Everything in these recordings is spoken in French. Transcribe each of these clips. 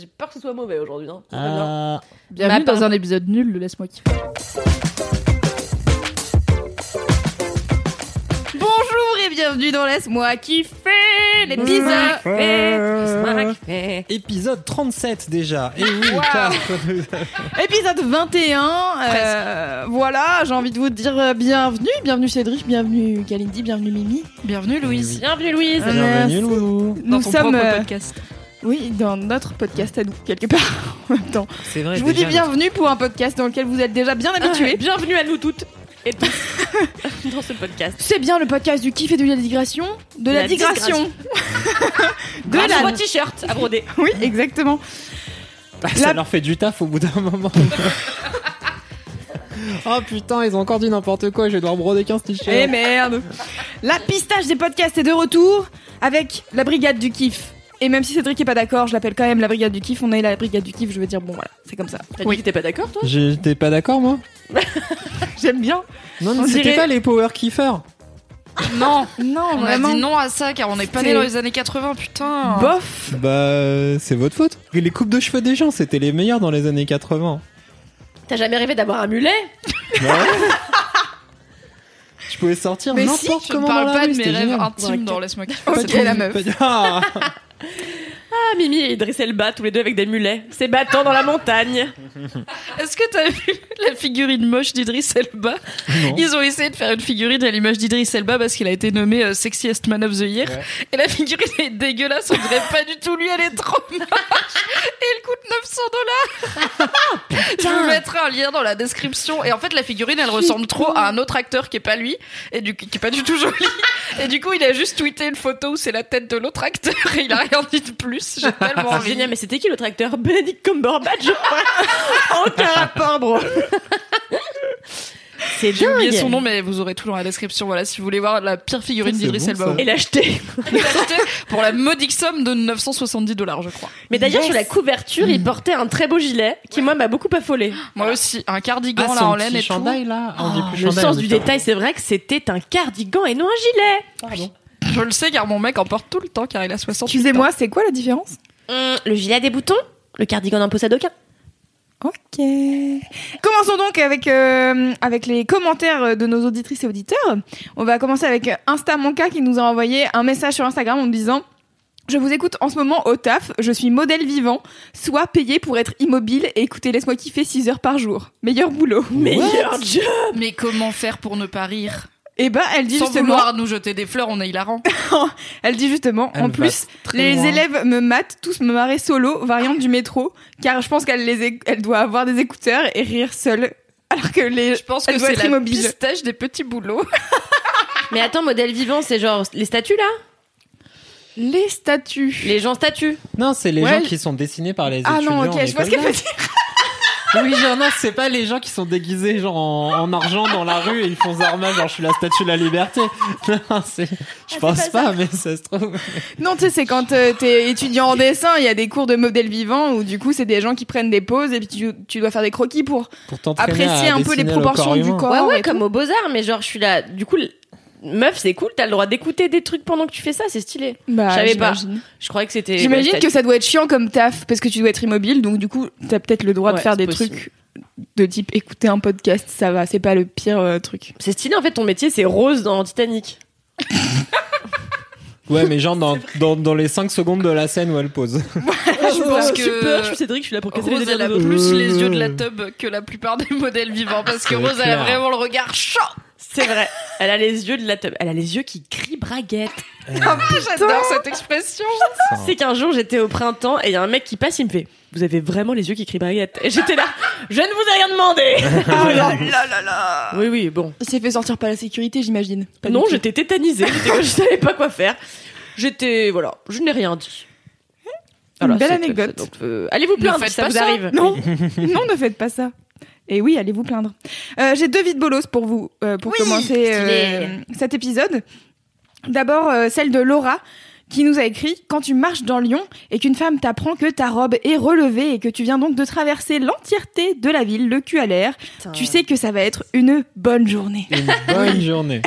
J'ai peur que ce soit mauvais aujourd'hui, non Ah, Bienvenue Ma dans part. un épisode nul de Laisse-moi kiffer. Bonjour et bienvenue dans Laisse-moi kiffer l'épisode. épisode 37 déjà. Et oui, car- Épisode 21. euh, voilà, j'ai envie de vous dire euh, bienvenue. Bienvenue Cédric, bienvenue Kalindi, bienvenue Mimi. Bienvenue Louise. Bienvenue Louise Euh, Bienvenue, Loulou. Dans Nous ton sommes propre euh, podcast. Oui dans notre podcast à nous quelque part en même temps. C'est vrai. Je vous dis bienvenue pour un podcast dans lequel vous êtes déjà bien habitués. Bienvenue à nous toutes et tous dans ce podcast. C'est bien le podcast du kiff et de la digression, de la, La digression, de à la vos t-shirts à broder. oui exactement. bah, ça La- leur fait du taf au bout d'un moment. oh putain, ils ont encore dit n'importe quoi. Je vais devoir broder 15 t-shirts. Eh merde La pistache des podcasts est de retour avec la brigade du kiff. Et même si Cédric est pas d'accord, je l'appelle quand même la brigade du kiff. On est la brigade du kiff, je veux dire, bon voilà, c'est comme ça. T'as dit que t'es pas d'accord toi J'étais pas d'accord, moi J'aime bien. Non, On mais c'était dirait- pas les power kiffers. Non, Non, on a vraiment. dit non à ça car on n'est pas né dans les années 80, putain. Bof Bah, c'est votre faute. Les coupes de cheveux des gens, c'était les meilleurs dans les années 80. T'as jamais rêvé d'avoir un mulet Bah ouais. Je pouvais sortir Mais n'importe Je ne comment parle dans la pas rue, de mes c'était rêves intimes dans Laisse-moi kiffer. Ok, Pas la meuf. Ah. Ah Mimi et Idriss Elba tous les deux avec des mulets. C'est battant dans la montagne. Est-ce que t'as vu la figurine moche d'Idriss Elba? Non. Ils ont essayé de faire une figurine à l'image d'Idriss Elba parce qu'il a été nommé euh, Sexiest Man of the Year. Ouais. Et la figurine est dégueulasse, on dirait pas du tout lui, elle est trop moche. Et elle coûte 900 dollars. Je vous mettrai un lien dans la description. Et en fait, la figurine, elle ressemble trop à un autre acteur qui est pas lui, et du, qui est pas du tout joli. Et du coup, il a juste tweeté une photo où c'est la tête de l'autre acteur et il a rien dit de plus. J'ai tellement envie. génial, mais c'était qui l'autre acteur? Benedict Cumberbatch. Aucun rapport, bro. C'est J'ai oublié son nom, mais vous aurez tout dans la description. Voilà, si vous voulez voir la pire figurine d'Idriss bon, Elba. Et l'acheter. Pour la modique somme de 970 dollars, je crois. Mais d'ailleurs, Yes. sur la couverture, il portait un très beau gilet qui, moi, m'a beaucoup affolé. Moi aussi, un cardigan Ah, là en laine et tout. chandail là. On dit plus Le chandail, sens on du détail, c'est vrai que c'était un cardigan et non un gilet. Pardon. Je le sais car mon mec en porte tout le temps car il a 60 Excusez-moi, c'est quoi la différence? Hum, le gilet a des boutons, le cardigan n'en possède aucun. Ok. Commençons donc avec euh, avec les commentaires de nos auditrices et auditeurs. On va commencer avec Insta Monka qui nous a envoyé un message sur Instagram en disant je vous écoute en ce moment au taf, je suis modèle vivant, soit payé pour être immobile et écoutez, laisse-moi kiffer 6 heures par jour. Meilleur boulot. Meilleur job. Mais comment faire pour ne pas rire? Et ben, elle dit Sans justement, vouloir nous jeter des fleurs, on est hilarant. elle dit justement, Elle en va plus, très les loin. élèves me matent tous me marrer solo, variante du métro, car je pense qu'elle les, éc- elle doit avoir des écouteurs et rire seule, alors que les, Je pense elle que doit c'est être la immobile. pistache des petits boulots. Mais attends, modèle vivant, c'est genre les statues là? Les statues. Les gens statues. Non, c'est les Ouais. gens qui sont dessinés par les Ah étudiants. non, ok, en je vois ce école qu'elle veut d'art. dire. Oui, genre, non, c'est pas les gens qui sont déguisés genre en, en argent dans la rue et ils font Zarma, genre je suis la statue de la liberté. Non, c'est, je pense pas pas, mais ça se trouve. Non, tu sais, c'est quand euh, t'es étudiant en dessin, il y a des cours de modèle vivant où du coup, c'est des gens qui prennent des pauses et puis tu, tu dois faire des croquis pour Pour apprécier un peu les le proportions corps du corps. ouais, ouais, comme au Beaux-Arts, mais genre, je suis là. Du coup, meuf, c'est cool, t'as le droit d'écouter des trucs pendant que tu fais ça, c'est stylé. Bah, Je savais pas. j'imagine. Je croyais que c'était. J'imagine que ça doit être chiant comme taf parce que tu dois être immobile, donc du coup, t'as peut-être le droit de faire des possible. trucs de type écouter un podcast, ça va, c'est pas le pire euh, truc. C'est stylé, en fait, ton métier, c'est Rose dans Titanic. Ouais, mais genre dans, dans, dans les 5 secondes de la scène où elle pose. Je pense Je suis que peur, je suis Cédric, je suis là pour casser les Rose, délires elle a plus Euh. les yeux de la tub que la plupart des modèles vivants parce que Rose, elle a vraiment le regard chaud. C'est vrai. Elle a les yeux de la teub. Elle a les yeux qui crient braguette. Ah, J'adore cette expression. C'est qu'un jour, j'étais au printemps et il y a un mec qui passe, il me fait Vous avez vraiment les yeux qui crient braguette? Et j'étais là Je ne vous ai rien demandé Oh là là là là. Oui, oui, bon. Il s'est fait sortir par la sécurité, j'imagine. Non, j'étais tétanisée. J'étais, je savais pas quoi faire. J'étais. Voilà, je n'ai rien dit. Une belle c'est- anecdote. c'est- euh, allez vous plaindre si ça pas vous ça. arrive. Non, non, ne faites pas ça. Et oui, allez vous plaindre. Euh, J'ai deux vides bolos pour vous, euh, pour commencer euh, cet épisode. D'abord, euh, celle de Laura, qui nous a écrit Quand tu marches dans Lyon et qu'une femme t'apprend que ta robe est relevée et que tu viens donc de traverser l'entièreté de la ville, le cul à l'air, tu sais que ça va être une bonne journée. Une bonne journée.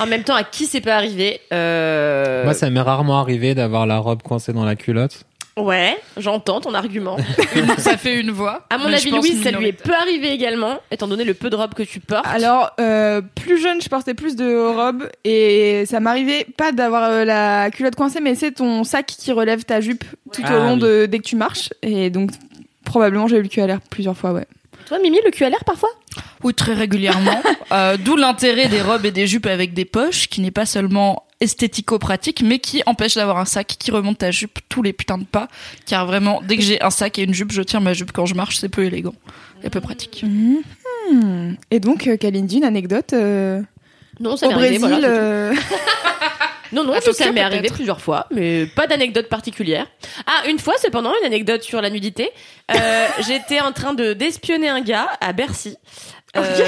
En même temps, à qui c'est pas arrivé euh, Moi, ça m'est rarement arrivé d'avoir la robe coincée dans la culotte. Ouais, j'entends ton argument. Ça fait une voix. À mon avis, Louise, ça lui est peu arrivé également, étant donné le peu de robes que tu portes. Alors, euh, plus jeune, je portais plus de robes et ça m'arrivait pas d'avoir euh, la culotte coincée, mais c'est ton sac qui relève ta jupe tout au Ah long oui. de dès que tu marches. Et donc, probablement, j'ai eu le cul à l'air plusieurs fois, ouais. Toi, Mimi, le cul à l'air parfois Oui, très régulièrement. Euh, D'où l'intérêt des robes et des jupes avec des poches, qui n'est pas seulement esthético-pratique, mais qui empêche d'avoir un sac qui remonte ta jupe tous les putains de pas. Car vraiment, dès que j'ai un sac et une jupe, je tiens ma jupe quand je marche, c'est peu élégant et peu pratique. Mhm. Et donc, euh, Kalindi, une anecdote euh, Non, ça au arrivé. Brésil. voilà, euh, Non, non, ça m'est arrivé plusieurs fois, mais pas d'anecdote particulière. Ah, une fois, cependant, une anecdote sur la nudité. Euh, J'étais en train de d'espionner un gars à Bercy. Euh,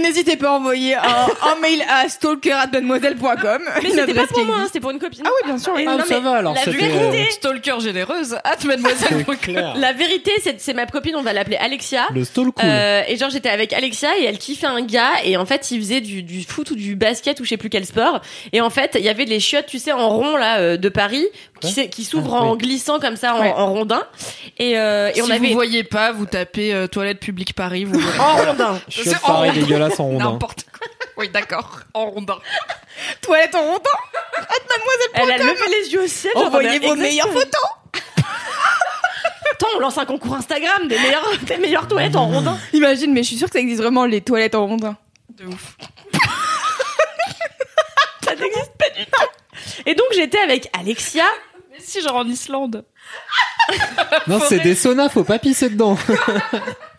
N'hésitez pas à envoyer un, un mail à stalker@mademoiselle.com. mais c'était pas pour moi, hein, c'était pour une copine. Ah oui, bien sûr. Et Ah, non, ça va, alors, la vérité, Stalker généreuse, at mademoiselle. clair. la vérité, c'est c'est ma copine, on va l'appeler Alexia. Le cool. Euh, et genre j'étais avec Alexia et elle kiffait un gars et en fait il faisait du, du foot ou du basket ou je sais plus quel sport et en fait il y avait les chiottes tu sais en rond là euh, de Paris qui, s'ouvrent Ah, en oui. glissant comme ça en, Ouais. en rondin et, euh, et si on avait vous voyez pas, vous tapez euh, toilette publique Paris, vous en rondin c'est en pareil rond. Dégueulasse en rondin. N'importe quoi. Oui, d'accord. En rondin. Toilette en rondin. elle a levé les yeux au ciel Envoyez vos meilleures photos. Attends on lance un concours Instagram des meilleures des meilleures toilettes en rondin Imagine, mais je suis sûre que ça existe vraiment les toilettes en rondin. De ouf. ça n'existe pas du tout et donc j'étais avec Alexia Mais si, genre en Islande. Non, c'est des saunas, faut pas pisser dedans.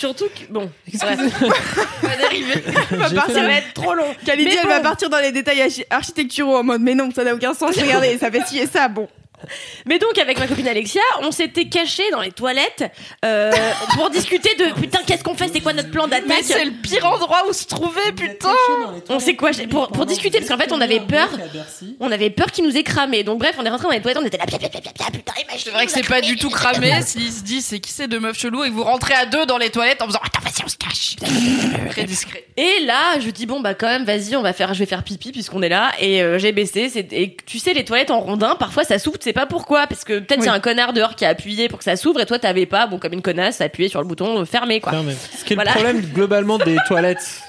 surtout que bon bref, On va dériver. va J'ai partir ça va être trop long Kalindi, Mais elle bon. va partir dans les détails archi- architecturaux en mode mais non, ça n'a aucun sens. Regardez, ça fait ci et ça. Bon. Mais donc avec ma copine Alexia, on s'était cachés dans les toilettes euh, pour discuter de putain qu'est-ce qu'on fait, c'est quoi notre plan Mais d'attaque. c'est le pire endroit où se trouver, putain. On sait quoi pour, pour discuter parce qu'en fait on avait peur, on avait peur qu'il nous ait cramé. Donc bref, on est rentré dans les toilettes, on était là putain imagine. C'est vrai que c'est pas du tout cramé s'il se dit c'est qui c'est deux meufs cheloues et que vous rentrez à deux dans les toilettes en faisant attends vas-y on se cache. Très discret. Et là, je dis bon bah quand même vas-y, on va faire je vais faire pipi puisqu'on est là et euh, j'ai baissé, et tu sais les toilettes en rondin, parfois ça s'ouvre, sais pas pourquoi parce que peut-être Oui. il y a un connard dehors qui a appuyé pour que ça s'ouvre et toi t'avais pas, bon comme une connasse, appuyé sur le bouton euh, fermé quoi. Fermé. Ce qui est Voilà. le problème globalement des toilettes.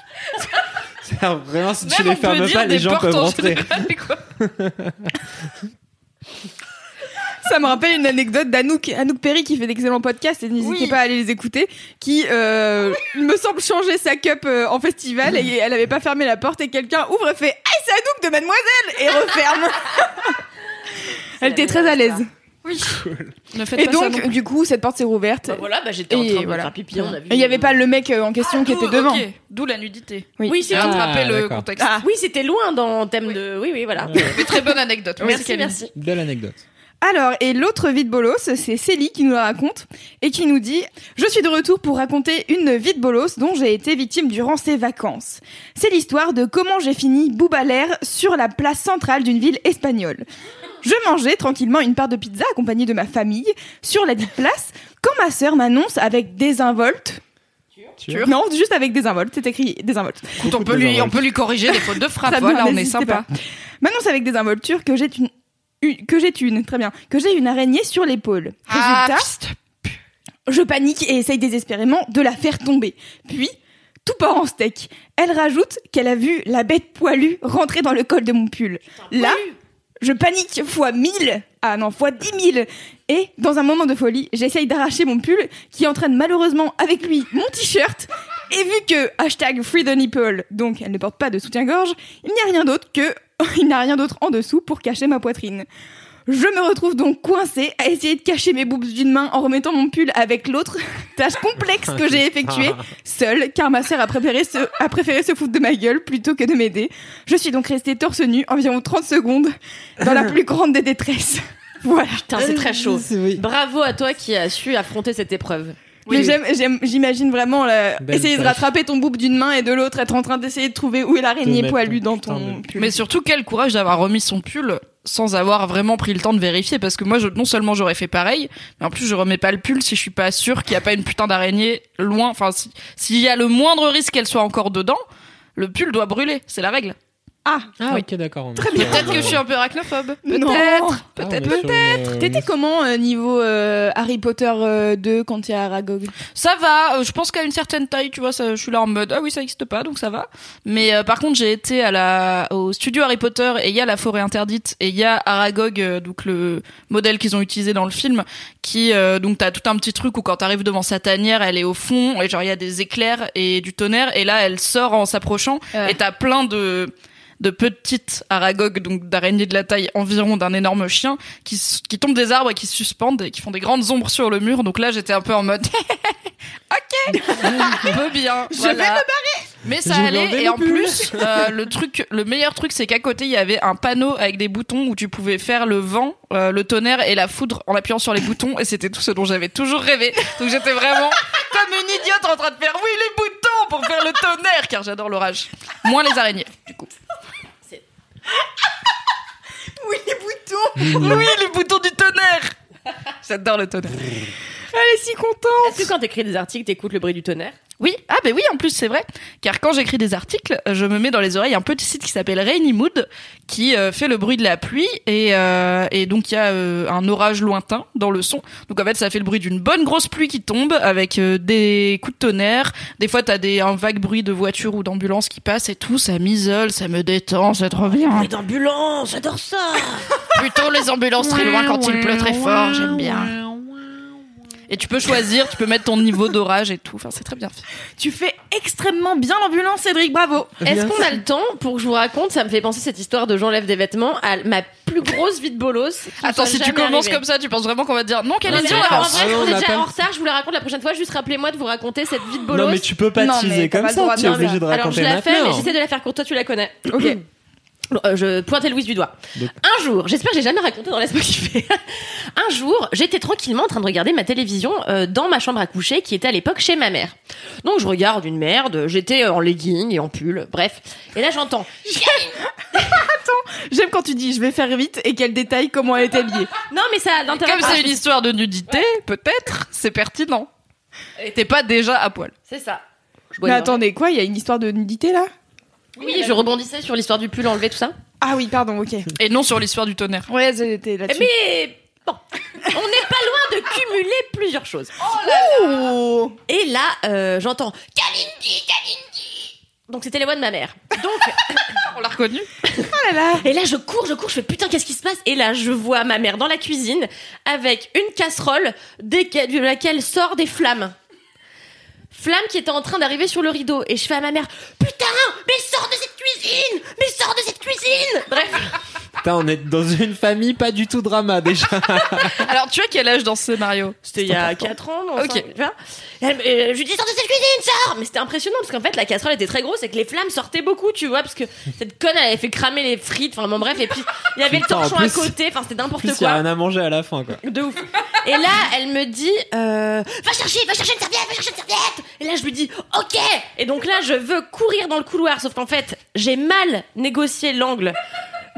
Vraiment si tu Même les on peut fermes pas, les gens peuvent en rentrer. général. Ça me rappelle une anecdote d'Anouk, Anouk Perry qui fait d'excellents podcasts et n'hésitez Oui. pas à aller les écouter, qui, euh, il me semble, changer sa cup euh, en festival et elle avait pas fermé la porte et quelqu'un ouvre et fait Ah, c'est Anouk de Mademoiselle et referme. elle était très à l'aise. Oui. Ne faites Et pas donc, du coup, cette porte s'est rouverte. Bah voilà, bah j'étais en Et train de voilà. faire pipi, on a vu. Et il y avait pas le mec euh, en question qui D'où- était devant. D'où la nudité. Oui. Oui, c'est Ah, le contexte. Ah. Oui, c'était loin dans le thème de. Oui, oui, voilà. Mais très bonne anecdote. Merci, merci. Belle anecdote. Alors, et l'autre vie de bolos, c'est Célie qui nous la raconte et qui nous dit Je suis de retour pour raconter une vie de bolos dont j'ai été victime durant ces vacances. C'est l'histoire de comment j'ai fini boubalère sur la place centrale d'une ville espagnole. Je mangeais tranquillement une part de pizza accompagnée de ma famille sur la dite place quand ma sœur m'annonce avec désinvolte. Sûr Non, juste avec désinvolte, c'est écrit désinvolte. Écoute, on peut lui, on peut lui corriger des fautes de frappe. Ça Voilà, on est sympa. pas. M'annonce avec désinvolture que j'ai une, une- que j'ai une, très bien, que j'ai une araignée sur l'épaule. Ah, Résultat, piste. je panique et essaye désespérément de la faire tomber. Puis, tout part en steak. Elle rajoute qu'elle a vu la bête poilue rentrer dans le col de mon pull. Là, je panique fois 1000. Ah non, fois 10 000. Et dans un moment de folie, j'essaye d'arracher mon pull qui entraîne malheureusement avec lui mon t-shirt. Et vu que hashtag free the nipple, donc elle ne porte pas de soutien-gorge, il n'y a rien d'autre que il n'y a rien d'autre en dessous pour cacher ma poitrine. Je me retrouve donc coincée à essayer de cacher mes boobs d'une main en remettant mon pull avec l'autre. Tâche complexe que j'ai effectuée seule, car ma sœur a préféré, se, a préféré se foutre de ma gueule plutôt que de m'aider. Je suis donc restée torse nu environ 30 secondes dans la plus grande des détresses. Voilà. Putain, c'est très chaud. Oui. Bravo à toi qui as su affronter cette épreuve. Mais j'aime- j'aime- j'imagine vraiment Belle essayer de rattraper ton boob d'une main et de l'autre, être en train d'essayer de trouver où est l'araignée poilue dans ton pull. Mais surtout, quel courage d'avoir remis son pull sans avoir vraiment pris le temps de vérifier. Parce que moi, je, non seulement j'aurais fait pareil, mais en plus, je remets pas le pull si je suis pas sûr qu'il y a pas une putain d'araignée loin. Enfin, si- s'il y a le moindre risque qu'elle soit encore dedans, le pull doit brûler. C'est la règle. Ah, Ah, oui. ok, d'accord. Très bien. Peut-être que je suis un peu arachnophobe. Peut-être. Ah, Peut-être. sur une- T'étais comment euh, niveau euh, Harry Potter euh, 2 quand il y a Aragog? Ça va, euh, je pense qu'à une certaine taille, tu vois, ça, je suis là en mode ah oui, ça existe pas, donc ça va. Mais euh, par contre, j'ai été à la au studio Harry Potter et il y a la forêt interdite et il y a Aragog, euh, donc le modèle qu'ils ont utilisé dans le film, qui euh, donc t'as tout un petit truc où quand t'arrives devant sa tanière, elle est au fond et genre il y a des éclairs et du tonnerre et là elle sort en s'approchant Ouais. et t'as plein de de petites aragog, donc d'araignées de la taille environ d'un énorme chien, qui, qui tombent des arbres et qui se suspendent et qui font des grandes ombres sur le mur. Donc là, j'étais un peu en mode, ok, peu bien. Je voilà. vais me Mais ça Je allait et en plus, euh, le truc, le meilleur truc, c'est qu'à côté, il y avait un panneau avec des boutons où tu pouvais faire le vent, euh, le tonnerre et la foudre en appuyant sur les boutons et c'était tout ce dont j'avais toujours rêvé. Donc j'étais vraiment comme une idiote en train de faire oui les boutons pour faire le tonnerre car j'adore l'orage. Moins les araignées, du coup. Oui, les boutons Oui, les boutons du tonnerre. J'adore le tonnerre. Elle est si contente Est-ce que quand t'écris des articles, t'écoutes le bruit du tonnerre? Oui, ah ben oui, en plus c'est vrai, car quand j'écris des articles, je me mets dans les oreilles un petit site qui s'appelle Rainy Mood, qui euh, fait le bruit de la pluie et, euh, et donc il y a euh, un orage lointain dans le son. Donc en fait ça fait le bruit d'une bonne grosse pluie qui tombe avec euh, des coups de tonnerre. Des fois t'as des un vague bruit de voiture ou d'ambulance qui passe et tout, ça m'isole, ça me détend, c'est trop bien. d'ambulance, j'adore ça Plutôt les ambulances très loin quand il pleut très fort, j'aime bien. Et tu peux choisir, tu peux mettre ton niveau d'orage et tout. Enfin, c'est très bien fait. Tu fais extrêmement bien l'ambulance, Cédric, bravo Est-ce qu'on a le temps pour que je vous raconte Ça me fait penser cette histoire de j'enlève des vêtements à ma plus grosse vie de bolos. Attends, si tu commences arrivée. comme ça, tu penses vraiment qu'on va te dire non, quelle est en vrai. Ah on est déjà en retard. Je vous la raconte la prochaine fois. Juste rappelez-moi de vous raconter cette vie de bolos. Non, mais tu peux pas teaser comme ça. de Tu es obligé de Alors raconter je la fais, mais j'essaie de la faire courte. Toi, tu la connais. Ok. Euh, je pointais Louise du doigt. Donc- Un jour, j'espère que j'ai jamais raconté dans Laisse-moi kiffer. Un jour, j'étais tranquillement en train de regarder ma télévision euh, dans ma chambre à coucher qui était à l'époque chez ma mère. Donc je regarde une merde, j'étais en legging et en pull, bref. Et là j'entends J'aime quand tu dis je vais faire vite et qu'elle détaille comment elle est habillée. Non mais ça a d'intérêt. Comme c'est une histoire de nudité, peut-être, c'est pertinent. Et t'es pas déjà à poil. C'est ça. Je Mais attendez, quoi Il y a une histoire de nudité là? Oui, je rebondissais sur l'histoire du pull enlevé, tout ça. Ah oui, pardon, ok. Et non sur l'histoire du tonnerre. Ouais, j'étais là-dessus. Mais bon, on n'est pas loin de cumuler plusieurs choses. Oh Et là, euh, j'entends Kalindi, Kalindi. Donc c'était les voix de ma mère. Donc, On l'a reconnu. Oh là là et là je cours, je cours, je fais putain qu'est-ce qui se passe? Et là je vois ma mère dans la cuisine avec une casserole de laquelle sort des flammes. Flammes qui étaient en train d'arriver sur le rideau. Et je fais à ma mère putain, mais sors de cette cuisine, mais sors de cette cuisine. Bref. Putain, on est dans une famille pas du tout drama déjà. Alors tu as quel âge dans ce scénario C'était il y a 4 ans, non Ok. cinq, tu vois Et elle- et je lui dis sors de cette cuisine, sors Mais c'était impressionnant parce qu'en fait la casserole était très grosse et que les flammes sortaient beaucoup, tu vois, parce que cette conne elle avait fait cramer les frites, enfin bon bref, et puis il y avait Putain, le torchon plus- à côté, enfin c'était n'importe plus, il y a quoi. rien à manger à la fin, quoi. De ouf. Et là, elle me dit, euh, va chercher, va chercher une serviette, va chercher une serviette. Et là, je lui dis, ok. Et donc là, je veux courir dans le couloir, sauf qu'en fait, j'ai mal négocié l'angle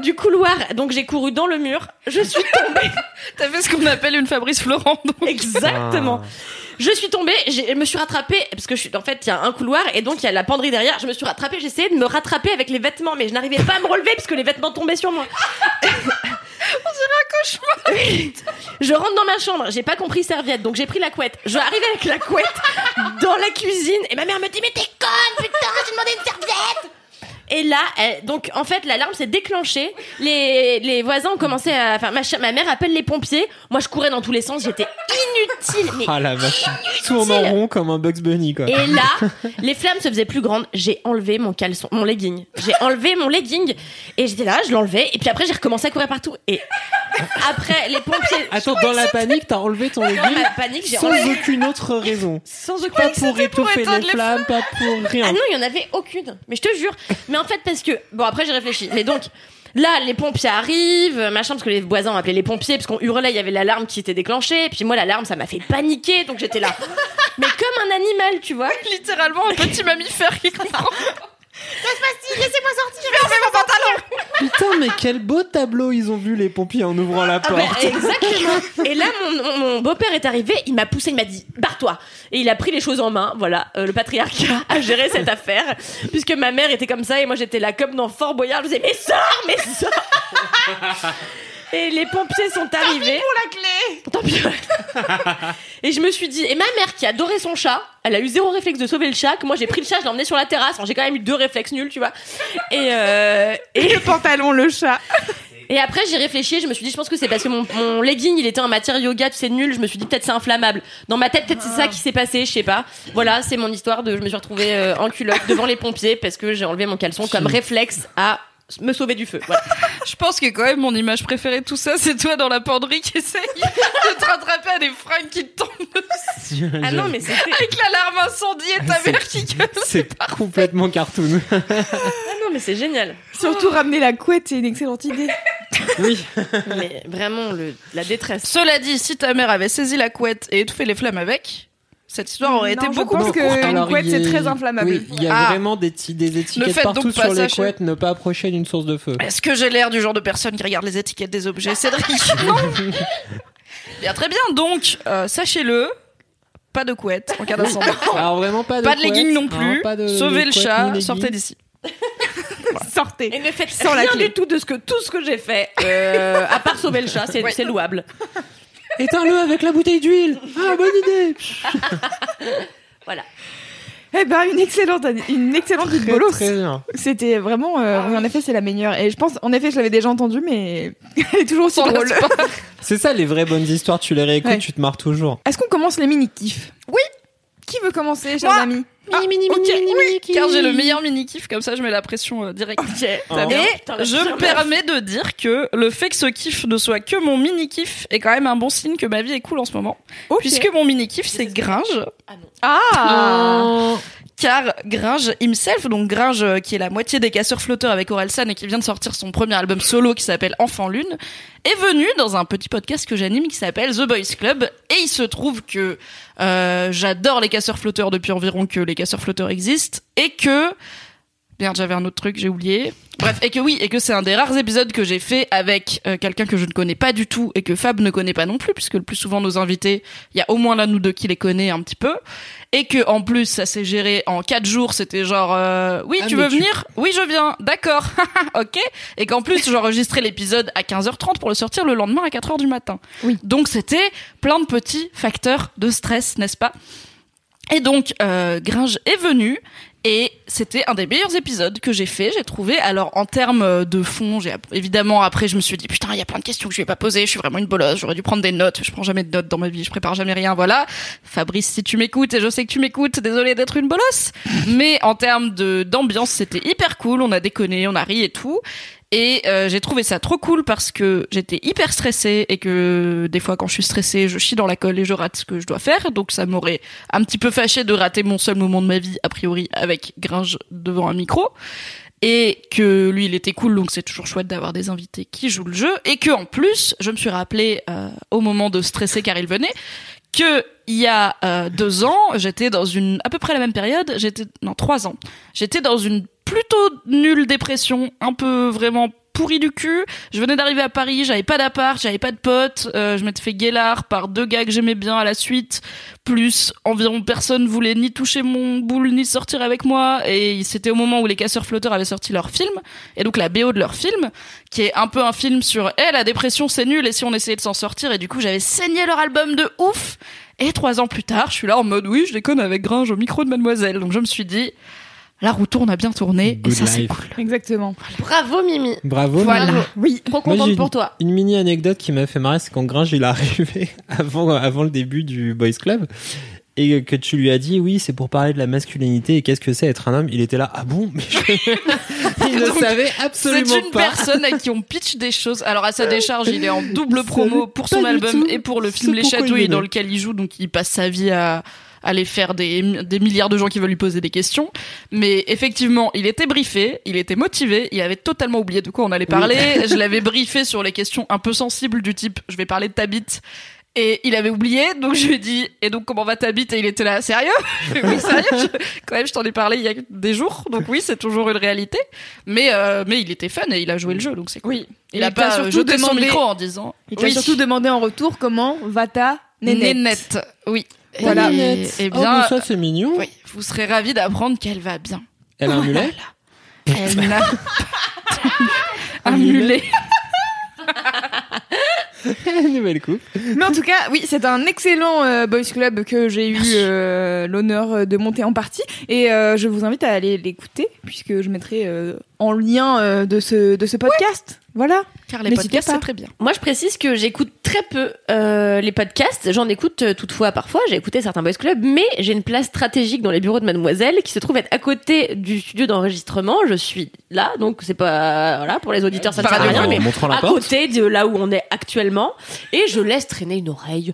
du couloir, donc j'ai couru dans le mur. Je suis tombée. T'as fait ce qu'on appelle une Fabrice Florent. donc. Exactement. Je suis tombée, je me suis rattrapée parce que je suis en fait il y a un couloir et donc il y a la penderie derrière. Je me suis rattrapée, j'essayais de me rattraper avec les vêtements, mais je n'arrivais pas à me relever parce que les vêtements tombaient sur moi. Je rentre dans ma chambre, j'ai pas compris serviette, donc j'ai pris la couette. Je arrive avec la couette dans la cuisine et ma mère me dit mais t'es conne j'ai demandé une serviette et là, elle- donc en fait, l'alarme s'est déclenchée. Les, les voisins ont commencé à. Enfin, ma, ma mère appelle les pompiers. Moi, je courais dans tous les sens. J'étais inutile. Mais Ah la vache. Tourne en rond comme un Bugs Bunny quoi. et là, les flammes se faisaient plus grandes. J'ai enlevé mon caleçon, mon legging. J'ai enlevé mon legging et j'étais là, je l'enlevais. Et puis après, j'ai recommencé à courir partout. Et après, les pompiers. Attends, dans la panique, t'as enlevé ton Dans legging ma panique, j'ai sans enlevé. aucune autre raison. Sans aucun. Pas pour étouffer les les flammes, pas pour rien. Ah non, il y en avait aucune. Mais je te jure. Mais en fait, parce que bon, après j'ai réfléchi. Mais donc. Là, les pompiers arrivent, machin, parce que les voisins ont appelé les pompiers, parce qu'on hurlait, il y avait l'alarme qui était déclenchée, et puis moi, l'alarme, ça m'a fait paniquer, donc j'étais là. Mais comme un animal, tu vois. Littéralement un petit mammifère qui comprend. Laissez-moi sortir. Putain, mais quel beau tableau ils ont vu les pompiers en ouvrant la Ah bah, porte. exactement. Et là, mon, mon- mon beau-père est arrivé, il m'a poussé, il m'a dit barre-toi. Et il a pris les choses en main. Voilà, Euh, le patriarcat a géré cette affaire, puisque ma mère était comme ça et moi j'étais là comme dans Fort Boyard. Je disais mais sors, mais sors. Et les pompiers sont arrivés. Tant pis pour la clé. et je me suis dit, et ma mère qui adorait son chat, elle a eu zéro réflexe de sauver le chat. Que moi j'ai pris le chat, je l'ai emmené sur la terrasse. Enfin, j'ai quand même eu deux réflexes nuls, tu vois. Et, euh, et Le pantalon, le chat. et après, j'ai réfléchi, je me suis dit, je pense que c'est parce que mon, mon legging, il était en matière yoga, tu sais, nul. Je me suis dit, peut-être c'est inflammable. Dans ma tête, peut-être c'est ça qui s'est passé, je sais pas. Voilà, c'est mon histoire de, je me suis retrouvée euh, en culotte devant les pompiers parce que j'ai enlevé mon caleçon comme réflexe à me sauver du feu. Voilà. Je pense que quand même mon image préférée de tout ça, c'est toi dans la penderie qui essaye de te rattraper à des fringues qui te tombent Ah non, mais c'était, avec l'alarme incendie et ta C'est- mère qui gueule. C'est complètement cartoon. ah non, mais c'est génial. Surtout ramener la couette, c'est une excellente idée. Oui. Mais vraiment, le, la détresse. Cela dit, si ta mère avait saisi la couette et étouffé les flammes avec, cette histoire aurait Non, été beaucoup plus que- courte. une couette, c'est très inflammable. Oui, il y a Ah. vraiment des, des étiquettes partout donc pas sur les couettes, ne pas approcher d'une source de feu. Est-ce que j'ai l'air du genre de personne qui regarde les étiquettes des objets, Cédric? Non. Bien très bien. Donc, euh, sachez-le, pas de couette en cas d'incendie. Alors vraiment pas de Pas de leggings non plus. pas de Sauvez le chat, sortez d'ici. Sortez. Et ne faites Sans la rien clé. du tout de ce que, tout ce que j'ai fait, euh, à part sauver le chat, c'est, c'est louable. Éteins-le avec la bouteille d'huile. Ah bonne idée. Voilà. Eh ben, une excellente, une excellente Très, bolos. très bien. C'était vraiment, euh, oui, en effet, c'est la meilleure. Et je pense, en effet, je l'avais déjà entendue, mais elle est toujours aussi drôle. C'est ça les vraies bonnes histoires, tu les réécoutes, Ouais. tu te marres toujours. Est-ce qu'on commence les mini-kifs Oui. Qui veut commencer, chers Moi. amis Ah, ok, oui, car j'ai le meilleur mini kiff, comme ça je mets la pression euh, directe. Oh. Et je bien me permets de dire que le fait que ce kiff ne soit que mon mini kiff est quand même un bon signe que ma vie est cool en ce moment. Puisque mon mini kiff c'est Gringe, Ah car Gringe himself, donc Gringe euh, qui est la moitié des casseurs flotteurs avec Orelsan et qui vient de sortir son premier album solo qui s'appelle Enfant Lune, est venu dans un petit podcast que j'anime qui s'appelle The Boys Club. Et il se trouve que euh, j'adore les casseurs flotteurs depuis environ que les casseurs flotteurs existent et que Merde, j'avais un autre truc, j'ai oublié. Bref, et que oui, et que c'est un des rares épisodes que j'ai fait avec euh, quelqu'un que je ne connais pas du tout et que Fab ne connaît pas non plus, puisque le plus souvent nos invités, il y a au moins l'un ou deux qui les connaît un petit peu. Et que en plus, ça s'est géré en quatre jours. C'était genre, euh, oui, Ah, tu veux tu- venir? Oui, je viens. D'accord. ok. Et qu'en plus, j'enregistrais l'épisode à 15h30 pour le sortir le lendemain à 4h du matin. Oui. Donc c'était plein de petits facteurs de stress, n'est-ce pas? Et donc, euh, Gringe est venu et c'était un des meilleurs épisodes que j'ai fait, j'ai trouvé. Alors, en termes de fond, j'ai évidemment après, je me suis dit putain, il y a plein de questions que je vais pas poser. Je suis vraiment une bolosse. J'aurais dû prendre des notes. Je prends jamais de notes dans ma vie. Je prépare jamais rien. Voilà. Fabrice, si tu m'écoutes et je sais que tu m'écoutes, désolé d'être une bolosse. Mais en termes de d'ambiance, c'était hyper cool. On a déconné, on a ri et tout. Et euh, j'ai trouvé ça trop cool parce que j'étais hyper stressée et que des fois quand je suis stressée, je chie dans la colle et je rate ce que je dois faire. Donc ça m'aurait un petit peu fâché de rater mon seul moment de ma vie, a priori, avec Gringe devant un micro. Et que lui, il était cool, donc c'est toujours chouette d'avoir des invités qui jouent le jeu. Et que en plus, je me suis rappelé euh, au moment de stresser car il venait que il y a euh, deux ans, j'étais dans une à peu près la même période. J'étais non trois ans. J'étais dans une plutôt nulle dépression, un peu vraiment pourri du cul. Je venais d'arriver à Paris, j'avais pas d'appart, j'avais pas de potes, euh, je m'étais fait guélard par deux gars que j'aimais bien à la suite, plus environ personne voulait ni toucher mon boule ni sortir avec moi. Et c'était au moment où les casseurs flotteurs avaient sorti leur film. Et donc la BO de leur film qui est un peu un film sur eh la dépression c'est nul. Et si on essayait de s'en sortir? Et du coup j'avais saigné leur album de ouf. Et trois ans plus tard je suis là en mode oui je déconne avec Gringe au micro de Mademoiselle. Donc je me suis dit la roue tourne a bien tourné et ça c'est cool. Exactement. Bravo Mimi. Bravo. Voilà. Mimi. Oui. Trop Moi, contente pour une- toi. Une mini anecdote qui m'a fait marrer, c'est quand Gringe il est arrivé avant, avant le début du Boys Club et que tu lui as dit oui c'est pour parler de la masculinité et qu'est-ce que c'est être un homme. Il était là ah bon? Mais je- il ne savait C'est absolument une pas. personne à qui on pitch des choses. Alors à sa décharge, il est en double promo pour son album et pour le film Les Chatouilles dans lequel il joue. Donc il passe sa vie à aller faire des, des milliards de gens qui veulent lui poser des questions. Mais effectivement, il était briefé, il était motivé, il avait totalement oublié de quoi on allait parler. Je l'avais briefé sur les questions un peu sensibles du type je vais parler de ta bite. Et il avait oublié, donc je lui ai dit, et donc comment va ta bite? Et il était là, sérieux? Oui, sérieux? Je- Quand même, je t'en ai parlé il y a des jours, donc oui, c'est toujours une réalité. Mais, euh, mais il était fun et il a joué le jeu, donc c'est cool. Oui. Il a il t'a pas surtout jeté son demandé- micro en disant Il t'a surtout demandé en retour comment va ta nénette. Nénette. Oui. Voilà. Et, et Oh, bien, mais ça c'est mignon. oui, vous serez ravis d'apprendre qu'elle va bien. Elle a un mulet. Elle n'a un mulet. Nouvelle coupe. Mais en tout cas, oui, c'est un excellent euh, boys club que j'ai eu euh, l'honneur de monter en partie et euh, je vous invite à aller l'écouter puisque je mettrai euh, en lien euh, de ce de ce podcast. Voilà. Car les N'hésitez podcasts, pas. c'est très bien. Moi, je précise que j'écoute très peu euh, les podcasts. J'en écoute euh, toutefois parfois. J'ai écouté certains boys clubs, mais j'ai une place stratégique dans les bureaux de Mademoiselle qui se trouve être à côté du studio d'enregistrement. Je suis là, donc c'est pas voilà pour les auditeurs ça ne sert à rien, en mais à porte. côté de là où on est actuellement, et je laisse traîner une oreille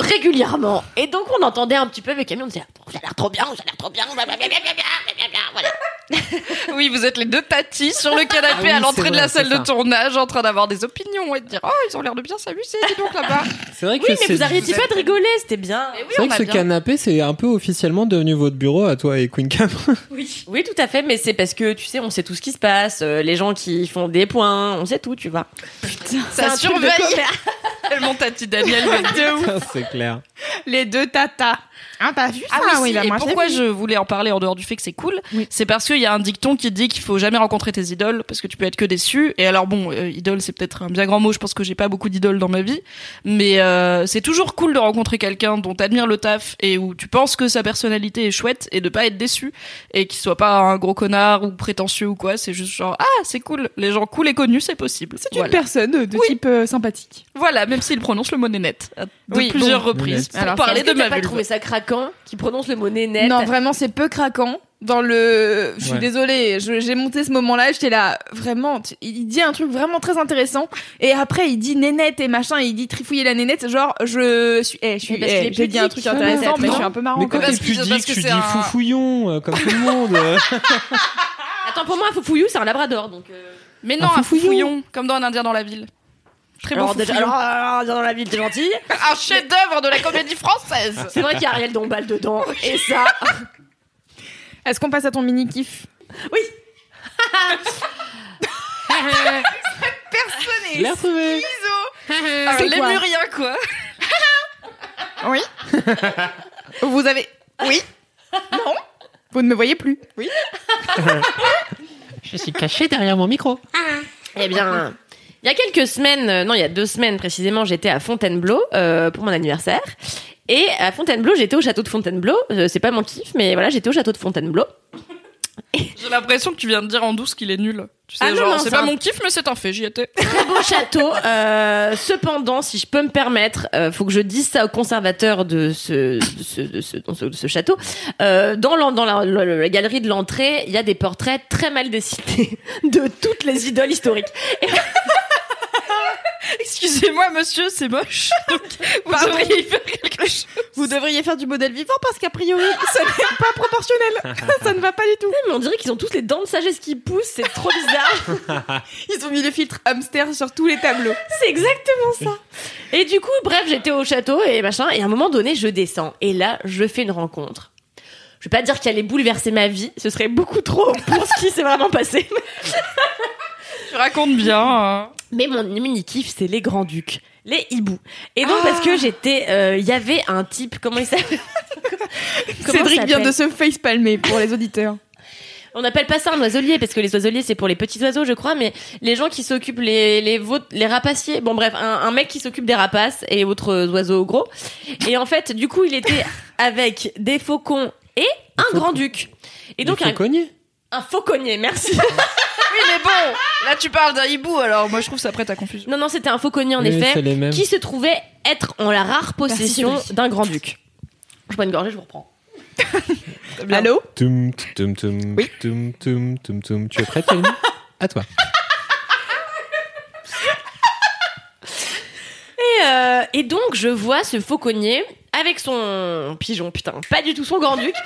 régulièrement. Et donc on entendait un petit peu avec Camille, on disait ça a l'air trop bien, ça a l'air trop bien, blablabla, blablabla, voilà. Oui, vous êtes les deux tatis sur le canapé Ah oui, à l'entrée de la salle de ça. tournage en train d'avoir des opinions et de dire Oh, ils ont l'air de bien s'amuser, dis donc là-bas. C'est vrai que Oui, mais vous arrêtiez pas de rigoler, c'était bien. Oui, c'est vrai que ce bien. canapé c'est un peu officiellement devenu votre bureau à toi et Queen Cam. Oui. Oui, tout à fait, mais c'est parce que tu sais, on sait tout ce qui se passe, euh, les gens qui font des points, on sait tout, tu vois. C'est Ça surveille tellement tati Daniel de ouf. c'est Les deux tatas. Ah, t'as vu ça Ah oui, si, bah, et moi, pourquoi je voulais en parler en dehors du fait que c'est cool Oui. C'est parce qu'il y a un dicton qui dit qu'il faut jamais rencontrer tes idoles parce que tu peux être que déçu. Et alors bon, euh, idole c'est peut-être un bien grand mot. Je pense que j'ai pas beaucoup d'idoles dans ma vie, mais euh, c'est toujours cool de rencontrer quelqu'un dont t'admires le taf et où tu penses que sa personnalité est chouette et de pas être déçu et qu'il soit pas un gros connard ou prétentieux ou quoi. C'est juste genre ah c'est cool. Les gens cool et connus c'est possible. C'est une personne de Oui. type euh, sympathique. Voilà, même s'il prononce le mot nénette de Oui, plusieurs bon. reprises pour Alors, parler de ma vulve. trouvé ça craquant qui prononce le mot nénette Non, vraiment, c'est peu craquant. Dans le, je suis Ouais. désolée, j'ai monté ce moment-là, j'étais là, vraiment, tu- il dit un truc vraiment très intéressant, et après il dit nénette et machin, et il dit trifouiller la nénette, genre, je suis, eh, je suis, eh, est j'ai dit un truc intéressant, mais je suis un peu marrant. Mais quand t'es pudique, que tu c'est dis un- foufouillon euh, comme tout le monde. Attends, pour moi, un foufouillou, c'est un labrador, donc. euh, Mais non, Un foufouillon, comme dans un indien dans la ville. Très bon Alors, déjà, foufouillon. alors, alors, dans la vie, t'es gentil. Un chef-d'œuvre de la comédie française. C'est vrai qu'il y a Ariel Dombal dedans, et ça. Est-ce qu'on passe à ton mini kiff? Oui. Personne Je l'ai retrouvé. Un C'est quoi? lémurien, quoi. Oui. Vous avez, oui. Non. Vous ne me voyez plus. Oui. Je suis caché derrière mon micro. Eh bien, il y a quelques semaines, euh, non, il y a deux semaines précisément, j'étais à Fontainebleau euh, pour mon anniversaire. Et à Fontainebleau, j'étais au château de Fontainebleau. Euh, c'est pas mon kiff, mais voilà, j'étais au château de Fontainebleau. J'ai l'impression que tu viens de dire en douce qu'il est nul. Tu sais, Ah non, genre, non, c'est c'est pas un- mon kiff, mais c'est un fait, j'y étais. Très beau château. Euh, cependant, si je peux me permettre, euh, faut que je dise ça au conservateur de ce, de ce, de ce, dans ce- de ce château. Euh, dans la, dans la, la- la galerie de l'entrée, il y a des portraits très mal dessinés de toutes les idoles historiques. Excusez-moi, monsieur, c'est moche. Donc, vous devriez faire quelque chose. Vous devriez faire du modèle vivant parce qu'a priori, ça n'est pas proportionnel. ça ne va pas du tout. Mais on dirait qu'ils ont tous les dents de sagesse qui poussent, c'est trop bizarre. Ils ont mis le filtre hamster sur tous les tableaux. C'est exactement ça. Et du coup, bref, j'étais au château et machin, et à un moment donné, je descends. Et là, je fais une rencontre. Je vais pas dire qu'elle allait bouleverser ma vie, ce serait beaucoup trop pour ce qui s'est vraiment passé. Tu racontes bien. hein. Mais mon mini-kiff, c'est les grands-ducs. Les hiboux. Et donc, parce que j'étais, euh, il y avait un type, comment il s'appelle? Cédric vient de se facepalmer pour les auditeurs. On n'appelle pas ça un oiselier parce que les oiseliers c'est pour les petits oiseaux je crois mais les gens qui s'occupent les les les rapaciers bon bref un, un mec qui s'occupe des rapaces et autres oiseaux gros et en fait du coup il était avec des faucons et un grand-duc. Et donc un, cogner. un fauconnier, merci. Oui, mais bon, là tu parles d'un hibou, alors moi je trouve ça prête à confusion. non, non, c'était un fauconnier en Oui, c'est effet, les mêmes. qui se trouvait être en la rare possession d'un grand-duc. Je bois une gorgée, je vous reprends. Allô Toum, toum, toum, Oui. toum, toum, toum, toum. Tu es prête, Kalini À toi. Et, euh, et donc, je vois ce fauconnier avec son pigeon, putain, pas du tout son grand-duc.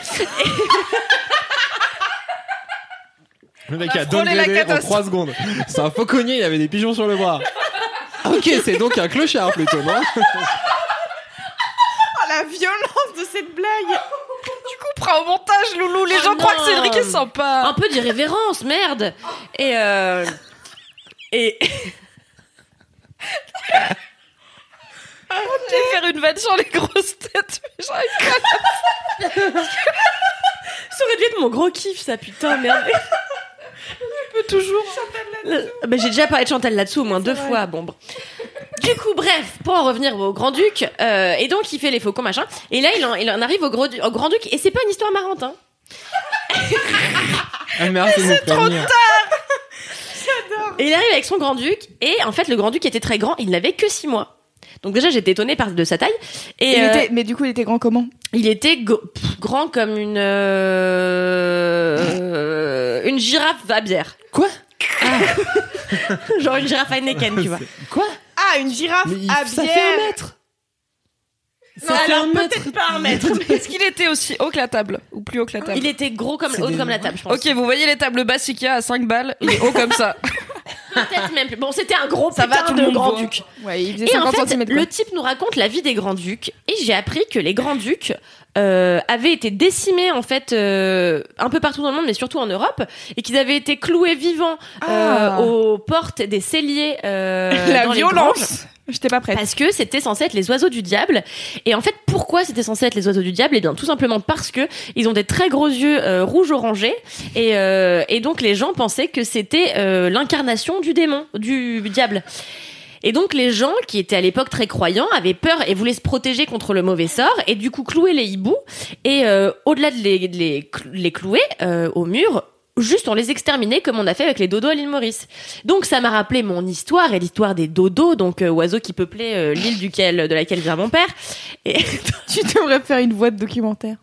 Le mec a a downgradé en catastrophe. 3 secondes. C'est un fauconnier, il avait des pigeons sur le bras. Ah, Ok, c'est donc un clochard plutôt, non Oh, la violence de cette blague Tu couperas au montage, Loulou, les Oh gens croient que. Cédric est sympa. Un peu d'irrévérence, merde. Et euh, et Je vais faire une vanne sur les grosses têtes, mais j'arrive pas. ça aurait dû être mon gros kiff, ça, putain, merde. Je peux toujours. Le- bah, j'ai déjà parlé de Chantal là-dessous au moins deux fois. Bon, bon. Du coup, bref, pour en revenir au grand-duc, euh, et donc il fait les faucons machin, et là il en, il en arrive au, gros- au grand-duc, et c'est pas une histoire marrante, hein. Ah merde, c'est nous prévenir. Et il arrive avec son grand-duc, et en fait le grand-duc était très grand, il n'avait que six mois. Donc déjà j'étais étonnée par de sa taille, et il euh, était, Mais du coup, il était grand comment? il était pff, grand comme une euh, une girafe à bière. Quoi? Genre une girafe Heineken, tu vois. Quoi? Ah, une girafe il- à ça bière fait un mètre Ça fait alors un mètre peut-être pas un mètre. Est-ce qu'il était aussi haut que la table? Ou plus haut que la table? Il était gros comme haut comme la table, je pense. Ok, vous voyez les tables basses Ikea à 5 balles, il est haut comme ça. Peut-être même plus. Bon, c'était un gros Ça va, putain tout le de monde grand voit. duc. Ouais, il faisait Et en 50 fait, le type nous raconte la vie des grands ducs et j'ai appris que les grands ducs euh, avaient été décimés en fait euh, un peu partout dans le monde, mais surtout en Europe, et qu'ils avaient été cloués vivants euh, Ah. aux portes des celliers. euh, La dans les granges. violence J'étais pas prête. Parce que c'était censé être les oiseaux du diable. Et en fait, pourquoi c'était censé être les oiseaux du diable? Eh bien, tout simplement parce que ils ont des très gros yeux euh, rouge orangés, et, euh, et donc les gens pensaient que c'était euh, l'incarnation du démon, du diable. Et donc les gens qui étaient à l'époque très croyants avaient peur et voulaient se protéger contre le mauvais sort et du coup clouer les hiboux et euh, au-delà de les, de les clouer euh, au mur, juste on les exterminait comme on a fait avec les dodos à l'île Maurice. Donc ça m'a rappelé mon histoire et l'histoire des dodos, donc euh, oiseaux qui peuplaient euh, l'île duquel de laquelle vient mon père. Et, Tu devrais faire une voix de documentaire.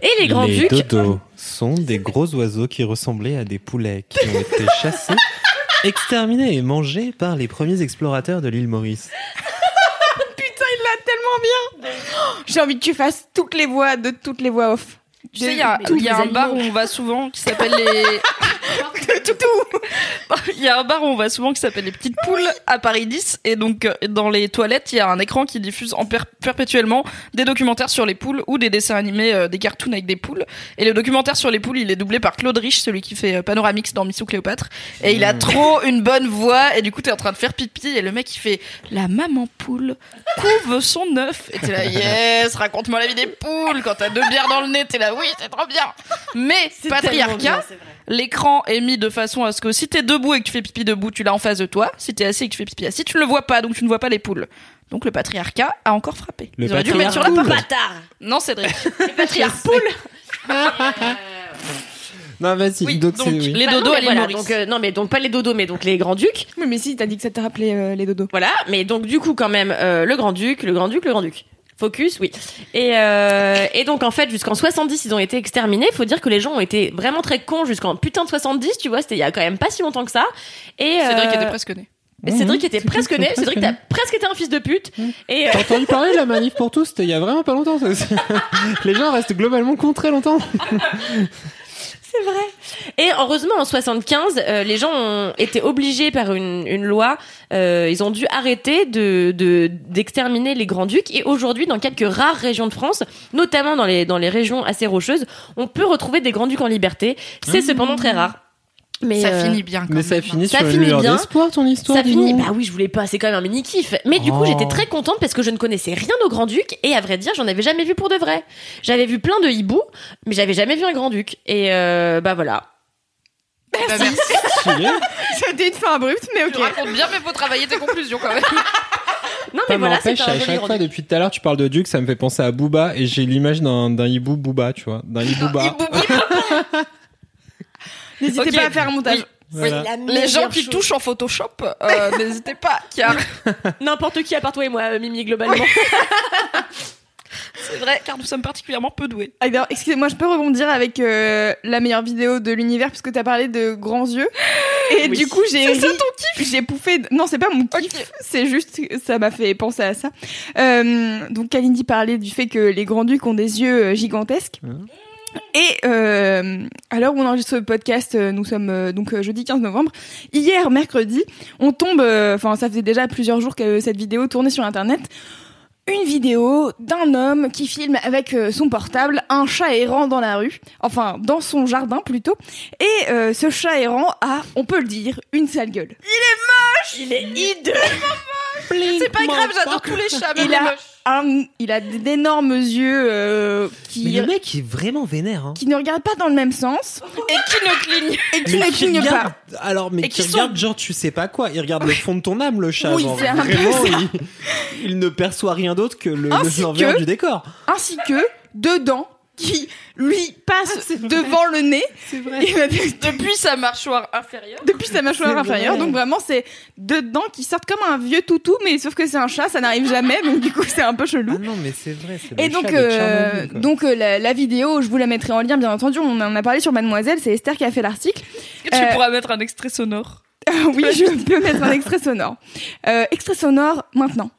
et les grands les ducs. dodos sont des gros oiseaux qui ressemblaient à des poulets qui ont été chassés, exterminés et mangés par les premiers explorateurs de l'île Maurice. Putain, il l'a tellement bien J'ai envie que tu fasses toutes les voix de toutes les voix off. Tu sais, il y a, y un bar où on va souvent qui s'appelle les. Il y a un bar où on va souvent qui s'appelle les petites poules à Paris 10 et donc euh, dans les toilettes il y a un écran qui diffuse en per- perpétuellement des documentaires sur les poules ou des dessins animés, euh, des cartoons avec des poules. Et le documentaire sur les poules il est doublé par Claude Rich, celui qui fait euh, Panoramix dans Missou Cléopâtre. Et il a trop une bonne voix. Et du coup t'es en train de faire pipi. Et le mec il fait la maman poule couve son œuf. Et t'es là yes raconte-moi la vie des poules. Quand t'as deux bières dans le nez t'es là oui c'est trop bien. Mais patriarcat. L'écran est mis de façon à ce que si t'es debout et que tu fais pipi debout, tu l'as en face de toi. Si t'es assis et que tu fais pipi assis, tu ne le vois pas, donc tu ne vois pas les poules. Donc le patriarcat a encore frappé. Le Ils auraient dû le mettre sur la patriarcat. porte. Bâtard Non, Cédric. Les patriarches poules Non, vas-y, Oui, donc oui. les Bah dodos non, à mais l'île voilà, donc, euh, non, mais donc pas les dodos, mais donc les grands ducs. Oui, mais si, t'as dit que ça t'a rappelé euh, les dodos. Voilà, mais donc du coup quand même euh, le grand duc, le grand duc, le grand duc. Focus, oui. Et, euh, et donc en fait jusqu'en 70 ils ont été exterminés. Faut dire que les gens ont été vraiment très cons jusqu'en putain de 70. Tu vois, c'était il y a quand même pas si longtemps que ça. Et Cédric euh, était presque né. et Cédric était presque né. presque Cédric t'as presque été un fils de pute. Et euh, T'as entendu parler de la manif pour tous? C'était il y a vraiment pas longtemps ça aussi. Les gens restent globalement contre très longtemps. C'est vrai. Et heureusement, en 75, euh, les gens ont été obligés par une, une loi, euh, ils ont dû arrêter de de- d'exterminer les grands ducs. Et aujourd'hui, dans quelques rares régions de France, notamment dans les dans les régions assez rocheuses, on peut retrouver des grands ducs en liberté. C'est cependant très rare. Mais ça euh, finit bien. Quand Mais ça même. finit Ça sur une finit lueur bien. d'espoir ton histoire. Ça finit. Bah oui, je voulais pas. C'est quand même un mini kiff. Mais du coup, Oh. j'étais très contente parce que je ne connaissais rien au grand duc et à vrai dire, j'en avais jamais vu pour de vrai. J'avais vu plein de hiboux, mais j'avais jamais vu un grand duc. Et euh, bah voilà. Bah, merci. C'était une fin abrupte, mais Tu ok. racontes bien, mais faut travailler tes conclusions quand même. Non, mais Ça voilà, m'empêche, c'est un à chaque fois, depuis tout à l'heure, tu parles de Duke, ça me fait penser à Booba, et j'ai l'image d'un d'un hibou Booba, tu vois, d'un hibouba. N'hésitez pas à faire un montage. Oui. Voilà. La Les gens qui chose. touchent en Photoshop, euh, n'hésitez pas, car N'importe qui à part toi et moi, euh, Mimi, globalement. c'est vrai, car nous sommes particulièrement peu doués. Alors, excusez-moi, je peux rebondir avec euh, la meilleure vidéo de l'univers puisque t'as parlé de grands yeux. Et Oui. du coup, j'ai C'est J'ai pouffé. de- Non, c'est pas mon kiff. C'est juste, ça m'a fait penser à ça. Euh, donc, Kalindi parlait du fait que les grands ducs ont des yeux gigantesques. Hein. Et euh, à l'heure où on enregistre ce podcast, euh, nous sommes euh, donc euh, jeudi 15 novembre. Hier, mercredi, on tombe. euh, Enfin, ça faisait déjà plusieurs jours que cette vidéo tournait sur Internet. Une vidéo d'un homme qui filme avec euh, son portable un chat errant dans la rue, enfin dans son jardin plutôt. Et euh, ce chat errant a, on peut le dire, une sale gueule. Il est hideux. C'est pas grave, j'adore tous les chats, même Il a un- il a d'énormes yeux euh, qui, Mais le mec est vraiment vénère, hein. qui ne regardent pas dans le même sens Et qui ne cligne et qui Mais ne qui clignent pas. regarde, alors, mais Et qui, qui sont- regarde, genre, tu sais pas quoi. Il regarde le fond de ton âme, le chat. Oui, genre, c'est un peu vraiment, ça. il, il ne perçoit rien d'autre que le, le l'envers que- du décor. Ainsi que deux dents qui lui passent Ah, devant le nez C'est vrai. Et bah, Depuis sa mâchoire inférieure. depuis sa mâchoire inférieure. vrai. Donc vraiment, c'est deux dents qui sortent comme un vieux toutou, mais sauf que c'est un chat, ça n'arrive jamais. Donc du coup, c'est un peu chelou. Ah non, mais c'est vrai. c'est Et donc, chat euh, donc euh, la, la vidéo, je vous la mettrai en lien, bien entendu. On en a parlé sur Mademoiselle, c'est Esther qui a fait l'article. Est-ce que tu Euh, pourras mettre un extrait sonore oui, je peux mettre un extrait sonore. Euh, extrait sonore maintenant.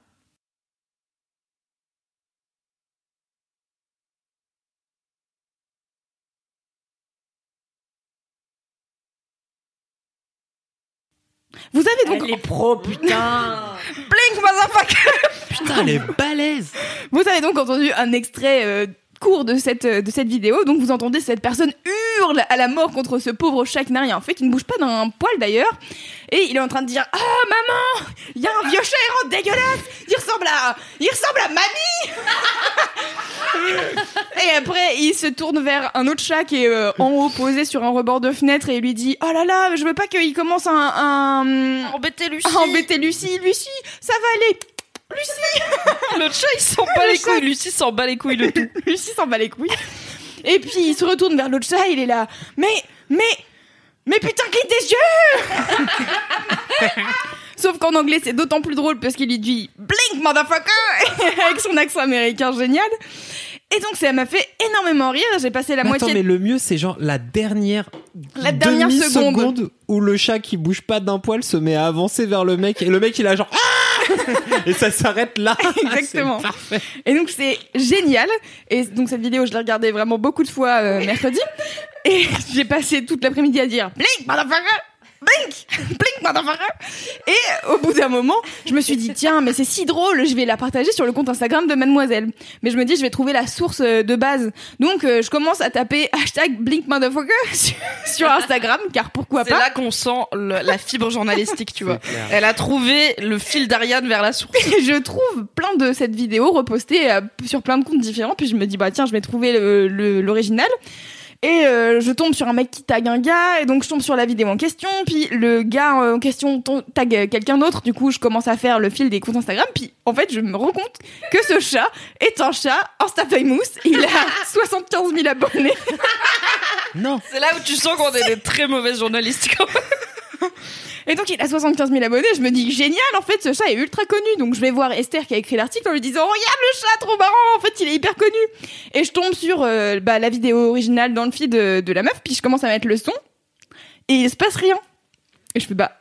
Vous avez donc, Elle est pro, putain. Blink, motherfucker Putain, elle est balèze. vous avez donc entendu un extrait euh, court de cette, euh, de cette vidéo. Donc vous entendez cette personne hurle à la mort contre ce pauvre chat qui n'a rien fait, qui ne bouge pas d'un poil d'ailleurs. Et il est en train de dire Ah maman, il y a un vieux chat errant dégueulasse. Il ressemble à, il ressemble à mamie. et après il se tourne vers un autre chat qui est euh, en haut posé sur un rebord de fenêtre et il lui dit Oh là là, je veux pas qu'il commence un Embêter Lucie. à embêter Lucie. Lucie, ça va aller. Lucie. Le chat, il s'en bat Le les chat. couilles. Lucie s'en bat les couilles de tout. Lucie s'en bat les couilles. Et puis il se retourne vers l'autre chat, il est là. Mais, mais, mais putain, clique des yeux Sauf qu'en anglais, c'est d'autant plus drôle parce qu'il lui dit Blink, motherfucker Avec son accent américain génial. Et donc, ça m'a fait énormément rire. J'ai passé la Mais moitié. Attends, mais le mieux, c'est genre la dernière. La dernière seconde. où le chat qui bouge pas d'un poil se met à avancer vers le mec et le mec il a genre Ah et ça s'arrête là. Exactement. C'est parfait. Et donc c'est génial. Et donc cette vidéo, je l'ai regardée vraiment beaucoup de fois euh, mercredi. Et j'ai passé toute l'après-midi à dire Blink, motherfucker Blink Blink, motherfucker Et au bout d'un moment, je me suis dit Tiens, mais c'est si drôle, je vais la partager sur le compte Instagram de Mademoiselle. Mais je me dis, je vais trouver la source euh, de base. Donc euh, je commence à taper hashtag Blink, motherfucker sur, sur Instagram, car pourquoi C'est pas? là qu'on sent le- la fibre journalistique, tu vois. C'est. Elle a trouvé le fil d'Ariane vers la source. Et je trouve plein de cette vidéo repostée euh, sur plein de comptes différents. Puis je me dis, bah tiens, je vais trouver le- le- l'original. Et euh, je tombe sur un mec qui tag un gars, et donc je tombe sur la vidéo en question. Puis le gars euh, en question tag quelqu'un d'autre. Du coup, je commence à faire le fil des comptes Instagram. Puis en fait, je me rends compte que ce chat est un chat Insta famous. Il a 75 000 abonnés. Non. C'est là où tu sens qu'on est des très mauvaises journalistes quand même. Et donc il a 75 000 abonnés. Je me dis génial, en fait ce chat est ultra connu. Donc je vais voir Esther qui a écrit l'article en lui disant regarde le chat, trop marrant. En fait il est hyper connu. Et je tombe sur euh, bah, la vidéo originale dans le feed de, de la meuf. Puis je commence à mettre le son et il se passe rien. Et je fais bah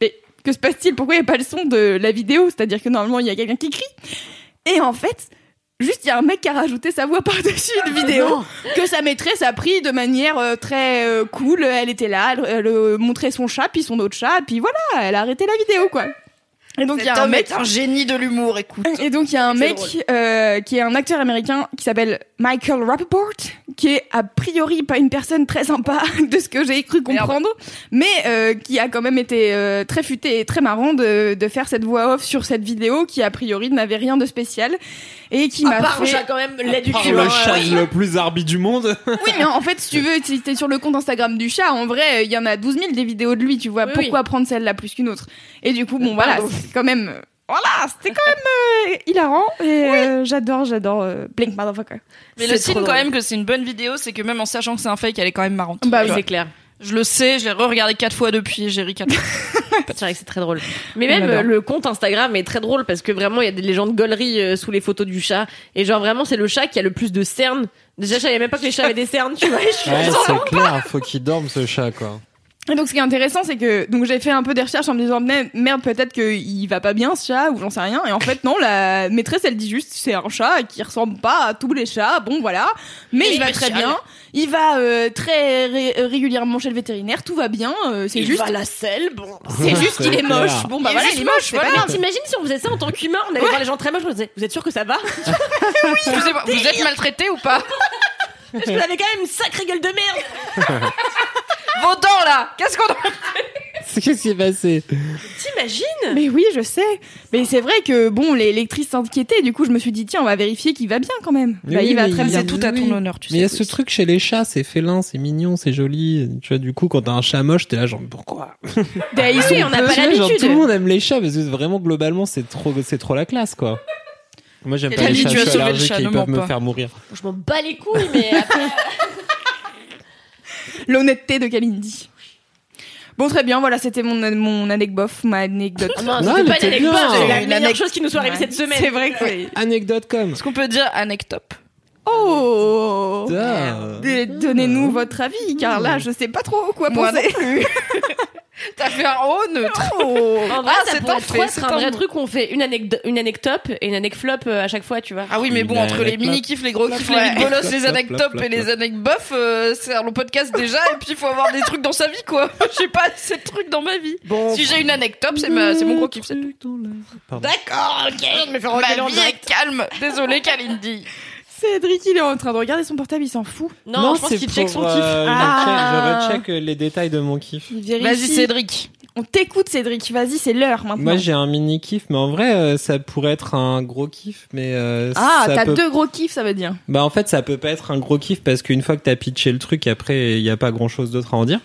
mais que se passe-t-il? Pourquoi il n'y a pas le son de la vidéo? C'est-à-dire que normalement il y a quelqu'un qui crie. Et en fait. Juste, il y a un mec qui a rajouté sa voix par-dessus une vidéo que sa maîtresse a pris de manière euh, très euh, cool. Elle était là, elle, elle, euh, montrait son chat, puis son autre chat, puis voilà, elle a arrêté la vidéo, quoi. Et donc, il y a un mec. est un génie de l'humour, écoute. Et donc, il y a un mec euh, qui est un acteur américain qui s'appelle Michael Rappaport, qui est a priori pas une personne très sympa de ce que j'ai cru comprendre, mais euh, qui a quand même été euh, très futé et très marrant de, de faire cette voix off sur cette vidéo qui a priori n'avait rien de spécial et qui m'a fait... chat quand même, lait du cul. le hein, chat le plus arbitre du monde. Oui, mais en fait, si tu veux, si t'es sur le compte Instagram du chat, en vrai, il y en a 12 000 des vidéos de lui, tu vois. Oui, Pourquoi prendre celle-là plus qu'une autre? Et du coup, bon, voilà, Pardon. C'est quand même Voilà, c'était quand même euh, hilarant. Et euh, j'adore, j'adore euh, Blink Motherfucker. Mais le signe quand même que c'est une bonne vidéo, c'est que même en sachant que c'est un fake, elle est quand même marrante. Bah oui. c'est clair. Je le sais, je l'ai re-regardé quatre fois depuis, j'ai ri quatre fois. C'est vrai que c'est très drôle. Mais On même adore. euh, le compte Instagram est très drôle parce que vraiment il y a des légendes de gaulerie euh, sous les photos du chat et genre vraiment c'est le chat qui a le plus de cernes. Déjà je savais même pas que les chats avaient des cernes, tu vois. et je suis Ouais, genre, c'est clair, faut qu'il dorme ce chat, quoi. Et donc, ce qui est intéressant, c'est que donc j'ai fait un peu des recherches en me disant mais- merde, peut-être qu'il va pas bien ce chat ou j'en sais rien. Et en fait, non, la maîtresse elle dit juste c'est un chat qui ressemble pas à tous les chats. Bon, voilà, mais Et il va il très bien. Il va euh, très ré- régulièrement chez le vétérinaire, tout va bien. euh, c'est il juste, va à la selle, bon. c'est juste qu'il est moche. clair. Bon bah Il voilà, juste il est moche, voilà. T'imagines si on faisait ça en tant qu'humain, on allait voir les gens très moches, on disait vous êtes sûr que ça va? Excusez-moi, vous êtes maltraité ou pas? Parce que vous avez quand même une sacrée gueule de merde. Vos dents là Qu'est-ce qu'on a C'est qu'est-ce qui s'est passé T'imagines Mais oui, je sais. Mais c'est vrai que bon, les lectrices s'inquiétaient. Du coup, je me suis dit tiens, on va vérifier qu'il va bien quand même. Mais bah, oui, il va mais très il- bien. C'est tout à ton Oui. honneur, tu sais. Mais il y a ce truc chez les chats, c'est félin, c'est mignon, c'est joli. Tu vois, du coup, quand t'as un chat moche, t'es là genre pourquoi Bah, ils Oui, sont on n'a pas l'habitude. tout le monde aime les chats, parce que vraiment globalement, c'est trop, c'est trop la classe, quoi. Moi, j'aime pas les chats, tu je as suis sauvé le allergique ils ne peuvent me faire mourir. Je m'en bats les couilles, mais après. L'honnêteté de Kalindi. Bon, très bien, voilà, c'était mon, mon anecdote, ma anecdote. Oh non, Non, c'était pas une anecdote, c'est la meilleure anec- chose qui nous soit arrivée cette semaine. C'est vrai que c'est. Anecdote.com. Est-ce qu'on peut dire anecdote Oh Donnez-nous votre avis, car là, je sais pas trop quoi Moi penser. plus. T'as fait un haut neutre. En vrai, Ah, ça c'est pourrait trop fait, être c'est un un vrai truc où on fait une anecdote, une anecdote et une anecflop euh, à chaque fois, tu vois. Ah oui, mais bon, entre les anecdote. mini-kifs, les gros kiffs, les Flop, les anecdotes et les flop. anecbof, euh, c'est un long podcast déjà, et puis il faut avoir des trucs dans sa vie, quoi. J'ai pas assez de trucs dans ma vie. Bon. Si j'ai une anecdote, c'est ma- c'est mon gros kiff, c'est tout. Pardon. D'accord, ok. Je me Ma vie est calme. Désolé, Kalindi. Cédric, il est en train de regarder son portable, il s'en fout. Non, je pense c'est qu'il check son pour, kiff. euh, Ah. Je recheck les détails de mon kiff. Il vérifie. Vas-y, Cédric. On t'écoute, Cédric. Vas-y, c'est l'heure maintenant. Moi, j'ai un mini kiff, mais en vrai, euh, ça pourrait être un gros kiff, mais euh, ah, ça t'as peut... deux gros kiffs, ça veut dire. Bah en fait, ça peut pas être un gros kiff parce qu'une fois que t'as pitché le truc, après, il y a pas grand chose d'autre à en dire.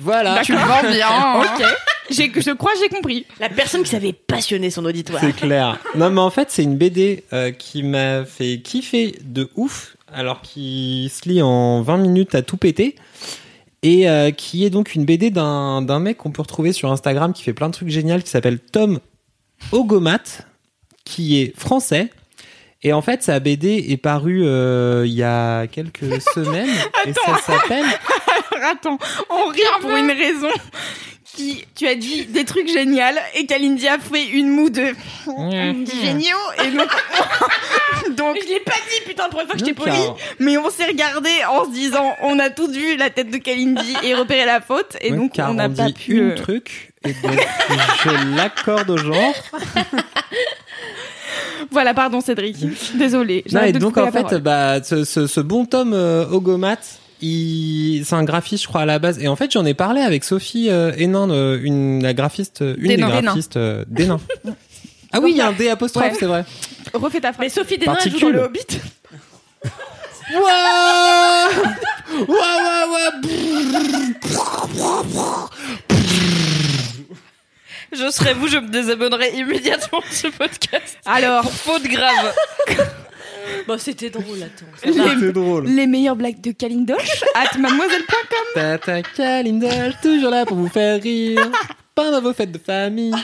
voilà. Tu le vends bien. hein. Ok. J'ai, je crois que j'ai compris. La personne qui savait passionner son auditoire. C'est clair. Non, mais en fait, c'est une BD euh, qui m'a fait kiffer de ouf, alors qui se lit en 20 minutes à tout péter. Et euh, qui est donc une BD d'un d'un mec qu'on peut retrouver sur Instagram qui fait plein de trucs géniaux, qui s'appelle Tom Ogomat, qui est français. Et en fait, sa BD est parue euh, il y a quelques semaines. et ça s'appelle Attends, on rit pour une raison. Qui, tu as dit des trucs géniaux et Kalindi a fait une moue de géniaux et donc, donc Je l'ai pas dit, putain, pour une fois que j'étais Donc, poli. mais on s'est regardé en se disant on a tous vu la tête de Kalindi et repéré la faute et donc car on n'a pas dit pu une euh, truc et donc je l'accorde au genre. voilà pardon Cédric. Désolé Non, et donc en la fait, bah, ce, ce, ce bon Tom euh, Ogomat, il, c'est un graphiste, je crois à la base. Et en fait, j'en ai parlé avec Sophie euh, Hénin, euh, une la graphiste, euh, une Des des nains. graphistes euh, des nains. ah oui, il y a un D apostrophe, Ouais. c'est vrai. refais ta Mais phrase Sophie Desnains joue dans le Hobbit. Ouah, ouah. Je serais vous, je me désabonnerais immédiatement de ce podcast. alors faute grave. Bon, c'était drôle, attends. C'est drôle. les meilleures blagues de Kalindosh at mademoiselle.com Tata Kalindal, toujours là pour vous faire rire. Pendant vos fêtes de famille.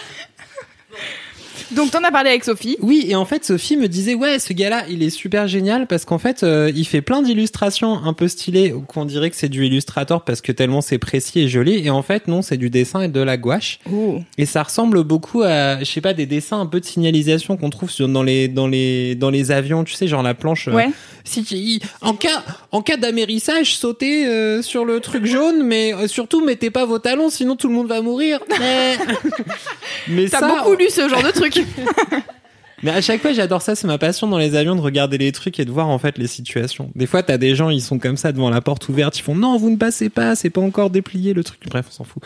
Donc t'en as parlé avec Sophie Oui, et en fait, Sophie me disait, ouais, ce gars-là, il est super génial parce qu'en fait, euh, il fait plein d'illustrations un peu stylées qu'on dirait que c'est du illustrator parce que tellement c'est précis et joli. Et en fait, non, c'est du dessin et de la gouache. Et ça ressemble beaucoup à, je sais pas, des dessins un peu de signalisation qu'on trouve sur, dans les, dans les, dans les avions, tu sais, genre la planche. euh, ouais si en cas, en cas d'amérissage, sautez euh, sur le truc jaune, mais euh, surtout mettez pas vos talons, sinon tout le monde va mourir. Mais, mais t'as ça, beaucoup lu ce genre de truc mais à chaque fois, j'adore ça. C'est ma passion dans les avions de regarder les trucs et de voir en fait les situations. Des fois, t'as des gens, ils sont comme ça devant la porte ouverte, ils font non, vous ne passez pas, c'est pas encore déplié le truc. Bref, on s'en fout.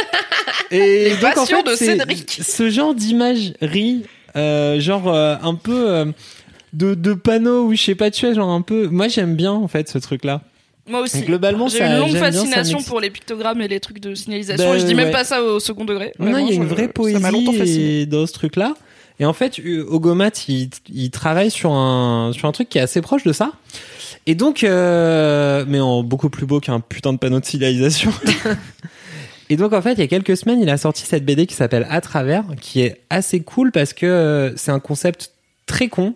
et donc, en fait, de Cédric. ce genre d'imagerie, euh, genre euh, un peu euh, de, de panneaux ou je sais pas, tu vois, genre un peu. Moi, j'aime bien en fait ce truc-là. Moi aussi. Globalement, J'ai une longue fascination pour les pictogrammes et les trucs de signalisation. Et je dis même ouais. pas ça au second degré. Non, il y a Vraiment, une vraie poésie et- dans ce truc-là. Et en fait, euh, Ogomat, il, il travaille sur un, sur un truc qui est assez proche de ça. Et donc, euh, mais en beaucoup plus beau qu'un putain de panneau de signalisation. Et donc, en fait, il y a quelques semaines, il a sorti cette BD qui s'appelle À travers, qui est assez cool parce que euh, c'est un concept très con.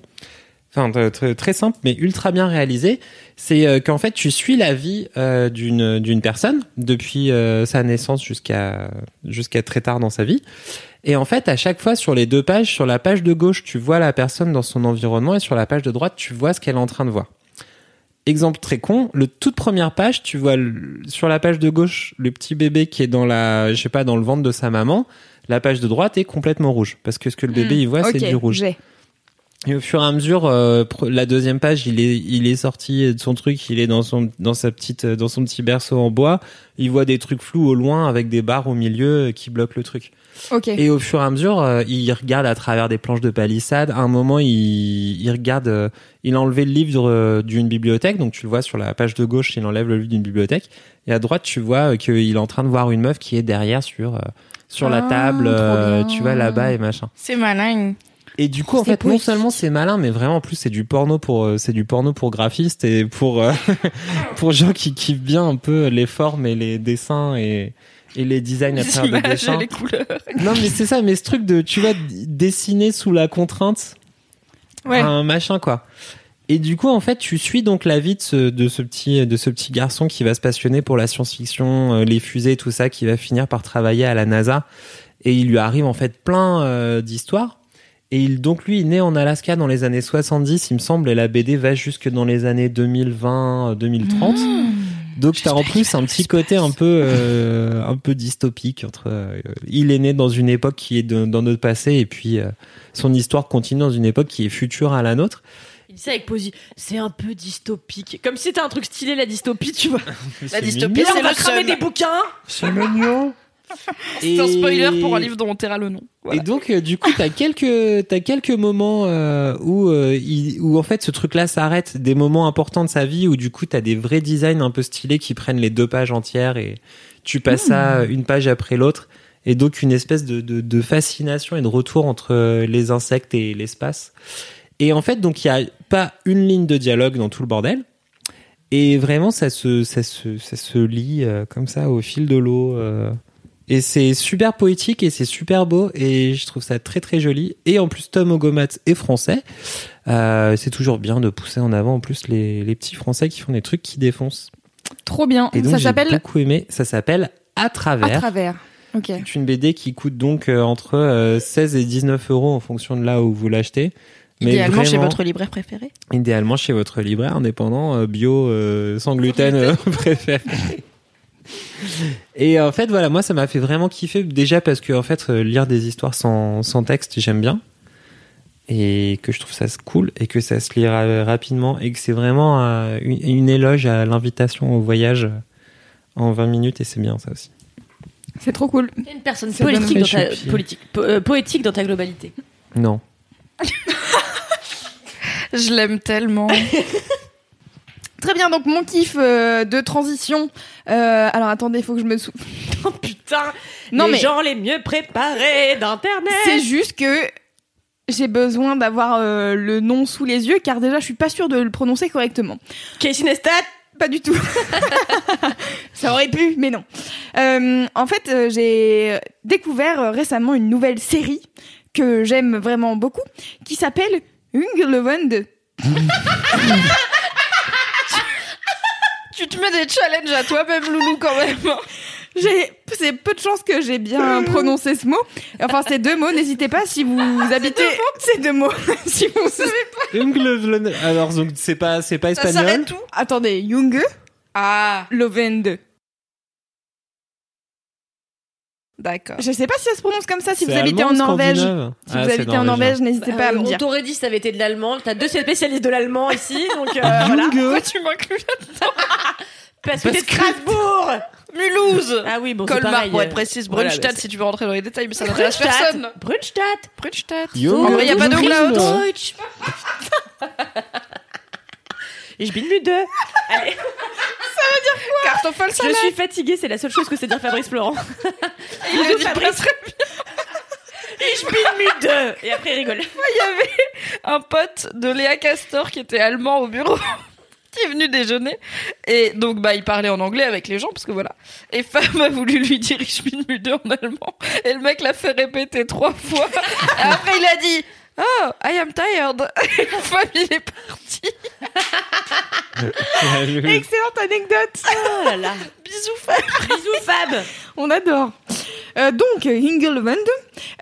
Enfin, très, simple, mais ultra bien réalisé. C'est euh, qu'en fait, tu suis la vie euh, d'une d'une personne depuis euh, sa naissance jusqu'à jusqu'à très tard dans sa vie. Et en fait, à chaque fois, sur les deux pages, sur la page de gauche, tu vois la personne dans son environnement et sur la page de droite, tu vois ce qu'elle est en train de voir. Exemple très con, le toute première page, tu vois le- sur la page de gauche le petit bébé qui est dans la, je sais pas, dans le ventre de sa maman. La page de droite est complètement rouge parce que ce que le bébé il voit, ok, c'est du rouge. j'ai. Et au fur et à mesure, euh, la deuxième page, il est, il est sorti de son truc, il est dans son, dans sa petite, dans son petit berceau en bois. Il voit des trucs flous au loin avec des barres au milieu euh, qui bloquent le truc. Ok. Et au fur et à mesure, euh, il regarde à travers des planches de palissade. À un moment, il, il regarde, euh, il a enlevé le livre euh, d'une bibliothèque, donc tu le vois sur la page de gauche, il enlève le livre d'une bibliothèque. Et à droite, tu vois euh, qu'il est en train de voir une meuf qui est derrière sur, euh, sur la Ah, table, euh, tu vois là-bas et machin. C'est malin. Et du coup, en fait, non seulement c'est malin, mais vraiment en plus c'est du porno pour euh, c'est du porno pour graphistes et pour euh, pour gens qui kiffent bien un peu les formes et les dessins et et les designs à travers des dessins. les couleurs. Non, mais c'est ça, mais ce truc de tu d- dessiner sous la contrainte, Ouais. un machin quoi. Et du coup, en fait, tu suis donc la vie de ce, de ce petit de ce petit garçon qui va se passionner pour la science-fiction, euh, les fusées, tout ça, qui va finir par travailler à la NASA. Et il lui arrive en fait plein euh, d'histoires. Et il, donc lui, il est né en Alaska dans les années 70, il me semble, et la BD va jusque dans les années 2020, 2030. Donc t'as en plus un petit côté un peu euh, un peu dystopique entre euh, il est né dans une époque qui est de- dans notre passé et puis euh, son histoire continue dans une époque qui est future à la nôtre. Il dit ça avec poésie. C'est un peu dystopique. Comme si c'était un truc stylé, la dystopie, tu vois. La dystopie, Et là, c'est on va cramer des bouquins. C'est mignon. C'est un spoiler pour un livre dont on taira le nom. Voilà. Et donc, euh, du coup, t'as quelques, t'as quelques moments euh, où, euh, il- où en fait ce truc-là s'arrête, des moments importants de sa vie où du coup t'as des vrais designs un peu stylés qui prennent les deux pages entières et tu passes ça une page après l'autre. Et donc une espèce de, de, de fascination et de retour entre euh, les insectes et l'espace. Et en fait, donc il y a pas une ligne de dialogue dans tout le bordel. Et vraiment, ça se, ça se, ça se lit euh, comme ça au fil de l'eau. euh. Et c'est super poétique et c'est super beau et je trouve ça très très joli. Et en plus, Tom Ogomat est français. Euh, c'est toujours bien de pousser en avant en plus les, les petits français qui font des trucs qui défoncent. Trop bien. Et donc ça j'ai beaucoup aimé. Ça s'appelle À À travers. travers. Ok. C'est une BD qui coûte donc euh, entre euh, 16 et 19 euros en fonction de là où vous l'achetez. Mais Idéalement chez votre libraire préféré. idéalement chez votre libraire indépendant euh, bio euh, sans gluten euh, préféré. Et en fait voilà, moi ça m'a fait vraiment kiffer déjà parce que en fait euh, lire des histoires sans, sans texte, j'aime bien. Et que je trouve ça cool et que ça se lit ra- rapidement et que c'est vraiment euh, une, une éloge à l'invitation au voyage euh, en 20 minutes et c'est bien ça aussi. C'est trop cool. Une personne politique dans, ta, politique, po- euh, poétique dans ta globalité? Non. Je l'aime tellement. Très bien, donc mon kiff euh, de transition. Euh, alors attendez, il faut que je me souvienne. Oh putain Non Les mais gens les mieux préparés d'Internet c'est juste que j'ai besoin d'avoir euh, le nom sous les yeux car déjà je suis pas sûre de le prononcer correctement. Casey Neistat? Pas du tout. Ça aurait pu, mais non. En fait, j'ai découvert récemment une nouvelle série que j'aime vraiment beaucoup, qui s'appelle Ungelewand. tu te mets des challenges à toi-même, Loulou, quand même. J'ai, c'est peu de chance que j'ai bien prononcé ce mot. Enfin, ces deux mots. N'hésitez pas si vous habitez ces deux mots. si vous Unglevlen- Alors donc c'est pas c'est pas Ça espagnol. s'arrête tout attendez, Junge Ah, Lovende. D'accord. Je sais pas si ça se prononce comme ça si vous C'est habitez en Norvège. Si Ah, vous habitez en. Norvège, n'hésitez pas à me Euh, dire. On t'aurait dit si ça avait été de l'allemand. T'as deux spécialistes de l'allemand ici, donc euh, voilà. Pourquoi tu m'inclus là Parce que t'es de Strasbourg Mulhouse Ah oui, bon, Colmar, pareil. pour être précise. voilà, Brunstadt, si tu veux rentrer dans les détails, mais ça n'intéresse Brunstadt. personne. Brunstadt Brunstadt. Yo, En vrai, y a pas de bonjour. Ich bin müde. Allez. Kartoffel Je suis fatiguée, c'est la seule chose que c'est dire Fabrice Florent. Il le dit Fabrice. très Ich bin müde. Et après, il rigole. il y avait un pote de Léa Castor qui était allemand au bureau qui est venu déjeuner et donc bah il parlait en anglais avec les gens parce que voilà et Femme a voulu lui dire ich bin müde en allemand et le mec l'a fait répéter trois fois et après il a dit oh I am tired Femme il est parti Excellente anecdote. Oh là là. bisous Femme Bisous, Fab. On adore. Euh, donc, Hingelwand,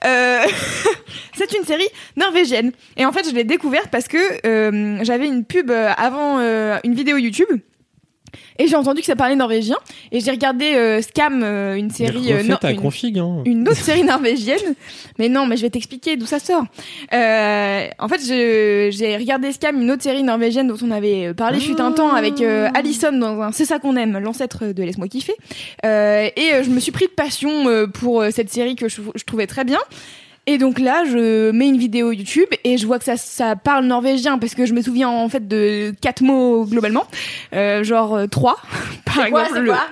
euh, c'est une série norvégienne. Et en fait, je l'ai découverte parce que euh, j'avais une pub avant euh, une vidéo YouTube. Et j'ai entendu que ça parlait norvégien. Et j'ai regardé euh, Scam, euh, une série... euh, ta une- config, hein. une autre série norvégienne. Mais non, mais je vais t'expliquer d'où ça sort. Euh, en fait, j'ai regardé Scam, une autre série norvégienne dont on avait parlé fut un temps avec Allison dans un C'est ça qu'on aime, l'ancêtre de Laisse-moi kiffer. Euh, et je me suis pris de passion pour cette série que je, je trouvais très bien. Et donc là, je mets une vidéo YouTube et je vois que ça, ça parle norvégien parce que je me souviens en fait de quatre mots globalement, euh, genre euh, trois par quoi, exemple. le- quoi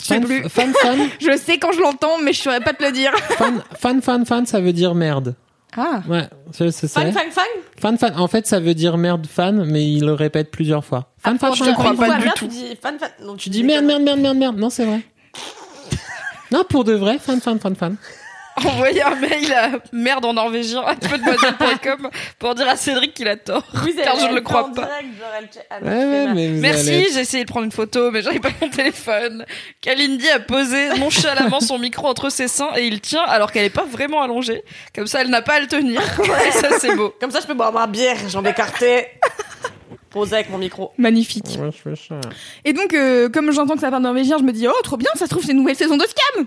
je sais Fan, plus. fan, fan, Je sais quand je l'entends, mais je saurais pas te le dire. fan, fan, fan, fan, ça veut dire merde. Ah. Ouais, c'est ça. Fan, fan, fan. Fan, fan. En fait, ça veut dire merde, fan, mais il le répète plusieurs fois. Fan, fan, je fan, crois fan, pas du tout. Tu dis fan, fan. Non, Tu dis merde, merde, merde, merde, merde. Non, c'est vrai. non, pour de vrai, fan, fan, fan, fan. Envoyez un mail à merde en norvégien à mademoiselle.com pour dire à Cédric qu'il a tort car je ne le crois pas ouais, mais Merci, allez- j'ai essayé de prendre une photo, mais j'avais pas mon téléphone. Kalindi a posé nonchalamment son micro entre ses seins et il tient alors qu'elle est pas vraiment allongée. Comme ça, elle n'a pas à le tenir. Et ça, c'est beau. Comme ça, je peux boire ma bière, jambes écartées. Posé avec mon micro. Magnifique. Ouais, je fais ça. Et donc, euh, comme j'entends que ça parle norvégien, je me dis, oh, trop bien, ça se trouve, c'est une nouvelle saison de Scam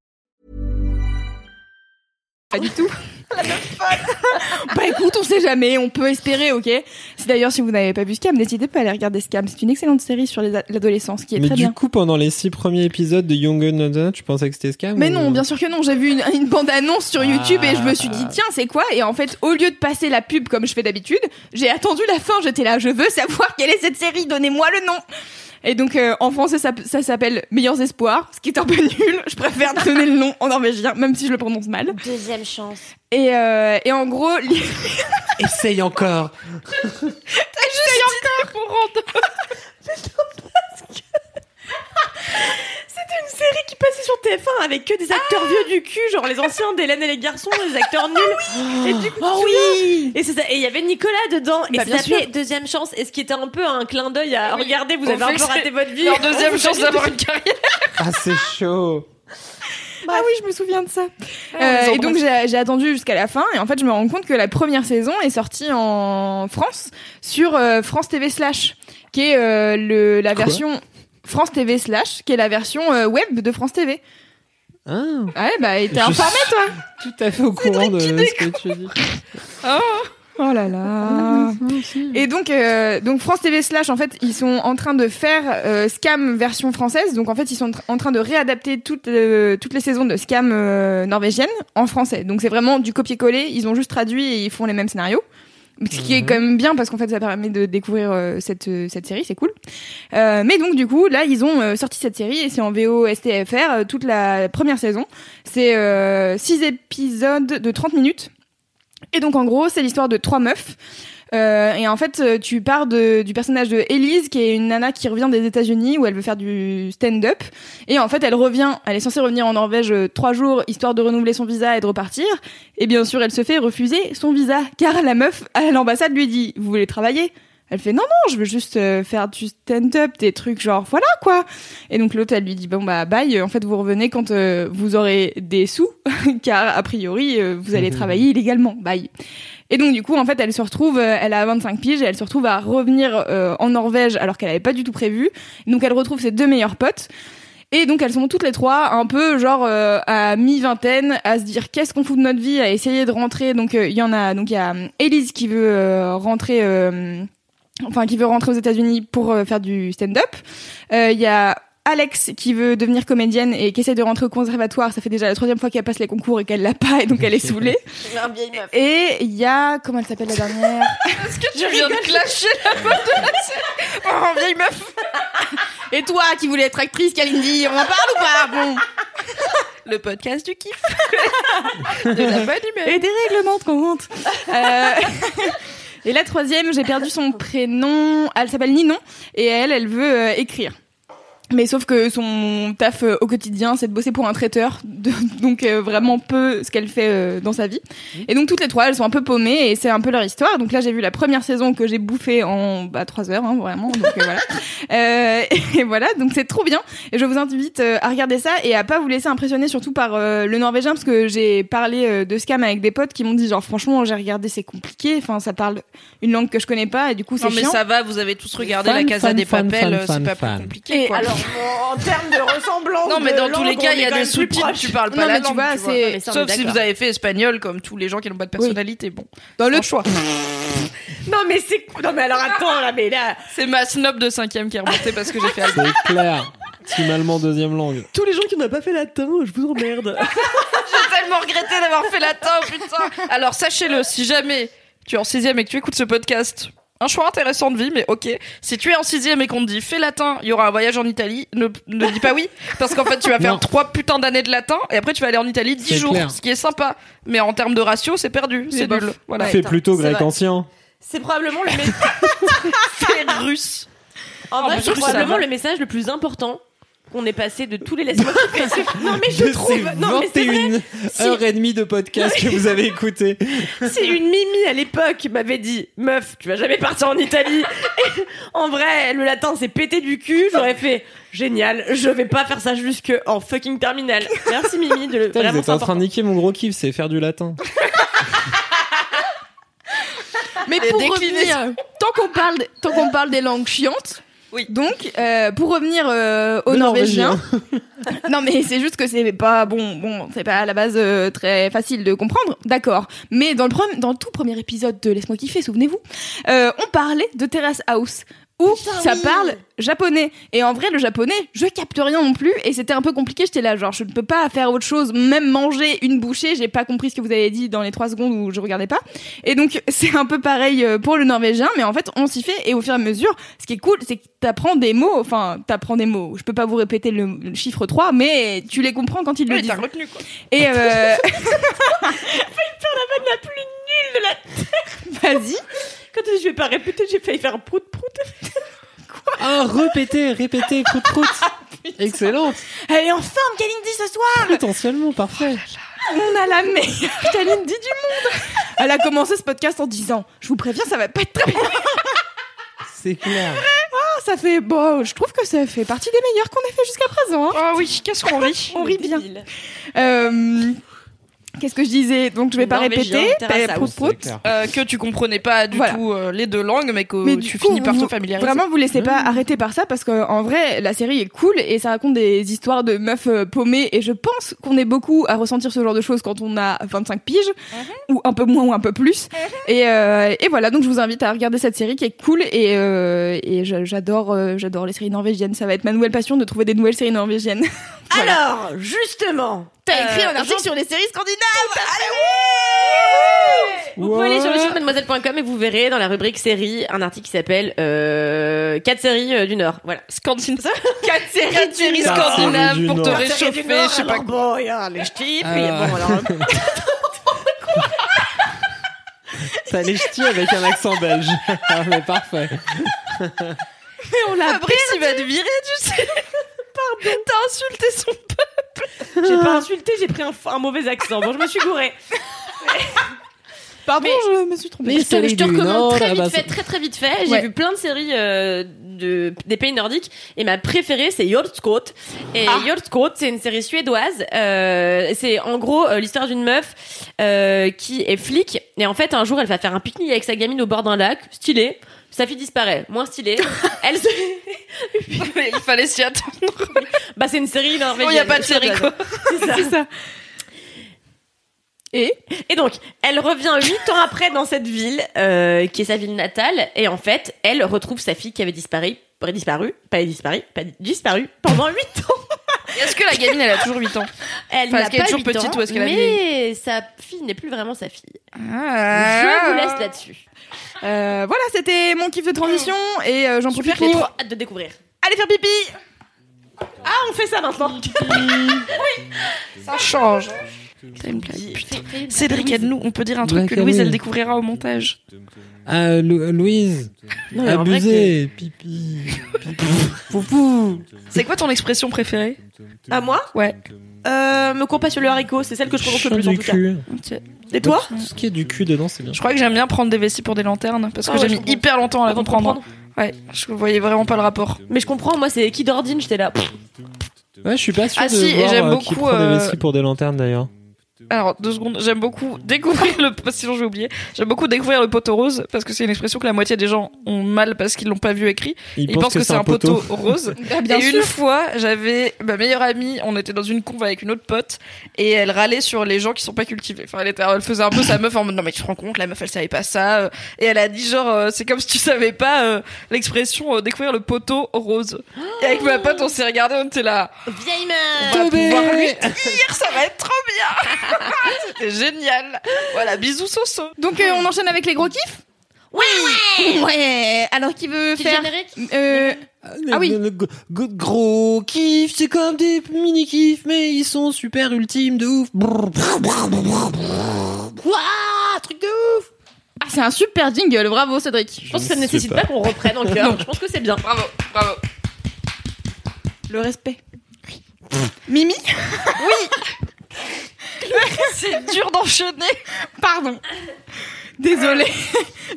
Pas du tout. bah écoute, on sait jamais, on peut espérer, ok? C'est d'ailleurs, si vous n'avez pas vu Scam, n'hésitez pas à aller regarder Scam. C'est une excellente série sur l'adolescence qui est Mais très du bien. coup, pendant les six premiers épisodes de Young Guns, tu pensais que c'était Scam Mais ou- non, bien sûr que non. J'ai vu une, une bande-annonce sur YouTube et je me suis dit, tiens, c'est quoi? Et en fait, au lieu de passer la pub comme je fais d'habitude, j'ai attendu la fin. J'étais là, je veux savoir quelle est cette série, donnez-moi le nom et donc euh, en français ça, ça s'appelle Meilleurs Espoirs, ce qui est un peu nul. Je préfère donner le nom en norvégien, même si je le prononce mal. Deuxième chance. Et, euh, et en gros, li- Essaye encore. C'était une série qui passait sur TF1 avec que des acteurs vieux du cul, genre les anciens d'Hélène et les garçons, les acteurs nuls. Et du coup, oh oui Et c'est ça. Et il y avait Nicolas dedans. Et Bah, ça s'appelait. Deuxième chance. Et ce qui était un peu un clin d'œil à Oui. regardez, vous On avez un fait peu raté c'est votre vie. Leur deuxième chance d'avoir une carrière. Ah, c'est chaud. Ah oui, je me souviens de ça. les Euh, et donc j'ai attendu jusqu'à la fin et en fait je me rends compte que la première saison est sortie en France sur euh, France TV slash qui est euh, le la Quoi version France TV slash qui est la version euh, web de France TV. Ah, Ouais bah t'es informé toi. tout à fait au courant de ce que tu dis. Oh là là. Et donc, euh, donc France TV slash, en fait, ils sont en train de faire euh, Scam version française. Donc en fait, ils sont en train de réadapter toutes, euh, toutes les saisons de Scam euh, norvégienne en français. Donc c'est vraiment du copier-coller. Ils ont juste traduit et ils font les mêmes scénarios. Ce qui est Mhm. quand même bien parce qu'en fait ça permet de découvrir euh, cette, euh, cette série, c'est cool. Euh, mais donc du coup là ils ont euh, sorti cette série et c'est en VO STFR toute la première saison. C'est euh, six épisodes de 30 minutes. Et donc en gros c'est l'histoire de trois meufs Euh, et en fait, euh, tu pars de, du personnage de Elise, qui est une nana qui revient des États-Unis où elle veut faire du stand-up. Et en fait, elle revient, elle est censée revenir en Norvège euh, trois jours histoire de renouveler son visa et de repartir. Et bien sûr, elle se fait refuser son visa car la meuf à l'ambassade lui dit "Vous voulez travailler? Elle fait non non je veux juste euh, faire du stand-up des trucs genre voilà quoi. Et donc l'autre elle lui dit bon bah bye en fait vous revenez quand euh, vous aurez des sous car a priori euh, vous allez travailler illégalement. Bye. Et donc du coup en fait elle se retrouve euh, elle a 25 piges et elle se retrouve à revenir euh, en Norvège alors qu'elle avait pas du tout prévu. Donc elle retrouve ses deux meilleurs potes. Et donc elles sont toutes les trois un peu genre euh, à mi-vingtaine à se dire qu'est-ce qu'on fout de notre vie à essayer de rentrer. Donc euh, il y en a donc il y a euh, Elise qui veut euh, rentrer euh, enfin qui veut rentrer aux États-Unis pour euh, faire du stand-up. Euh, Il y a Alex qui veut devenir comédienne et qui essaie de rentrer au conservatoire. Ça fait déjà la troisième fois qu'elle passe les concours et qu'elle l'a pas et donc elle est saoulée. Et il y a comment elle s'appelle la dernière Est-ce que tu viens de clasher la meuf de la Oh, vieille meuf Et toi qui voulais être actrice, Kalindi, on en parle ou pas? Bon. Le podcast du kiff De la bonne humeur Et des règlements de compte. Euh, Et la troisième, j'ai perdu son prénom. Elle s'appelle Ninon et elle, elle veut euh, écrire. Mais sauf que son taf euh, au quotidien, c'est de bosser pour un traiteur, de- donc euh, vraiment peu ce qu'elle fait euh, dans sa vie. Et donc toutes les trois, elles sont un peu paumées et c'est un peu leur histoire. Donc là, j'ai vu la première saison que j'ai bouffée en bah, trois heures, hein, vraiment. Donc euh, voilà. Euh, et voilà, donc c'est trop bien. Et je vous invite euh, à regarder ça et à pas vous laisser impressionner surtout par euh, le norvégien parce que j'ai parlé euh, de scam avec des potes qui m'ont dit genre franchement j'ai regardé c'est compliqué. Enfin ça parle une langue que je connais pas et du coup c'est Non mais chiant. ça va, vous avez tous regardé Fan, la Casa fan, des fan, Papel, fan, euh, c'est pas plus compliqué. Et quoi. alors, en termes de ressemblance. non mais de dans tous les cas, il y a des sous-titres, tu parles pas Non, la langue, vois, tu vois. c'est- Non, mais ça, on est Sauf si vous avez fait espagnol comme tous les gens qui n'ont pas de personnalité, bon. Dans le choix. Non, mais c'est. Non, mais alors attends, là, mais là. C'est ma snob de cinquième qui est remontée parce que j'ai fait Alban. C'est clair. Team allemand deuxième langue. Tous les gens qui n'ont pas fait latin, je vous emmerde. J'ai tellement regretté d'avoir fait latin, putain. Alors sachez-le, si jamais tu es en sixième et que tu écoutes ce podcast, un choix intéressant de vie, mais ok. Si tu es en sixième et qu'on te dit fais latin, il y aura un voyage en Italie, ne, ne dis pas oui, parce qu'en fait tu vas faire Non. trois putains d'années de latin et après tu vas aller en Italie dix jours, clair. ce qui est sympa. Mais en termes de ratio, c'est perdu, c'est nul. Voilà. Fais plutôt grec ancien. C'est probablement le message. Russe. En vrai, c'est probablement le message le plus important qu'on ait passé de tous les laisse-moi kiffer. Non, mais je de trouve. ces Non, mais c'est vrai. 21 Si- heures et demie de podcast que vous avez écouté. Si une Mimi à l'époque m'avait dit Meuf, tu vas jamais partir en Italie, et en vrai, le latin c'est pété du cul, j'aurais fait Génial, je vais pas faire ça jusque en fucking terminale. Merci Mimi de le Putain, vraiment vous êtes en train de niquer mon gros kiff, c'est faire du latin. Mais pour revenir, tant qu'on parle, tant qu'on parle des langues chiantes. Oui. Donc, euh, pour revenir euh, au Le norvégien. non, mais c'est juste que c'est pas bon. Bon, c'est pas à la base euh, très facile de comprendre. D'accord. Mais dans le dans le tout premier épisode de Laisse-moi kiffer, souvenez-vous, euh, on parlait de Terrace House où ça parle japonais. Et en vrai, le japonais, je capte rien non plus. Et c'était un peu compliqué. J'étais là, genre, je ne peux pas faire autre chose, même manger une bouchée. J'ai pas compris ce que vous avez dit dans les trois secondes où je regardais pas. Et donc, c'est un peu pareil euh, pour le norvégien. Mais en fait, on s'y fait. Et au fur et à mesure, ce qui est cool, c'est que t'apprends des mots. Enfin, t'apprends des mots. Je peux pas vous répéter le, le chiffre 3, mais tu les comprends quand ils le disent. retenu quoi. Et euh... La plus nulle de la. vas-y. Quand je vais pas répéter, j'ai failli faire prout prout. Ah, répétez, répétez, prout prout. Excellent. Elle est en forme, Kalindi, ce soir. Potentiellement, parfait. On a la meilleure Kalindi du monde. Elle a commencé ce podcast en disant, je vous préviens, ça va pas être très bien. C'est clair. Ça fait, bon, je trouve que ça fait partie des meilleurs qu'on ait fait jusqu'à présent. hein. Oh oui, qu'est-ce qu'on rit. On rit bien. Euh, Qu'est-ce que je disais Donc je vais pas répéter. prout, prout. Euh, que tu comprenais pas du Voilà. tout euh, les deux langues, mais que Mais tu coup, finis par vous- te familiariser. Vraiment, vous laissez pas arrêter par ça parce que en vrai, la série est cool et ça raconte des histoires de meufs euh, paumées et je pense qu'on est beaucoup à ressentir ce genre de choses quand on a 25 piges ou un peu moins ou un peu plus. Et, euh, et voilà, donc je vous invite à regarder cette série qui est cool et, euh, j'adore euh, j'adore les séries norvégiennes. Ça va être ma nouvelle passion de trouver des nouvelles séries norvégiennes. Voilà. Alors, justement, T'as écrit euh, un article sur les séries scandinaves. Vous pouvez aller sur le site mademoiselle.com et vous verrez dans la rubrique séries un article qui s'appelle euh, 4 séries euh, du Nord. Voilà. Scandinave. 4 séries, séries scandinaves pour te réchauffer, je sais pas quoi. Bon, il y a les ch'tis, puis Ah. bon, alors. T'as les ch'tis avec un accent belge. Ah, mais parfait. on l'a Fabrice, il va te virer, tu sais. Pardon. T'as insulté son J'ai pas insulté, j'ai pris un, un mauvais accent. Bon, je me suis gourée. Pardon, Mais- je me suis trompée. Mais je te, je recommande Nord, très ah vite bah, fait, très très vite fait. J'ai Ouais. vu plein de séries euh, de, des pays nordiques et ma préférée c'est Hjortskot. Et Ah. Hjortskot c'est une série suédoise. Euh, c'est en gros euh, l'histoire d'une meuf euh, qui est flic et en fait un jour elle va faire un pique-nique avec sa gamine au bord d'un lac, stylé. Sa fille disparaît, moins stylé. Elle se... Il fallait s'y attendre. bah c'est une série norvégienne. Oh, y a pas de série, quoi. C'est ça. Et Et donc, elle revient huit ans après dans cette ville, euh, qui est sa ville natale, et en fait, elle retrouve sa fille qui avait disparu, disparu, pas disparu, pas disparu pendant huit ans. Est-ce que la gamine, elle a toujours 8 ans? Elle Enfin, est toujours petite ans, ou est-ce qu'elle a mais sa fille n'est plus vraiment sa fille. Ah. Je vous laisse là-dessus. euh, voilà, c'était mon kiff de transition et euh, j'en profite pour trop hâte de découvrir. aller faire pipi. Ah, on fait ça maintenant. Ça change. Putain. Cédric, aide-nous. On peut dire un truc que Louise, Louise. elle découvrira au montage. Ah, Lou- Louise. Non, mais en vrai Abusé. Pipi. Pipi. Poupou. C'est quoi ton expression préférée? À moi? Ouais. euh, Me cours pas sur le haricot, c'est celle que je prononce le Chant plus en du tout cas. cul. Et toi? Tout ce qui est du cul dedans, c'est bien. Je crois que j'aime bien prendre des vessies pour des lanternes parce que Ah ouais, j'ai je mis comprends. hyper longtemps à la Avant de comprendre. Ouais, je voyais vraiment pas le rapport. Mais je comprends, moi c'est Kid Ordine, j'étais là. Pff, Ouais, je suis pas sûr Ah de si, et voir j'aime euh, qui beaucoup, prend des euh, vessies pour des lanternes d'ailleurs. Alors, deux secondes, j'aime beaucoup découvrir le, sinon je vais oublier, j'aime beaucoup découvrir le poteau rose parce que c'est une expression que la moitié des gens ont mal parce qu'ils l'ont pas vu écrit. Ils, pensent que, c'est un poteau, rose. Ah, bien et sûr. une fois, j'avais ma meilleure amie, on était dans une conve avec une autre pote et elle râlait sur les gens qui sont pas cultivés. Enfin, elle, était, elle faisait un peu sa meuf en mode non mais tu te rends compte, la meuf elle savait pas ça. euh, Et elle a dit genre euh, c'est comme si tu savais pas euh, l'expression euh, découvrir le poteau rose. Et avec ma pote on s'est regardé, on était là. Vieille On va meuf pouvoir lui dire, ça va être trop bien. C'était génial. Voilà, bisous Soso. Donc euh, on enchaîne avec les gros kiffs Oui Ouais. Alors qui veut Petit faire générique euh, Ah oui. Le, gros kiff, c'est comme des mini kiffs, mais ils sont super ultimes de ouf. Ouah, truc de ouf Ah, c'est un super jingle, bravo Cédric. Je pense que ça ne nécessite pas. pas qu'on reprenne en cœur. Je pense que c'est bien. Bravo, bravo. Le respect. Mimi? C'est dur d'enchaîner. Pardon. Désolée.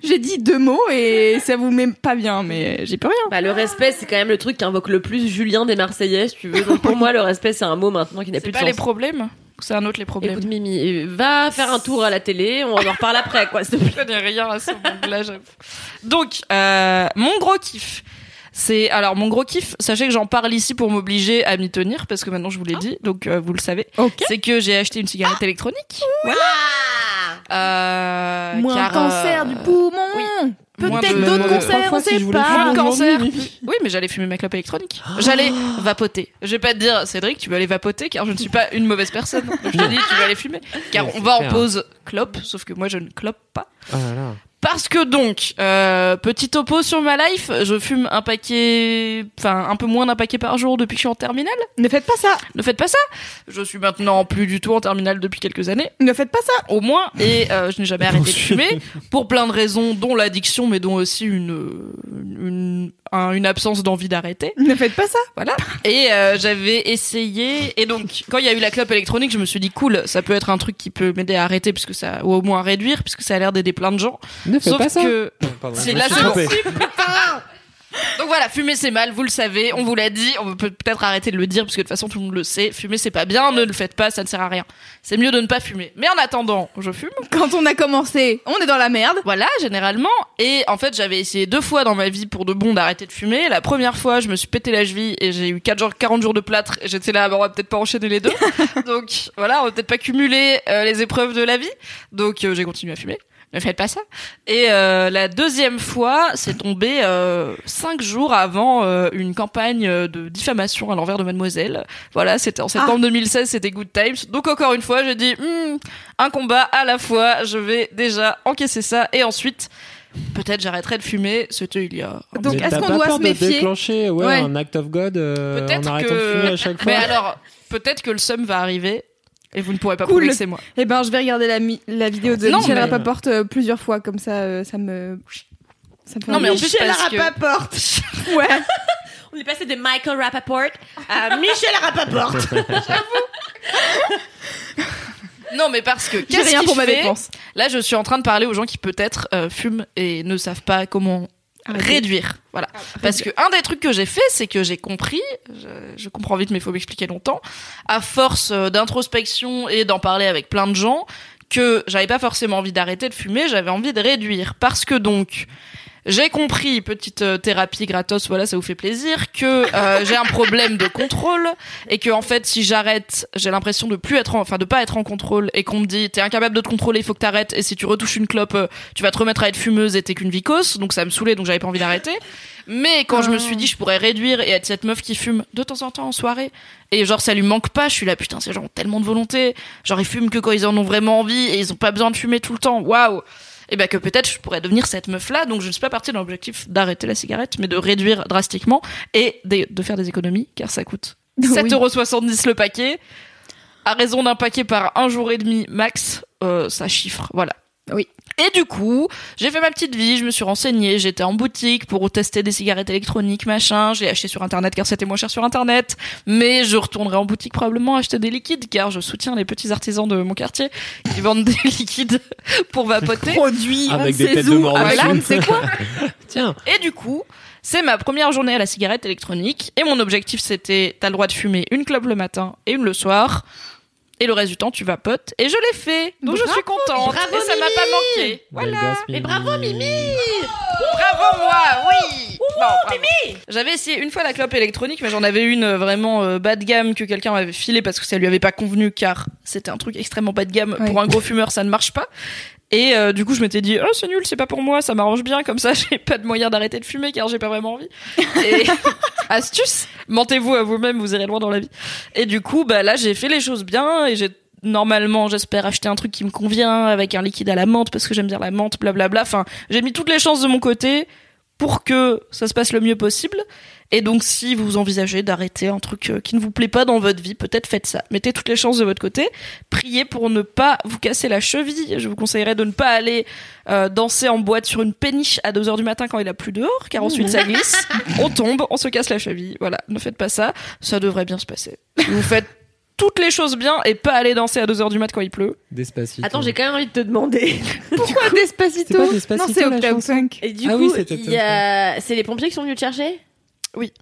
J'ai dit deux mots et ça vous met pas bien, mais j'ai plus rien. Bah, le respect, c'est quand même le truc qui invoque le plus Julien des Marseillais, si tu veux. Donc pour moi, le respect, c'est un mot maintenant qui n'a C'est plus de pas sens. les problèmes C'est un autre les problèmes. Écoute, Mimi, euh, va faire un tour à la télé, on en reparle après, quoi, s'il te plaît. Je connais rien à ce. Donc, euh, mon gros kiff. C'est alors mon gros kiff. Sachez que j'en parle ici pour m'obliger à m'y tenir parce que maintenant je vous l'ai dit, donc euh, vous le savez. C'est que j'ai acheté une cigarette électronique. Euh, Moins car, cancer euh, du poumon. Peut-être d'autres cancers, on si sait voulais pas. Cancer. oui, mais j'allais fumer ma clope électronique. J'allais vapoter. Je vais pas te dire, Cédric, tu vas aller vapoter, car je ne suis pas une mauvaise personne. Donc je te dis, tu vas aller fumer. Car on va en pause clope, sauf que moi je ne clope pas. Ah là là. Parce que donc, euh, petit topo sur ma life, je fume un paquet, enfin un peu moins d'un paquet par jour depuis que je suis en terminale. Ne faites pas ça. Ne faites pas ça. Je suis maintenant plus du tout en terminale depuis quelques années, Ne faites pas ça. au moins, et euh, je n'ai jamais arrêté de fumer pour plein de raisons, dont l'addiction, mais dont aussi une une, un- une absence d'envie d'arrêter. Ne faites pas ça. Voilà. Et euh, j'avais essayé. Et donc, quand il y a eu la clope électronique, je me suis dit cool, ça peut être un truc qui peut m'aider à arrêter, puisque ça, ou au moins à réduire, puisque ça a l'air d'aider plein de gens. Ne fais Sauf pas ça. que Pardon, C'est je me là, suis trompé. Donc voilà, fumer c'est mal, vous le savez, on vous l'a dit, on peut peut-être arrêter de le dire parce que de toute façon tout le monde le sait, fumer c'est pas bien, ne le faites pas, ça ne sert à rien. C'est mieux de ne pas fumer. Mais en attendant, je fume. Quand on a commencé, on est dans la merde. Voilà, généralement. Et en fait, j'avais essayé deux fois dans ma vie pour de bon d'arrêter de fumer. La première fois, je me suis pété la cheville et j'ai eu 4 jours, 40 jours de plâtre et j'étais là, bah, on va peut-être pas enchaîner les deux. Donc voilà, on va peut-être pas cumuler euh, les épreuves de la vie. Donc euh, j'ai continué à fumer. Ne faites pas ça. Et euh, la deuxième fois, c'est tombé euh, cinq jours avant euh, une campagne de diffamation à l'envers de Mademoiselle. Voilà, c'était en septembre 2016, c'était Good Times. Donc encore une fois, j'ai dit Hmm, un combat à la fois. Je vais déjà encaisser ça et ensuite peut-être j'arrêterai de fumer. C'était il y a. un Donc, Mais est-ce qu'on pas doit peur se de méfier déclencher ouais, Ouais. un act of God euh, en Peut-être arrêtant de que- fumer à chaque fois Mais alors, peut-être que le seum va arriver Et vous ne pourrez pas Cool. prouver que c'est moi. Eh ben, je vais regarder la, mi- la vidéo de Non, Michel mais- Rapaport euh, plusieurs fois, comme ça, euh, ça me. Ça me fait Non, mais en plus, parce que- Rapaport Ouais On est passé de Michael Rappaport à Michel Rappaport. Non, mais parce que J'ai qu'est-ce rien qu'il pour ma fait défense. Là, je suis en train de parler aux gens qui peut-être euh, fument et ne savent pas comment réduire. Voilà. Parce que un des trucs que j'ai fait, c'est que j'ai compris, je, je comprends vite, mais il faut m'expliquer longtemps, à force euh, d'introspection et d'en parler avec plein de gens, que j'avais pas forcément envie d'arrêter de fumer, j'avais envie de réduire. Parce que donc, j'ai compris, petite euh, thérapie gratos, voilà, ça vous fait plaisir, que euh, j'ai un problème de contrôle et que en fait, si j'arrête, j'ai l'impression de plus être, en, enfin, de pas être en contrôle et qu'on me dit t'es incapable de te contrôler, il faut que t'arrêtes et si tu retouches une clope, euh, tu vas te remettre à être fumeuse et t'es qu'une vicose, donc ça me saoulait, donc j'avais pas envie d'arrêter. Mais quand je me suis dit je pourrais réduire et être cette meuf qui fume de temps en temps en soirée et genre ça lui manque pas, je suis là putain ces gens ont tellement de volonté, genre ils fument que quand ils en ont vraiment envie et ils ont pas besoin de fumer tout le temps. Waouh. Et ben que peut-être je pourrais devenir cette meuf là, donc je ne suis pas partie dans l'objectif d'arrêter la cigarette mais de réduire drastiquement et de, de faire des économies car ça coûte Oui. 7,70€ le paquet. À raison d'un paquet par un jour et demi max, euh, ça chiffre, voilà. Oui. Et du coup, j'ai fait ma petite vie, je me suis renseignée, j'étais en boutique pour tester des cigarettes électroniques, machin, j'ai acheté sur internet car c'était moins cher sur internet, mais je retournerai en boutique probablement acheter des liquides car je soutiens les petits artisans de mon quartier qui vendent des liquides pour vapoter. Produit, Avec on des têtes de mort. Milan, c'est quoi Tiens. Et du coup, c'est ma première journée à la cigarette électronique. Et mon objectif, c'était, t'as le droit de fumer une clope le matin et une le soir. Et le reste du temps, tu vapotes. Et je l'ai fait. Donc je Bravo, suis contente. bravo, et ça m'a pas Mimi. manqué. Voilà. Mais bravo Mimi Bravo moi, oui. Bon. J'avais essayé une fois la clope électronique, mais j'en avais une euh, vraiment euh, bas de gamme que quelqu'un m'avait filé parce que ça lui avait pas convenu car c'était un truc extrêmement bas de gamme. Ouais. Pour un gros fumeur, ça ne marche pas. Et euh, du coup, je m'étais dit, oh, c'est nul, c'est pas pour moi, ça m'arrange bien, comme ça, j'ai pas de moyen d'arrêter de fumer car j'ai pas vraiment envie. Et astuce, mentez-vous à vous-même, vous irez loin dans la vie. Et du coup, bah là, j'ai fait les choses bien et j'ai normalement, j'espère acheter un truc qui me convient avec un liquide à la menthe parce que j'aime bien la menthe, blablabla. Enfin, j'ai mis toutes les chances de mon côté pour que ça se passe le mieux possible. Et donc, si vous envisagez d'arrêter un truc euh, qui ne vous plaît pas dans votre vie, peut-être faites ça. Mettez toutes les chances de votre côté. Priez pour ne pas vous casser la cheville. Je vous conseillerais de ne pas aller euh, danser en boîte sur une péniche à 2 heures du matin quand il a plus dehors, car ensuite ça glisse, on tombe, on se casse la cheville. Voilà, ne faites pas ça. Ça devrait bien se passer. Vous faites toutes les choses bien et pas aller danser à 2 heures du mat quand il pleut. Despacito. Attends, j'ai quand même envie de te demander. Pourquoi Despacito C'est pas Despacito, Non, c'est chanson Funk. Et du Ah coup, oui, a... c'est les pompiers qui sont venus te chercher? Oui.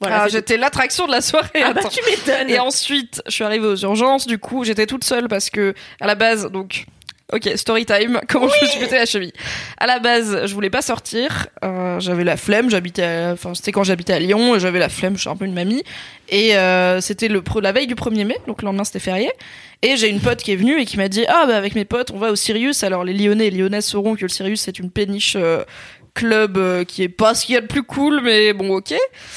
Voilà, Ah, j'étais l'attraction de la soirée. Ah bah attends. tu m'étonnes. Et ensuite, je suis arrivée aux urgences. Du coup, j'étais toute seule parce que à la base, donc, ok, story time. Comment je me suis pété la cheville À la base, je voulais pas sortir. euh, j'avais la flemme. J'habitais, à- enfin, c'était quand j'habitais à Lyon. J'avais la flemme. Je suis un peu une mamie. Et euh, c'était le la veille du 1er mai, donc le lendemain c'était férié. Et j'ai une pote qui est venue et qui m'a dit ah bah avec mes potes on va au Sirius. Alors les Lyonnais et Lyonnaises sauront que le Sirius c'est une péniche. euh, club euh, qui est pas ce qu'il y a de plus cool mais bon ok.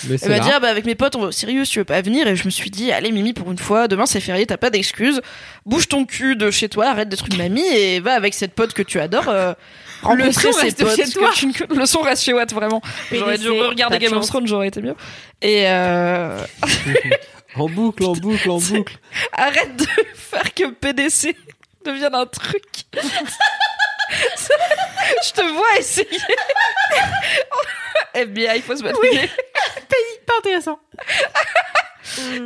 Mais elle m'a dit ah bah avec mes potes on va au Sirius tu veux pas venir? Et je me suis dit allez Mimi pour une fois demain c'est férié t'as pas d'excuses. Bouge ton cul de chez toi arrête d'être une mamie et va avec cette pote que tu adores euh, rencontrer ses reste potes chez toi. tu le son reste chez Watt vraiment. J'aurais dû regarder Game of. Thrones j'aurais été mieux. Et euh, En boucle, en boucle, en boucle. arrête de faire que PDC devienne un truc je te vois essayer FBI faut se Oui. au nez. Pas intéressant.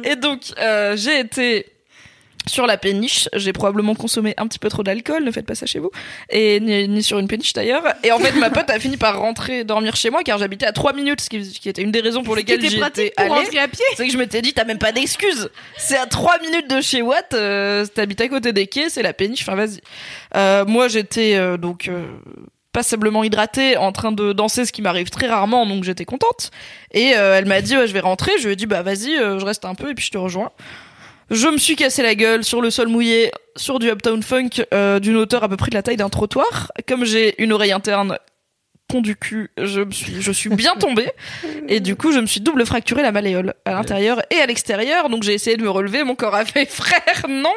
Et donc, euh, j'ai été sur la péniche. J'ai probablement consommé un petit peu trop d'alcool. Ne faites pas ça chez vous. Et ni, ni sur une péniche d'ailleurs. Et en fait, ma pote a fini par rentrer dormir chez moi car j'habitais à 3 minutes, ce qui, était une des raisons pour lesquelles j'y étais pour allée. rentrer à pied. C'est que je m'étais dit, t'as même pas d'excuses. C'est à 3 minutes de chez Watt, euh, t'habites à côté des quais, c'est la péniche, enfin vas-y. Euh, moi, j'étais euh, donc euh, passablement hydratée, en train de danser, ce qui m'arrive très rarement, donc j'étais contente. Et euh, elle m'a dit, ouais, je vais rentrer. Je lui ai dit, bah vas-y, euh, je reste un peu et puis je te rejoins. Je me suis cassé la gueule sur le sol mouillé, sur du Uptown Funk, euh, d'une hauteur à peu près de la taille d'un trottoir. Comme j'ai une oreille interne con du cul, je me suis, je suis bien tombée. Et du coup, je me suis double fracturé la malléole à l'intérieur et à l'extérieur. Donc j'ai essayé de me relever. Mon corps a fait frère, non.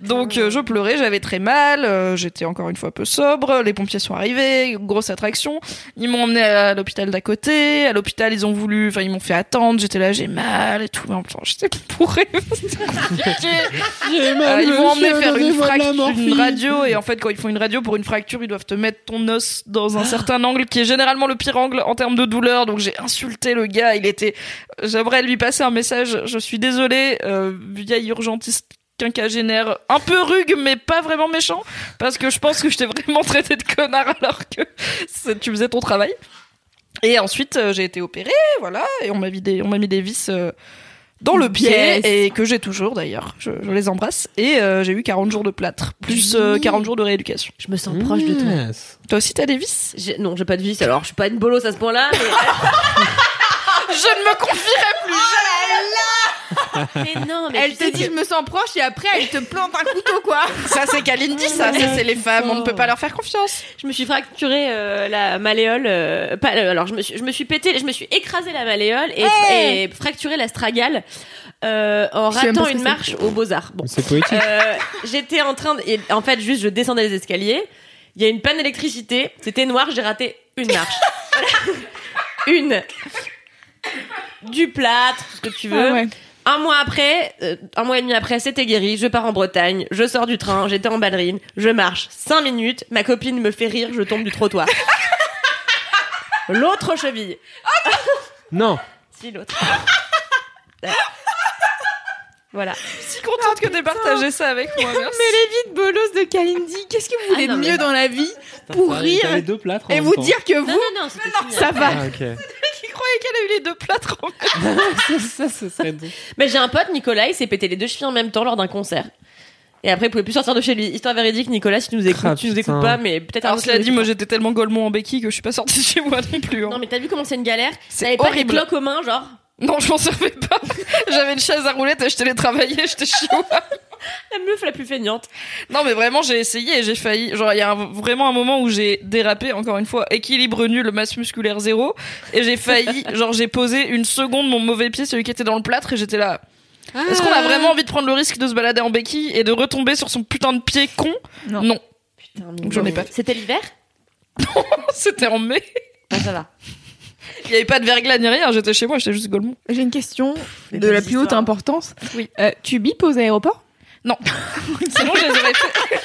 Donc euh, je pleurais, j'avais très mal. euh, J'étais encore une fois peu sobre. Les pompiers sont arrivés, grosse attraction. Ils m'ont emmené à l'hôpital d'à côté. À l'hôpital, ils ont voulu, enfin ils m'ont fait attendre. J'étais là, j'ai mal et tout. Mais en même temps, j'étais. C'était compliqué. Euh, ils m'ont emmené faire une, frac- une radio et en fait quand ils font une radio pour une fracture ils doivent te mettre ton os dans un certain angle qui est généralement le pire angle en termes de douleur. Donc j'ai insulté le gars. Il était j'aimerais lui passer un message. Je suis désolée euh, vieille urgentiste quinquagénaire. Un peu rugue mais pas vraiment méchant. Parce que je pense que je t'ai vraiment traité de connard alors que tu faisais ton travail. Et ensuite euh, j'ai été opérée voilà. Et on m'a mis des on m'a mis des vis euh, dans le pied Yes. et que j'ai toujours d'ailleurs. Je, je les embrasse et euh, j'ai eu 40 jours de plâtre plus euh, 40 jours de rééducation. Je me sens proche de toi. Yes. Toi aussi t'as des vis J'ai- Non, j'ai pas de vis, alors je suis pas une bolosse à ce point-là, mais... Je ne me confierai plus. mais non, mais Elle te dit que- je me sens proche et après elle te plante un couteau quoi. Ça c'est Kalindi, ça, ça c'est les femmes, on ne peut pas leur faire confiance. Je me suis fracturé euh, la malléole. euh, pas, euh, alors je me suis, je me suis pété, je me suis écrasé la malléole et, Hey et fracturé l'astragale euh, en ratant une marche aux Beaux Arts. Bon, C'est poétique. Euh, j'étais en train de, et en fait juste je descendais les escaliers. Il y a une panne d'électricité. C'était noir. J'ai raté une marche. une. Du plâtre, ce que tu veux. Ah ouais. Un mois après, euh, un mois et demi après, c'était guéri. Je pars en Bretagne, je sors du train, j'étais en ballerine, je marche cinq minutes, ma copine me fait rire, je tombe du trottoir. L'autre cheville. Non. Si, l'autre. voilà. Si contente que t'aies partagé ça avec moi, merci. Mais les vides bolos de Kalindi, qu'est-ce que vous voulez Ah, non, de mieux dans la vie pour rire deux plâtres et vous temps. dire que vous non, non, fini. ça va. Ah. Qui croyait qu'elle a eu les deux plâtres en même ça, ce serait doux. Mais j'ai un pote, Nicolas, il s'est pété les deux chevilles en même temps lors d'un concert. Et après, il pouvait plus sortir de chez lui. Histoire véridique, Nicolas, si tu nous écoutes, Ah, tu nous putain. écoutes pas, mais peut-être un Alors cela tu dit, moi j'étais tellement golemont en béquille que je suis pas sortie de chez moi non plus. hein. Non, mais t'as vu comment c'est une galère? C'est T'avais pas des horrible. cloques aux mains, genre? Non, je m'en servais pas. J'avais une chaise à roulettes et je télétravaillais, j'étais chiant. La meuf la plus feignante. Non, mais vraiment, j'ai essayé et j'ai failli. Genre, il y a un- vraiment un moment où j'ai dérapé, encore une fois, équilibre nul, masse musculaire zéro. Et j'ai failli, genre, j'ai posé une seconde mon mauvais pied, celui qui était dans le plâtre, et j'étais là. Est-ce qu'on a vraiment envie de prendre le risque de se balader en béquille et de retomber sur son putain de pied con? Non. Non. Putain, Donc, j'en ai pas. C'était l'hiver? C'était en mai. Ah, ça va. Il y avait pas de verglas ni rien, j'étais chez moi, j'étais juste golemon. J'ai une question de la plus haute importance. Oui. Euh, tu bipes aux aéroports? Sinon, je les aurais fait.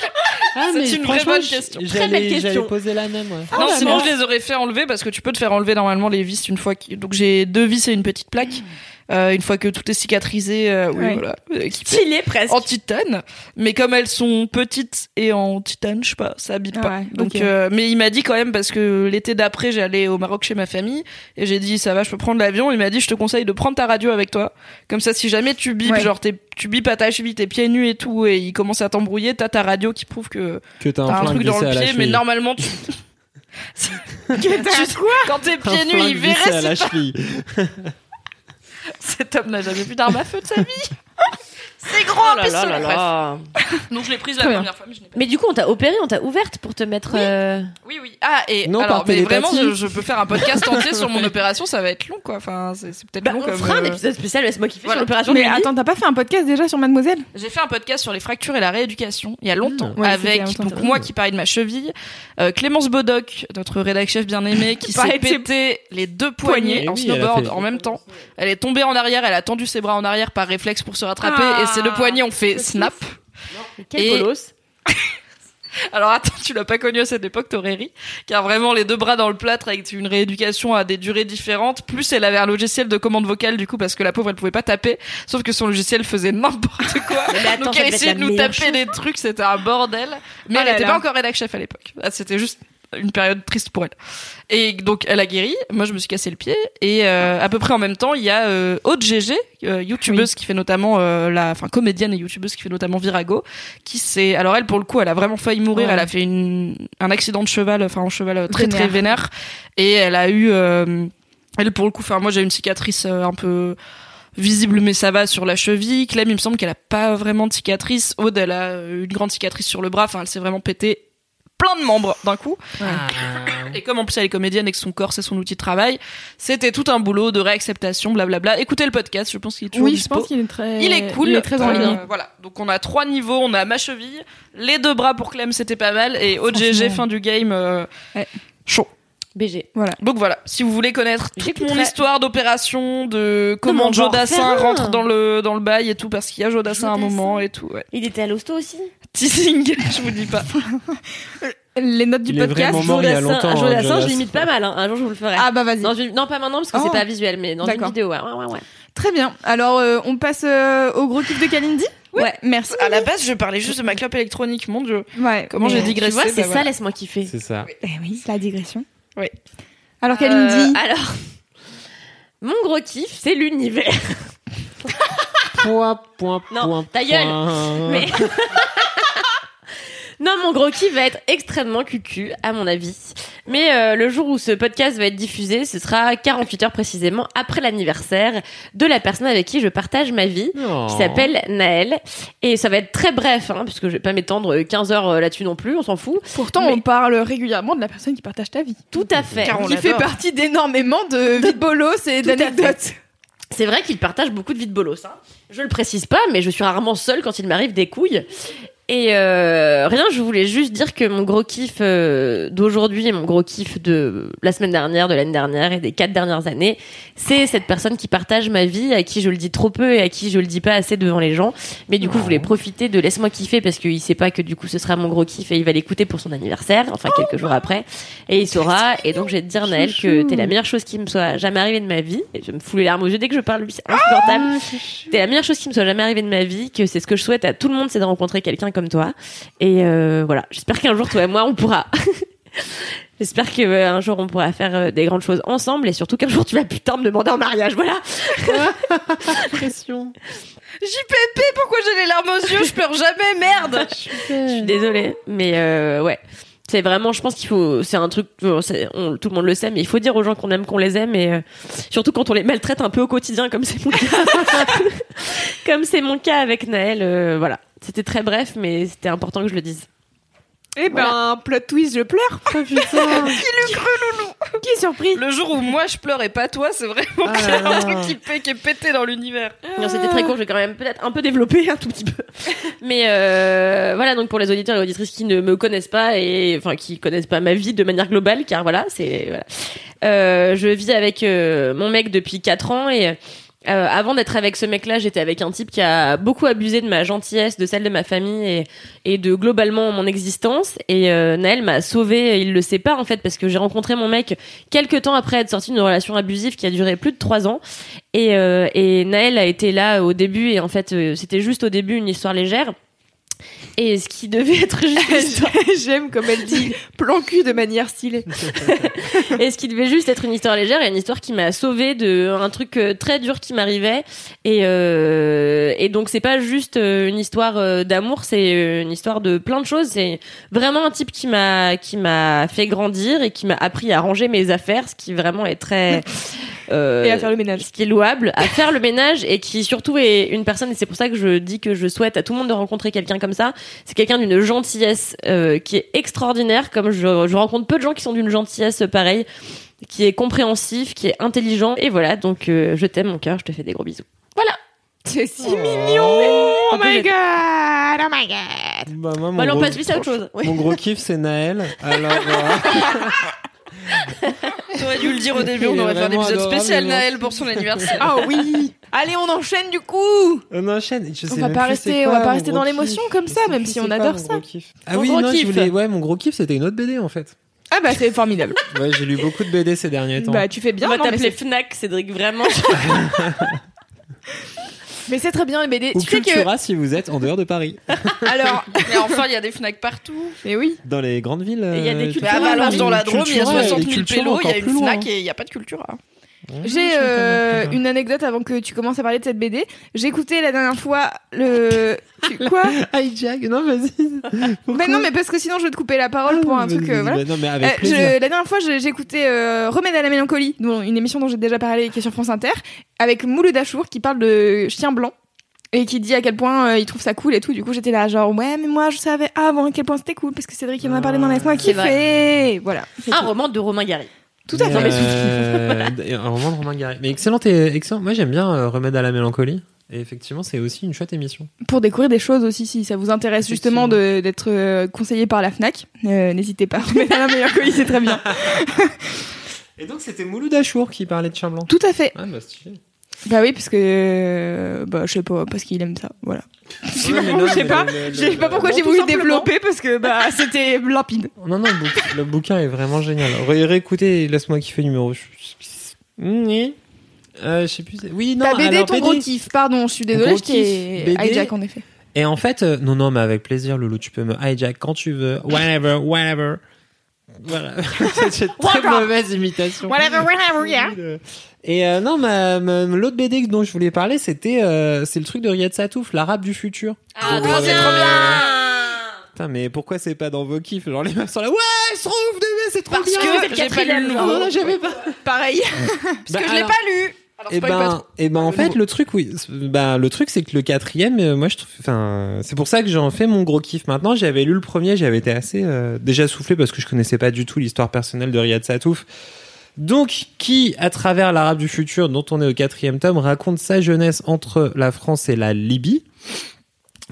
Ah, C'est une vraie bonne question. Très J'allais belle question. j'allais poser la même, ouais. non, la sinon merde. je les aurais fait enlever parce que tu peux te faire enlever normalement les vis une fois. Donc j'ai deux vis et une petite plaque. Euh, une fois que tout est cicatrisé, euh, oui, Ouais. voilà. euh. Stylé presque. en titane, mais comme elles sont petites et en titane, je sais pas, ça habite Ah pas. ouais, Donc, euh, mais il m'a dit quand même parce que l'été d'après, j'allais au Maroc chez ma famille et j'ai dit ça va, je peux prendre l'avion. Il m'a dit je te conseille de prendre ta radio avec toi, comme ça si jamais tu bipes, Ouais. genre tu bipes à ta cheville, t'es pieds nus et tout, et il commence à t'embrouiller, t'as ta radio qui prouve que Que t'as un un truc dans le pied, mais normalement tu T'as quoi quand t'es pieds nus, il verrait à la si cheville. cet homme n'a jamais vu d'arme à feu de sa vie. C'est grand, Oh là là là là. Donc je l'ai prise la Très bien. première fois, mais je n'ai pas. Mais du coup, on t'a opéré, on t'a ouverte pour te mettre. euh, Oui, oui. Ah, et Non, alors, par mais vraiment, je, je peux faire un podcast entier sur mon opération, ça va être long, quoi. Enfin, c'est c'est peut-être Bah, long on comme. fera un euh, épisode spécial, laisse-moi kiffer Voilà. sur l'opération Mais de Lily. attends, t'as pas fait un podcast déjà sur Mademoiselle? J'ai fait un podcast sur les fractures et la rééducation il y a longtemps, Mmh. Ouais, c'était il y a avec longtemps. donc moi qui parlais de ma cheville, euh, Clémence Bodoc, notre rédac chef bien aimé, qui s'est Parlait de ses pété les deux poignets en Eh oui, elle a snowboard fait- en même temps. Elle est tombée en arrière, elle a tendu ses bras en arrière par réflexe pour se rattraper, Ah. et ses deux poignets ont fait snap. Quel Et-. Alors attends, tu l'as pas connu à cette époque, t'aurais ri. Car vraiment, les deux bras dans le plâtre avec une rééducation à des durées différentes. Plus elle avait un logiciel de commande vocale du coup parce que la pauvre elle pouvait pas taper. Sauf que son logiciel faisait n'importe quoi. Mais attends, Donc elle essayait de nous taper chose. des trucs, c'était un bordel. Mais Oh elle là était là. pas encore rédac chef à l'époque. Ah, C'était juste une période triste pour elle. Et donc elle a guéri. Moi je me suis cassé le pied. Et euh, à peu près en même temps, il y a euh, Aude GG, euh, youtubeuse qui fait notamment euh, la, enfin comédienne et youtubeuse qui fait notamment Virago, qui s'est, alors elle pour le coup, elle a vraiment failli mourir. Ouais. Elle a fait une, un accident de cheval, enfin en cheval euh, très très Vénère. Et elle a eu, euh, elle pour le coup, enfin moi j'ai une cicatrice un peu visible mais ça va sur la cheville. Clem, il me semble qu'elle a pas vraiment de cicatrice. Aude, elle a une grande cicatrice sur le bras. Enfin, elle s'est vraiment pété plein de membres d'un coup. Ah, Et comme en plus elle est comédienne et que son corps c'est son outil de travail, c'était tout un boulot de réacceptation, blablabla. Écoutez le podcast, je pense qu'il est toujours Oui, je pense qu'il est très. Il est cool. Il est très en Euh, ligne. Voilà. Donc on a trois niveaux. On a ma cheville, les deux bras pour Clem, c'était pas mal, et OGG fin du game. euh, Ouais. Chaud. BG. Donc voilà, si vous voulez connaître toute mon histoire d'opération, de comment Joe Dassin rentre dans le dans le bail et tout, parce qu'il y a Joe Dassin à un Dassin. moment et tout. Ouais. Il était à l'hosto aussi Teasing, je vous dis pas. Les notes du Il est podcast. vraiment mort il y a Jodassin- longtemps. Jodassin, Jonas. je l'imite pas mal. hein. Un jour, je vous le ferai. Ah bah vas-y. Non, pas maintenant parce que Oh. c'est pas visuel, mais dans une vidéo. Ouais, ouais, ouais. ouais. Très bien. Alors, euh, on passe euh, au gros kiff de Kalindi Ouais. Merci. À la base, je parlais juste de ma clope électronique, mon dieu. Ouais. Comment j'ai Tu digressé vois, c'est bah ça, voilà. laisse-moi kiffer. C'est ça. Eh oui, c'est la digression. Oui. Alors Kalindi. Euh, alors, mon gros kiff, c'est l'univers. Point, point, Non, point, ta gueule. point. Mais non, mon gros kiff va être extrêmement cucu, à mon avis. Mais euh, le jour où ce podcast va être diffusé, ce sera 48 heures précisément après l'anniversaire de la personne avec qui je partage ma vie. Oh. qui s'appelle Naël. Et ça va être très bref, hein, puisque je vais pas m'étendre 15 heures euh, là-dessus non plus, on s'en fout. Pourtant, mais- on parle régulièrement de la personne qui partage ta vie. Tout à fait. Car on qui fait partie d'énormément de vie de bolos et d'anecdotes. C'est vrai qu'il partage beaucoup de vie de bolos. Hein. Je le précise pas, mais je suis rarement seule quand il m'arrive des couilles. Et euh, rien, je voulais juste dire que mon gros kiff euh, d'aujourd'hui et mon gros kiff de la semaine dernière, de l'année dernière et des quatre dernières années, c'est cette personne qui partage ma vie, à qui je le dis trop peu et à qui je le dis pas assez devant les gens. Mais du coup, je voulais profiter de laisse-moi kiffer parce qu'il sait pas que du coup ce sera mon gros kiff et il va l'écouter pour son anniversaire, enfin quelques jours après, et il saura. Et donc, je vais te dire Naël que t'es la meilleure chose qui me soit jamais arrivée de ma vie. Et je me fous les larmes aux yeux dès que je parle, lui, c'est insupportable. T'es la meilleure chose qui me soit jamais arrivée de ma vie, que c'est ce que je souhaite à tout le monde, c'est de rencontrer quelqu'un comme toi. Et euh, voilà, j'espère qu'un jour, toi et moi, on pourra. J'espère que euh, un jour on pourra faire euh, des grandes choses ensemble et surtout qu'un jour tu vas putain me demander en mariage, voilà. Pression. JPP, pourquoi j'ai les larmes aux yeux? Je pleure jamais, merde Je suis désolée, mais euh, ouais. C'est vraiment, je pense qu'il faut, c'est un truc, on- tout le monde le sait, mais il faut dire aux gens qu'on aime qu'on les aime, et euh, surtout quand on les maltraite un peu au quotidien, comme c'est mon cas, comme c'est mon cas avec Naël. euh, voilà, c'était très bref, mais c'était important que je le dise. Eh ben, plot twist, je pleure. Oh putain. Qui est surpris Le jour où moi je pleure et pas toi, c'est vraiment Ah qu'il y là a un là. truc qui, fait, qui est pété dans l'univers. Non, c'était très court, je vais quand même peut-être un peu développer un tout petit peu. Mais euh, voilà, donc pour les auditeurs et auditrices qui ne me connaissent pas et enfin qui connaissent pas ma vie de manière globale, car voilà, c'est voilà. Euh, je vis avec euh, mon mec depuis 4 ans et euh, avant d'être avec ce mec-là, j'étais avec un type qui a beaucoup abusé de ma gentillesse, de celle de ma famille et, et de globalement mon existence. Et euh, Naël m'a sauvé, il le sait pas en fait, parce que j'ai rencontré mon mec quelques temps après être sorti d'une relation abusive qui a duré plus de trois ans. Et, euh, et Naël a été là au début et en fait euh, c'était juste au début une histoire légère. Et ce qui devait être juste J'aime comme elle dit plan cul de manière stylée. et ce qui devait juste être une histoire légère et une histoire qui m'a sauvée de un truc euh, très dur qui m'arrivait et euh, et donc c'est pas juste euh, une histoire euh, d'amour c'est une histoire de plein de choses c'est vraiment un type qui m'a qui m'a fait grandir et qui m'a appris à ranger mes affaires ce qui vraiment est très euh, Et à faire le ménage. ce qui est louable, à faire le ménage et qui surtout est une personne, et c'est pour ça que je dis que je souhaite à tout le monde de rencontrer quelqu'un comme ça, c'est quelqu'un d'une gentillesse euh, qui est extraordinaire, comme je, je rencontre peu de gens qui sont d'une gentillesse pareille, qui est compréhensif, qui est intelligent, et voilà, donc euh, je t'aime mon cœur, je te fais des gros bisous. Voilà C'est si mignon. Oh Un peu my god. Oh my god. Bah, moi, mon Bon, allez, on passe vite à autre chose. Oui. Mon gros kiff, c'est Naël. Alors, euh, T'aurais dû le dire au début, on aurait fait un épisode adorable, spécial Naël pour son anniversaire. Ah oui. Allez, on enchaîne du coup. on enchaîne. Je sais On va même pas rester, c'est on va pas rester dans l'émotion comme ça, même si on adore ça. Ah Mon oui, gros non, je voulais. Ouais, mon gros kiff, c'était une autre BD en fait. Ah bah c'est formidable. Ouais, j'ai lu beaucoup de BD ces derniers temps. bah tu fais bien. on va t'appeler c'est- Fnac, Cédric, vraiment. Mais c'est très bien les BD. Ou Tu sais que Cultura si vous êtes en dehors de Paris. alors, Mais enfin, il y a des Fnac partout. mais oui. Dans les grandes villes. Et il y a des euh, Cultura, Mais à Valence, oui, dans la Drôme, il y a Cultura, 60 et 000 Cultura pélos, il y a une. Fnac et il n'y a pas de Cultura. J'ai euh, une anecdote avant que tu commences à parler de cette BD. J'ai écouté la dernière fois le tu- quoi? Hijack, non, vas-y. Mais non, mais parce que sinon je vais te couper la parole pour un truc. euh, voilà. Non, mais Euh, avec je- plaisir. la dernière fois, j'ai écouté euh, Remède à la mélancolie, dont- une émission dont j'ai déjà parlé qui est sur France Inter, avec Mouloud Achour qui parle de chien blanc. et qui dit à quel point euh, il trouve ça cool et tout. Du coup, j'étais là, genre, ouais, mais moi, je savais avant à quel point c'était cool parce que Cédric il m'en a parlé dans Laisse-moi kiffer. Voilà. c'est Un tout. roman de Romain Gary. Tout à fait. Euh, un roman de Romain Gary. Mais excellent, et, excellent. Moi, j'aime bien euh, Remède à la mélancolie. Et effectivement, c'est aussi une chouette émission. Pour découvrir des choses aussi, si ça vous intéresse justement d'être euh, conseillé par la Fnac, euh, n'hésitez pas. Mais la mélancolie, c'est très bien. Et donc, c'était Mouloud Achour qui parlait de Chien Blanc. Tout à fait. Ah, bah, stylé. Bah oui, parce que euh, bah je sais pas, parce qu'il aime ça, voilà. Je sais pas, le- le- je sais pas pourquoi Bon, j'ai voulu développer parce que bah c'était limpide. Non, non, le, bouc- le bouquin est vraiment génial. Ré- Réécoutez, laisse-moi kiffer numéro. Oui. Euh, je sais plus. Oui, non, T'as BD alors, ton BD. gros kiff, pardon, je suis désolée, Gros je t'ai kiff, BD. hijack en effet. Et en fait, euh, non, non, mais avec plaisir, Loulou, tu peux me hijack quand tu veux. Whenever, whenever. Voilà. C'est une très mauvaise imitation. Whatever, whatever, yeah. Et euh, non, ma, ma- l'autre BD dont je voulais parler, c'était euh, c'est le truc de Riyad Satouf, l'arabe du futur. Ah, trop trop bien. Putain, mais pourquoi c'est pas dans vos kiffs? Genre les meufs sont là, ouais, se trouve, c'est trop Parce bien. que j'ai j'ai pas pas lu lu le le Non, non, j'avais pas. Pareil. Bah, que je l'ai pas lu. Alors, Et spoil pas ben, et ben en fait le truc oui, c'est- bah le truc c'est que le quatrième, euh, moi je trouve, enfin c'est pour ça que j'en fais mon gros kiff maintenant. J'avais lu le premier, j'avais été assez euh, déjà soufflé parce que je connaissais pas du tout l'histoire personnelle de Riyad Satouf. Donc qui, à travers l'Arabe du futur, dont on est au quatrième tome, raconte sa jeunesse entre la France et la Libye.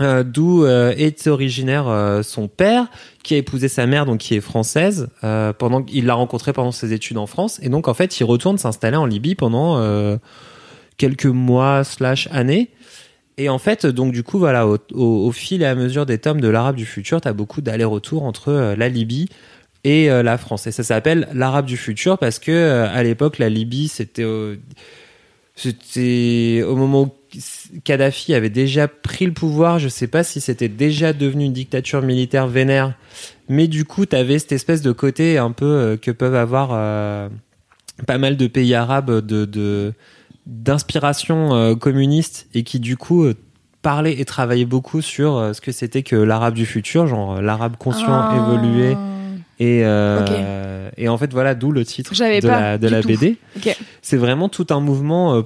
euh, d'où euh, est originaire euh, son père, qui a épousé sa mère, donc qui est française, pendant qu'il l'a rencontrée pendant ses études en France, et donc en fait il retourne s'installer en Libye pendant quelques mois slash années. Et en fait, donc du coup, voilà, au, au- fil et à mesure des tomes de l'Arabe du futur, t'as beaucoup d'allers-retours entre la Libye et euh, la France. Et ça s'appelle l'Arabe du futur parce que euh, à l'époque, la Libye, c'était au- c'était au moment où Kadhafi avait déjà pris le pouvoir. Je sais pas si c'était déjà devenu une dictature militaire vénère, mais du coup, t'avais cette espèce de côté un peu euh, que peuvent avoir euh, pas mal de pays arabes de, d'inspiration euh, communiste et qui du coup parlaient et travaillaient beaucoup sur ce que c'était que l'arabe du futur, genre l'arabe conscient, Ah. évolué et euh, et en fait voilà d'où le titre de la de. BD. C'est vraiment tout un mouvement euh,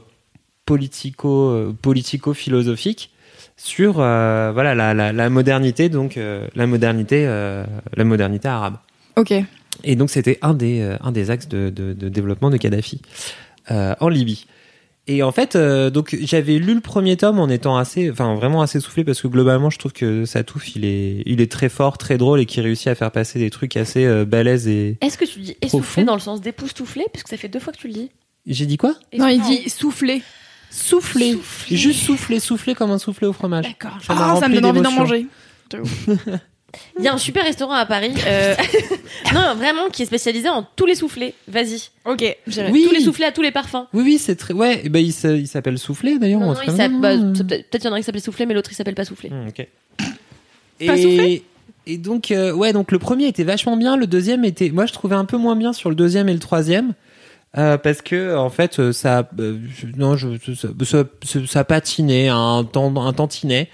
politico euh, politico philosophique sur euh, voilà la, la, la modernité donc euh, la modernité euh, la modernité arabe. Ok. Et donc c'était un des un des axes de, de, de développement de Kadhafi en Libye. Et en fait, euh, donc j'avais lu le premier tome en étant assez, enfin vraiment assez soufflé parce que globalement, je trouve que Satouf, il est, il est très fort, très drôle et qui réussit à faire passer des trucs assez euh, balèzes et. Est-ce que tu dis essoufflé dans le sens d'époustouflé? Parce que ça fait deux fois que tu le dis. J'ai dit quoi? Non, il dit souffler. Souffler. Juste souffler, souffler comme un soufflé au fromage. D'accord. Ah, ça me donne envie d'en manger. Il y a un super restaurant à Paris. euh, non, vraiment, qui est spécialisé en tous les soufflés. Vas-y. Ok. Oui. Tous les soufflés à tous les parfums. Oui, oui, c'est très. Ouais, et ben il s'a- il s'appelle souffler d'ailleurs. Non, non, bah, peut-être peut-être il y en a un qui s'appelle soufflé, mais l'autre il s'appelle pas soufflé. Hmm, ok. Pas soufflé et donc euh, ouais donc le premier était vachement bien le deuxième était moi je trouvais un peu moins bien sur le deuxième et le troisième euh, parce que en fait euh, ça euh, non je ça, ça, patinait un temps un tantinet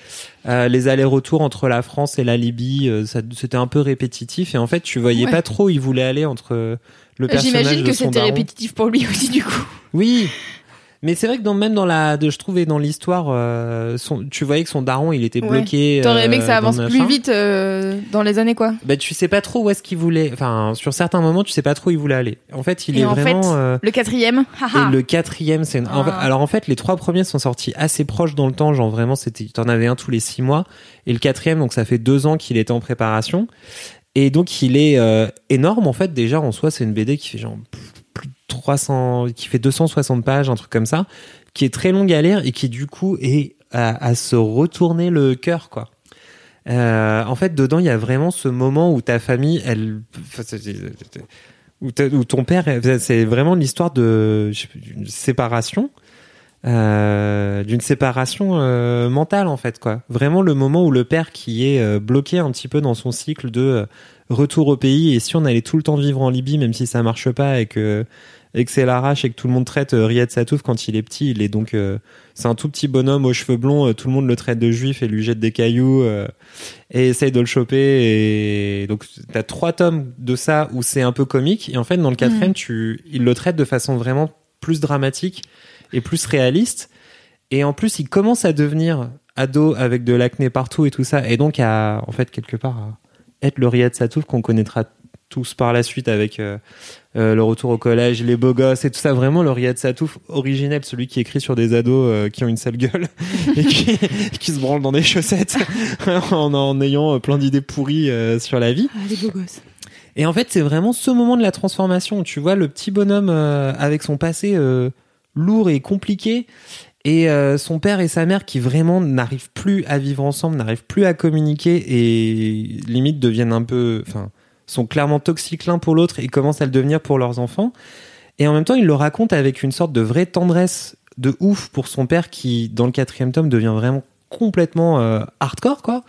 euh, les allers-retours entre la France et la Libye euh, ça c'était un peu répétitif et en fait tu voyais Ouais. pas trop où il voulait aller entre le personnage J'imagine que c'était répétitif pour lui aussi du coup. Oui. Mais c'est vrai que dans, même dans la, de, je trouvais dans l'histoire, euh, son- tu voyais que son daron, il était Ouais. bloqué. T'aurais aimé euh, que ça dans avance plus machin. vite euh, dans les années quoi. Bah, tu sais pas trop où est-ce qu'il voulait. Enfin, sur certains moments, tu sais pas trop où il voulait aller. En fait, il Et est en vraiment. fait, euh, Le quatrième, haha. et le quatrième, c'est. une- en fait- Ah. alors en fait, les trois premiers sont sortis assez proches dans le temps. Genre vraiment, c'était. T'en avais un tous les six mois. Et le quatrième, donc ça fait deux ans qu'il était en préparation. Et donc il est euh, énorme en fait. Déjà en soi, c'est une BD qui fait genre 300, qui fait 260 pages, un truc comme ça, qui est très longue à lire et qui du coup est à, se retourner le cœur quoi. Euh, en fait, dedans, il y a vraiment ce moment où ta famille, elle, où, ton père, c'est vraiment l'histoire de d'une séparation, euh, d'une séparation euh, mentale en fait quoi. Vraiment le moment où le père qui est bloqué un petit peu dans son cycle de retour au pays et si on allait tout le temps vivre en Libye, même si ça marche pas et que et que c'est l'arrache et que tout le monde traite euh, Riyad Satouf quand il est petit, il est donc euh, c'est un tout petit bonhomme aux cheveux blonds, euh, tout le monde le traite de juif et lui jette des cailloux euh, et essaye de le choper et donc t'as trois tomes de ça où c'est un peu comique et en fait dans le quatrième tu il le traite de façon vraiment plus dramatique et plus réaliste et en plus il commence à devenir ado avec de l'acné partout et tout ça, et donc à, en fait, quelque part, à être le Riyad Satouf qu'on connaîtra tous par la suite avec euh, euh, le retour au collège, les beaux gosses et tout ça. Vraiment, le Riyad Satouf originel, celui qui écrit sur des ados euh, qui ont une sale gueule et qui, qui se branlent dans des chaussettes en, en ayant plein d'idées pourries sur la vie. Ah, les beaux gosses. Et en fait, c'est vraiment ce moment de la transformation tu vois le petit bonhomme avec son passé lourd et compliqué et euh, son père et sa mère qui vraiment n'arrivent plus à vivre ensemble, n'arrivent plus à communiquer et limite deviennent un peu, enfin, sont clairement toxiques l'un pour l'autre et commencent à le devenir pour leurs enfants. Et en même temps, il le raconte avec une sorte de vraie tendresse de ouf pour son père qui, dans le quatrième tome, devient vraiment complètement euh, hardcore, quoi.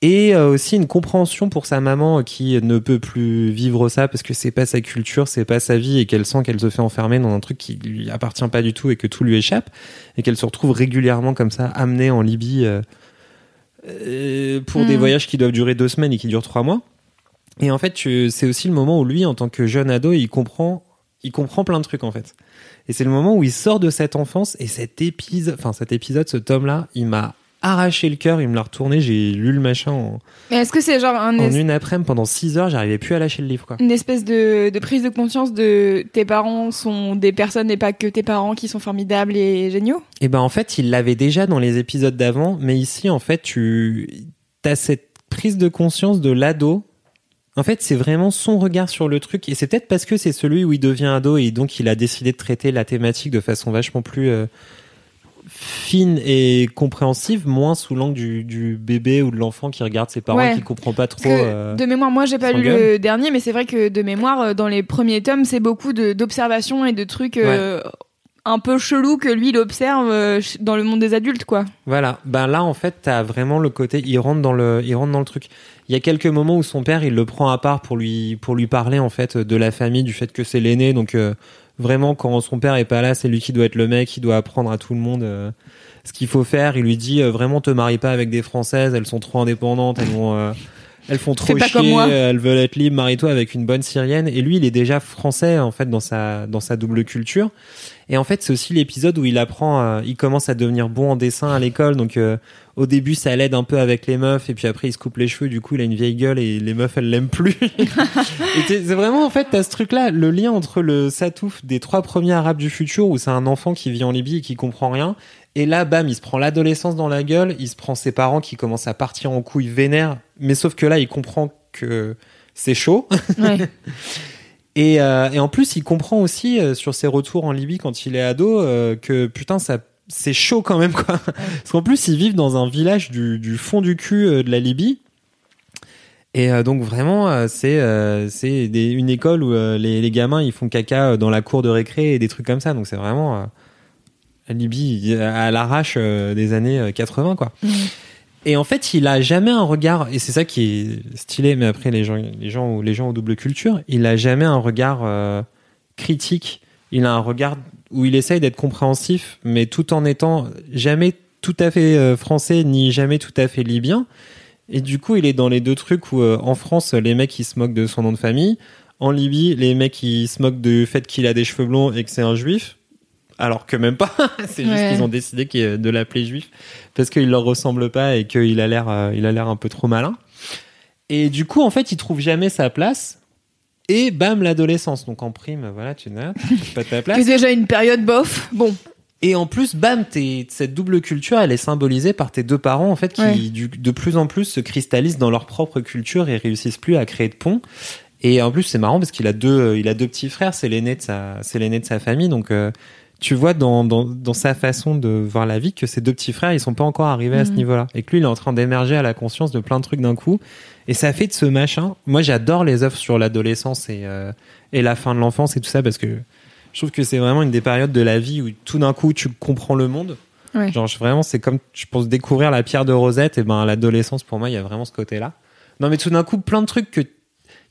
Et euh, aussi une compréhension pour sa maman qui ne peut plus vivre ça parce que c'est pas sa culture, c'est pas sa vie et qu'elle sent qu'elle se fait enfermer dans un truc qui lui appartient pas du tout et que tout lui échappe et qu'elle se retrouve régulièrement comme ça amenée en Libye euh, pour des Mm. voyages qui doivent durer deux semaines et qui durent trois mois. Et en fait, c'est aussi le moment où lui, en tant que jeune ado, il comprend, il comprend plein de trucs en fait. Et c'est le moment où il sort de cette enfance et cet épisode, enfin cet épisode, ce tome-là, il m'a arraché le cœur, il me l'a retourné, j'ai lu le machin en, Mais est-ce que c'est genre un en es- une après-midi pendant 6 heures, j'arrivais plus à lâcher le livre quoi. une espèce de, de prise de conscience de tes parents sont des personnes et pas que tes parents qui sont formidables et géniaux? Et ben en fait, il l'avait déjà dans les épisodes d'avant, mais ici en fait, tu as cette prise de conscience de l'ado. En fait, c'est vraiment son regard sur le truc et c'est peut-être parce que c'est celui où il devient ado et donc il a décidé de traiter la thématique de façon vachement plus euh, fine et compréhensive, moins sous l'angle du, du bébé ou de l'enfant qui regarde ses parents Ouais. et qui comprend pas trop. Euh, de mémoire, moi j'ai pas lu le dernier, mais c'est vrai que de mémoire, euh, dans les premiers tomes, c'est beaucoup d'observations et de trucs euh, un peu chelous que lui il observe euh, dans le monde des adultes, quoi. Voilà, ben là en fait t'as vraiment le côté, il rentre dans le, il rentre dans le truc. Il y a quelques moments où son père il le prend à part pour lui, pour lui parler en fait de la famille, du fait que c'est l'aîné, donc euh, vraiment quand son père est pas là, c'est lui qui doit être le mec, qui doit apprendre à tout le monde euh, ce qu'il faut faire. Il lui dit euh, vraiment te marie pas avec des françaises, elles sont trop indépendantes, elles vont, euh, elles font trop pas chier, comme moi. elles veulent être libres, marie-toi avec une bonne syrienne. Et lui il est déjà français en fait dans sa, dans sa double culture. Et en fait, c'est aussi l'épisode où il apprend, euh, il commence à devenir bon en dessin à l'école. Donc, euh, au début, ça l'aide un peu avec les meufs, et puis après, il se coupe les cheveux. Du coup, il a une vieille gueule et les meufs, elles l'aiment plus. c'est vraiment, en fait, t'as ce truc-là, le lien entre le Satouf des trois premiers Arabes du futur, où c'est un enfant qui vit en Libye et qui comprend rien. Et là, bam, il se prend l'adolescence dans la gueule, il se prend ses parents qui commencent à partir en couilles vénères. Mais sauf que là, il comprend que c'est chaud. Ouais. Et, euh, et en plus, il comprend aussi euh, sur ses retours en Libye quand il est ado euh, que putain, ça c'est chaud quand même quoi. Parce qu'en plus, ils vivent dans un village du, du fond du cul de la Libye. Et donc vraiment, c'est c'est une école où les, les gamins ils font caca dans la cour de récré et des trucs comme ça. Donc c'est vraiment la Libye à l'arrache des années euh, 80 quoi. Et en fait, il a jamais un regard, et c'est ça qui est stylé, mais après, les gens, les gens, les gens aux double culture, il a jamais un regard euh, critique. Il a un regard où il essaye d'être compréhensif, mais tout en étant jamais tout à fait euh, français, ni jamais tout à fait libyen. Et du coup, il est dans les deux trucs où, euh, en France, les mecs, ils se moquent de son nom de famille. En Libye, les mecs, ils se moquent du fait qu'il a des cheveux blonds et que c'est un juif. Alors que même pas. c'est juste Ouais. qu'ils ont décidé de l'appeler juif parce qu'il leur ressemble pas et qu'il a l'air, euh, il a l'air un peu trop malin. Et du coup, en fait, il trouve jamais sa place. Et bam, l'adolescence. Donc en prime, voilà, tu n'as pas ta place. C'est déjà une période bof. Bon, Et en plus, bam, cette double culture, elle est symbolisée par tes deux parents, en fait, qui Ouais. du- de plus en plus se cristallisent dans leur propre culture et réussissent plus à créer de ponts. Et en plus, c'est marrant parce qu'il a deux, euh, il a deux petits frères, c'est l'aîné de sa, c'est l'aîné de sa famille, donc euh, tu vois dans, dans, dans sa façon de voir la vie que ses deux petits frères, ils sont pas encore arrivés à ce Mhm. niveau-là, et que lui, il est en train d'émerger à la conscience de plein de trucs d'un coup. Et ça fait de ce machin. Moi, j'adore les œuvres sur l'adolescence et euh, et la fin de l'enfance et tout ça parce que je trouve que c'est vraiment une des périodes de la vie où tout d'un coup tu comprends le monde. Ouais. Genre vraiment c'est comme je pense découvrir la pierre de Rosette et ben à l'adolescence pour moi il y a vraiment ce côté-là. Non mais tout d'un coup plein de trucs que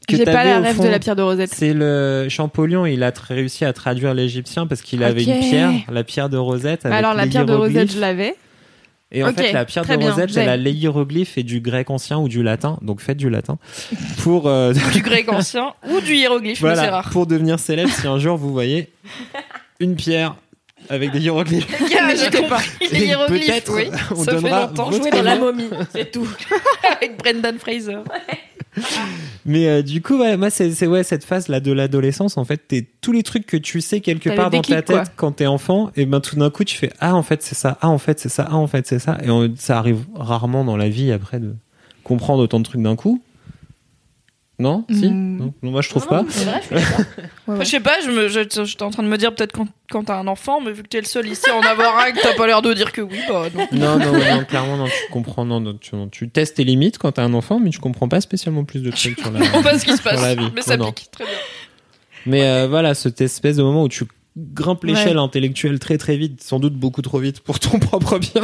j'ai pas la rêve fond. de la pierre de Rosette. C'est le Champollion, il a réussi à traduire l'égyptien parce qu'il avait une pierre, la pierre de Rosette. Avec Alors la pierre de Rosette, je l'avais. Et en fait, la pierre de bien, Rosette, elle a les hiéroglyphes et du grec ancien ou du latin. Donc faites du latin pour euh, du grec ancien ou du hiéroglyphe, mais c'est rare. pour devenir célèbre si un jour vous voyez une pierre avec des hiéroglyphes. N'hésitez pas. Les hiéroglyphes, oui. on ça fait donnera longtemps. Jouer dans la momie, c'est tout. Avec Brendan Fraser. Mais euh, du coup, ouais, moi, c'est ouais, cette phase de l'adolescence. En fait, t'es tous les trucs que tu sais quelque part dans ta tête quoi. quand t'es enfant, et ben tout d'un coup, tu fais ah en fait c'est ça, ah en fait c'est ça, ah en fait c'est ça, et on- ça arrive rarement dans la vie après de comprendre autant de trucs d'un coup. Non, si, Mm. non, Non, moi je trouve Non, pas. non, C'est vrai, je suis d'accord. Ouais, ouais. Je sais pas, je me, je- j'étais en train de me dire peut-être quand, quand t'as un enfant, mais vu que t'es le seul ici à en avoir un, et que t'as pas l'air de dire que oui, bah non. Non, non, non, clairement, non, tu comprends, non, non, tu, non, tu testes tes limites quand t'as un enfant, mais tu comprends pas spécialement plus de trucs sur la. Je comprends pas ce qui se passe, la vie. mais ça Non, non. pique, très bien. Mais euh, voilà, cette espèce de moment où tu grimpes l'échelle intellectuelle très très vite, sans doute beaucoup trop vite pour ton propre bien.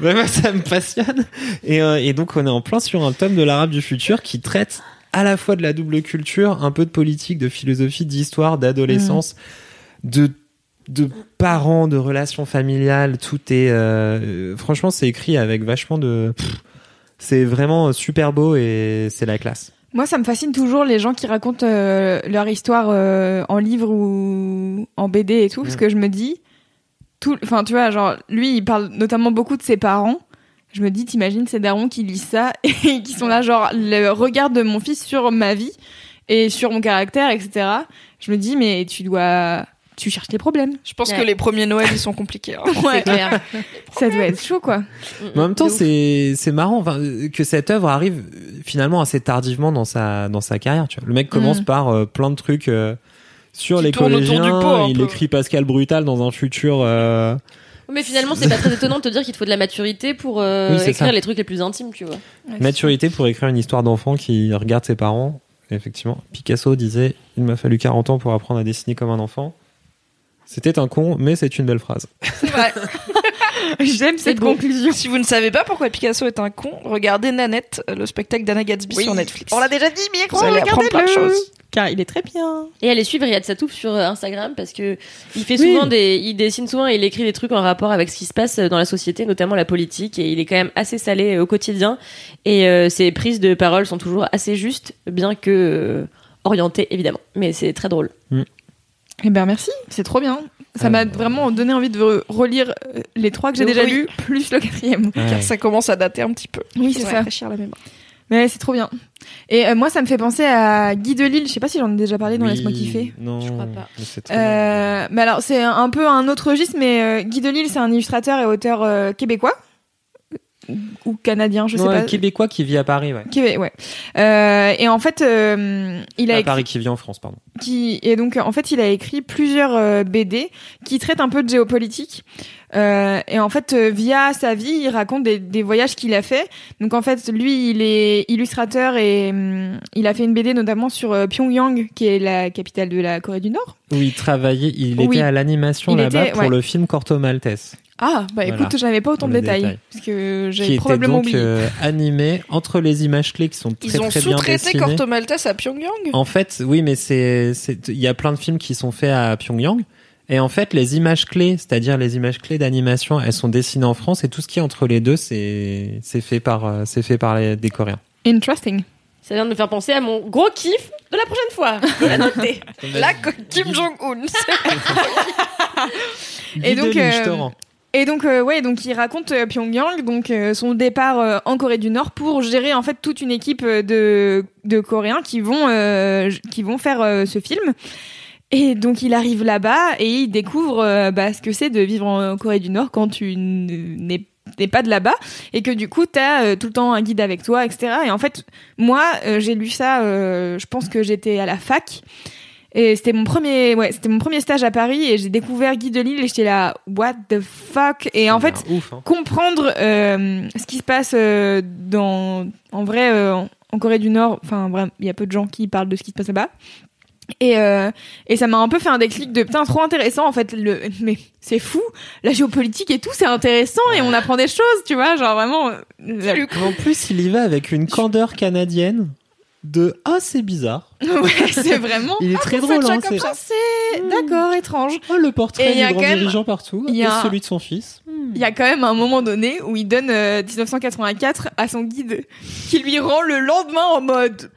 Moi, ça me passionne. Et, euh, et donc, on est en plein sur un tome de l'arabe du futur qui traite à la fois de la double culture, un peu de politique, de philosophie, d'histoire, d'adolescence, de de parents, de relations familiales, tout est euh, franchement c'est écrit avec vachement de c'est vraiment super beau et c'est la classe. Moi, ça me fascine toujours les gens qui racontent euh, leur histoire euh, en livre ou en BD et tout, parce Mm. que je me dis, tout, enfin, tu vois, genre, lui, il parle notamment beaucoup de ses parents. Je me dis, t'imagines ces darons qui lisent ça et qui sont là, genre, le regard de mon fils sur ma vie et sur mon caractère, etc. Je me dis, mais tu dois, tu cherches les problèmes. Je pense Ouais. que les premiers Noël, ils sont compliqués. hein. C'est clair. Ça doit être chaud, quoi. Mais en même temps, c'est c'est marrant enfin, que cette œuvre arrive euh, finalement assez tardivement dans sa dans sa carrière. Tu vois. Le mec commence Mm. par euh, plein de trucs euh, sur Qui les collégiens. du pot, il peu. écrit Pascal Brutal dans un futur. euh, Mais finalement, c'est pas très étonnant de te dire qu'il te faut de la maturité pour euh, Oui, écrire ça. les trucs les plus intimes, tu vois. maturité pour écrire une histoire d'enfant qui regarde ses parents. Effectivement, Picasso disait il m'a fallu 40 ans pour apprendre à dessiner comme un enfant. C'était un con, mais c'est une belle phrase. C'est vrai. J'aime cette conclusion. si vous ne savez pas pourquoi Picasso est un con, regardez Nanette, le spectacle d'Anna Gatsby sur Netflix. On l'a déjà dit, mais Vous allez apprendre plein de choses. Car il est très bien. Et allez suivre Riyad Satouf sur euh, Instagram parce que il fait souvent Oui. des, il dessine souvent et il écrit des trucs en rapport avec ce qui se passe dans la société, notamment la politique. Et il est quand même assez salé euh, au quotidien. Et euh, ses prises de parole sont toujours assez justes, bien que euh, orientées évidemment. Mais c'est très drôle. Eh ben merci, c'est trop bien. Ça m'a bah. vraiment donné envie de re- relire euh, les trois que j'ai déjà lus, plus le quatrième. Car ça commence à dater un petit peu. Oui, c'est Faudrait ça. rafraîchir la mémoire. Mais c'est trop bien. Et euh, moi, ça me fait penser à Guy Delisle. Je sais pas si j'en ai déjà parlé dans Oui, Laisse-moi kiffer. Non, Je crois pas. mais c'est très bien. Euh, mais alors, c'est un peu un autre registre, mais euh, Guy Delisle, c'est un illustrateur et auteur euh, québécois ou canadien, je sais Ouais, pas. Québécois qui vit à Paris, ouais. Québé- ouais. Euh, et en fait, euh, il a À écrit- Paris qui vit en France, pardon. qui et donc en fait il a écrit plusieurs euh, BD qui traitent un peu de géopolitique et en fait via sa vie il raconte des, des voyages qu'il a fait donc en fait lui il est illustrateur et hum, il a fait une BD notamment sur Pyongyang qui est la capitale de la Corée du Nord Où il travaillait, il Oui. était à l'animation là-bas pour ouais. le film Corto Maltese, ah bah Voilà. écoute j'avais pas autant de détails détail. parce que qui j'avais était probablement donc oublié euh, animé entre les images clés qui sont très Ils ont très bien sous-traité dessinées. Corto Maltese à Pyongyang? En fait, oui, mais c'est, c'est, il y a plein de films qui sont faits à Pyongyang. Et en fait, les images clés, c'est-à-dire les images clés d'animation, elles sont dessinées en France et tout ce qui est entre les deux, c'est, c'est fait par, euh, c'est fait par les, des Coréens. interesting Ça vient de me faire penser à mon gros kiff de la prochaine fois. Je vais la noter. Là, Kim Jong-un. Et donc, euh, je te rends. Et donc euh, ouais, donc il raconte euh, Pyongyang, donc euh, son départ euh, en Corée du Nord pour gérer en fait toute une équipe de de Coréens qui vont qui vont faire ce film. Et donc il arrive là-bas et il découvre bah, ce que c'est de vivre en Corée du Nord quand tu n'es pas de là-bas et que du coup t'as euh, tout le temps un guide avec toi, etc. Et en fait moi j'ai lu ça, je pense que j'étais à la fac. Et c'était mon premier, ouais, c'était mon premier stage à Paris et j'ai découvert Guy Delisle et j'étais là, what the fuck? Et en fait, ouf, hein. comprendre euh, ce qui se passe euh, dans, en vrai, euh, en- Corée du Nord, enfin, il y a peu de gens qui parlent de ce qui se passe là-bas. Et, et ça m'a un peu fait un déclic de putain trop intéressant en fait le mais c'est fou la géopolitique et tout c'est intéressant et on apprend des choses tu vois genre vraiment En plus, il y va avec une candeur canadienne de ah c'est bizarre. ouais c'est vraiment Il est très vous drôle. Hein, c'est c'est d'accord étrange oh, le Et portrait il y a du grand même- dirigeant partout il y et a celui de son fils. Il y a quand même un moment donné où il donne euh, 1984 à son guide, qui lui rend le lendemain en mode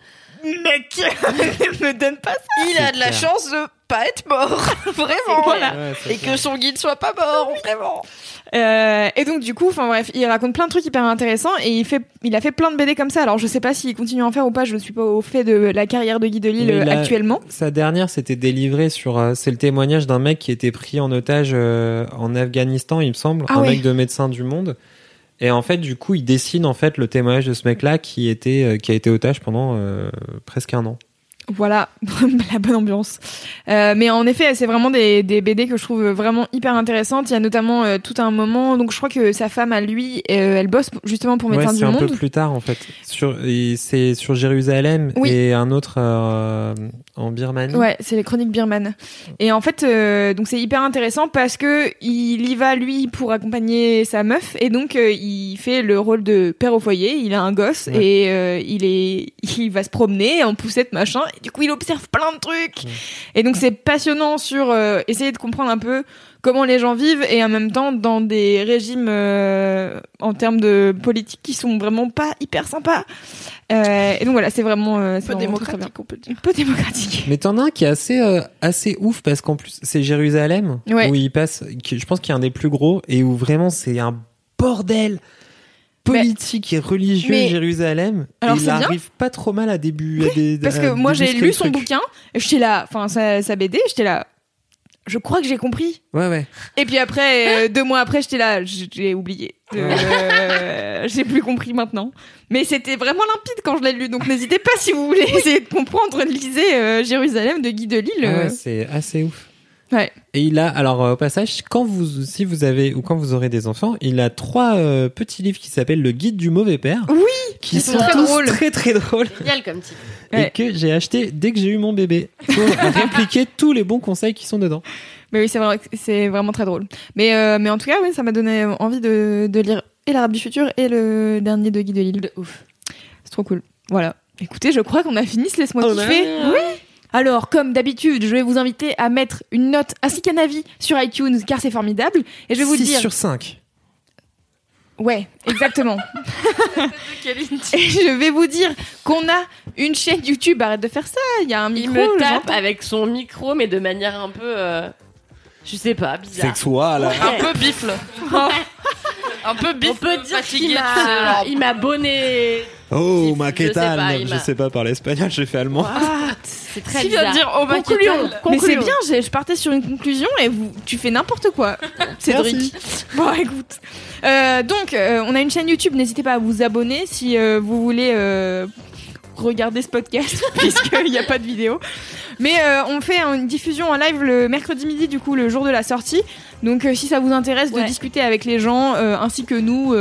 mec, ne me donne pas ça. Il a de la clair. chance de pas être mort, vraiment. Voilà. Ouais, c'est Et clair. que son guide soit pas mort, vraiment. Euh, et donc du coup, enfin bref, il raconte plein de trucs hyper intéressants et il fait, il a fait plein de BD comme ça. Alors je sais pas s'il continue à en faire ou pas. Je ne suis pas au fait de la carrière de Guy Delisle actuellement. Sa dernière, c'était délivré sur. euh, c'est le témoignage d'un mec qui était pris en otage euh, en Afghanistan, il me semble, Ah un ouais. mec de médecin du monde. Et en fait, du coup, il dessine en fait le témoignage de ce mec-là qui était qui a été otage pendant presque un an. Voilà, la bonne ambiance. Euh, mais en effet, c'est vraiment des, des BD que je trouve vraiment hyper intéressantes. Il y a notamment euh, tout un moment, donc je crois que sa femme à lui, euh, elle bosse justement pour Ouais, Médecins c'est du un Monde. peu plus tard en fait. Sur, c'est sur Jérusalem Oui. et un autre euh, en Birmanie. Ouais, c'est les chroniques birmanes. Et en fait, euh, donc c'est hyper intéressant parce que il y va lui pour accompagner sa meuf et donc euh, il fait le rôle de père au foyer. Il a un gosse Ouais. et euh, il est, il va se promener en poussette machin. Et du coup, il observe plein de trucs. Et donc c'est passionnant sur euh, essayer de comprendre un peu comment les gens vivent et en même temps dans des régimes euh, en termes de politique qui sont vraiment pas hyper sympas. Euh, et donc voilà, c'est vraiment, euh, Peu vraiment très, très bien. démocratique, on peut dire. Peu démocratique. Mais t'en as un qui est assez euh, assez ouf parce qu'en plus c'est Jérusalem Ouais. où il passe, je pense qu'il est un des plus gros et où vraiment c'est un bordel politique et religieux mais- Jérusalem. Alors, et il arrive pas trop mal à début. à des- Parce que moi j'ai lu son truc. bouquin, j'étais là, enfin sa, sa BD, j'étais là. Je crois que j'ai compris. Ouais ouais. Et puis après, euh, deux mois après, j'étais là, j'ai oublié. Euh, j'ai plus compris maintenant. Mais c'était vraiment limpide quand je l'ai lu, donc n'hésitez pas si vous voulez essayer de comprendre, lisez euh, Jérusalem de Guy Delisle. Ah ouais, c'est assez ouf. Ouais. Et il a, alors euh, au passage, quand vous, si vous avez ou quand vous aurez des enfants, il a trois euh, petits livres qui s'appellent le guide du mauvais père. Oui, qui sont sont très tous drôles. très très drôles Génial comme. Ouais. et que j'ai acheté dès que j'ai eu mon bébé pour répliquer tous les bons conseils qui sont dedans. Mais oui, c'est vrai, c'est vraiment très drôle. Mais, euh, mais en tout cas, oui, ça m'a donné envie de, de lire et l'Arabe du futur et le dernier de Guy Delisle. De ouf. C'est trop cool. Voilà. Écoutez, je crois qu'on a fini ce Laisse-moi kiffer. Oui. Alors, comme d'habitude, je vais vous inviter à mettre une note ainsi qu'un avis sur iTunes, car c'est formidable. Et je vais vous 6 dire... sur 5. Ouais, exactement. et je vais vous dire qu'on a une chaîne YouTube. Arrête de faire ça. Il y a un Il micro. me tape avec son micro, mais de manière un peu. euh, je sais pas, bizarre. Sexual. Un peu bifle. Un peu On bifle. peut dire fatigué, qu'il tu sais, m'a, genre. il m'a bonné. Oh, Je sais pas, il Je m'a- sais pas parler espagnol, j'ai fait allemand. C'est très bizarre. de dire oh ma Concluons. Kétal Mais c'est Concluons. bien, je partais sur une conclusion et vous, tu fais n'importe quoi, Cédric. Bon, écoute. Euh, donc, euh, on a une chaîne YouTube, n'hésitez pas à vous abonner si euh, vous voulez euh, regarder ce podcast, puisqu'il n'y a pas de vidéo. Mais euh, on fait une diffusion en live le mercredi midi, du coup, le jour de la sortie. Donc, euh, si ça vous intéresse de discuter avec les gens, euh, ainsi que nous,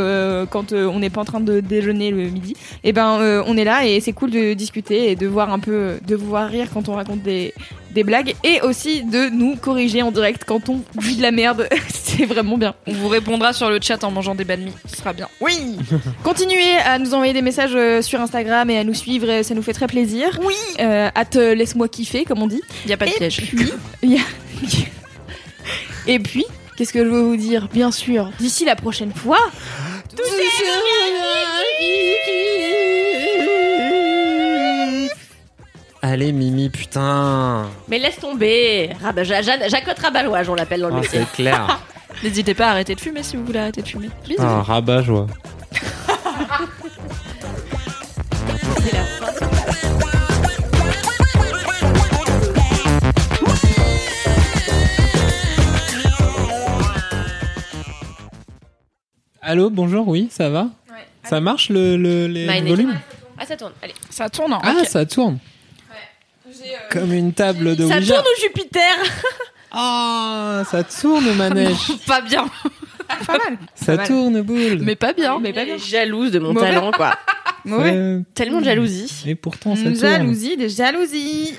quand on n'est pas en train de déjeuner le midi, et ben, euh, on est là et c'est cool de discuter et de voir un peu, de vous voir rire quand on raconte des, des blagues et aussi de nous corriger en direct quand on dit de la merde. c'est vraiment bien. On vous répondra sur le chat en mangeant des banh mi. Ce sera bien. Oui. Continuez à nous envoyer des messages euh, sur Instagram et à nous suivre, et ça nous fait très plaisir. Oui. Euh, at euh, laisse-moi kiffer, comme on dit. Il y a pas de Et piège. puis, il y a- et puis, qu'est-ce que je veux vous dire? Bien sûr, d'ici la prochaine fois. Allez, Mimi, putain. Mais laisse tomber. Rabat- Ja- Ja- Jacotte Rabalouage, on l'appelle dans le Oh, métier. c'est clair. N'hésitez pas à arrêter de fumer si vous voulez arrêter de fumer. Bisous. Ah, rabat joie. C'est la fin. Allô, bonjour, oui, ça va? Ça marche le, le, les volumes? Ah, ça tourne. Allez. Ça tourne. hein. Ah, ça tourne. Comme une table de Ça Ouija. tourne au Jupiter. Ah, ça tourne, manège. Pas bien, Pas mal. ça mal. tourne, boule. mais pas bien. Mais pas bien. jalouse de mon Mauvais. talent, quoi. Mauvais. Tellement de jalousie. Et pourtant, ça tourne. Jalousie, des jalousies.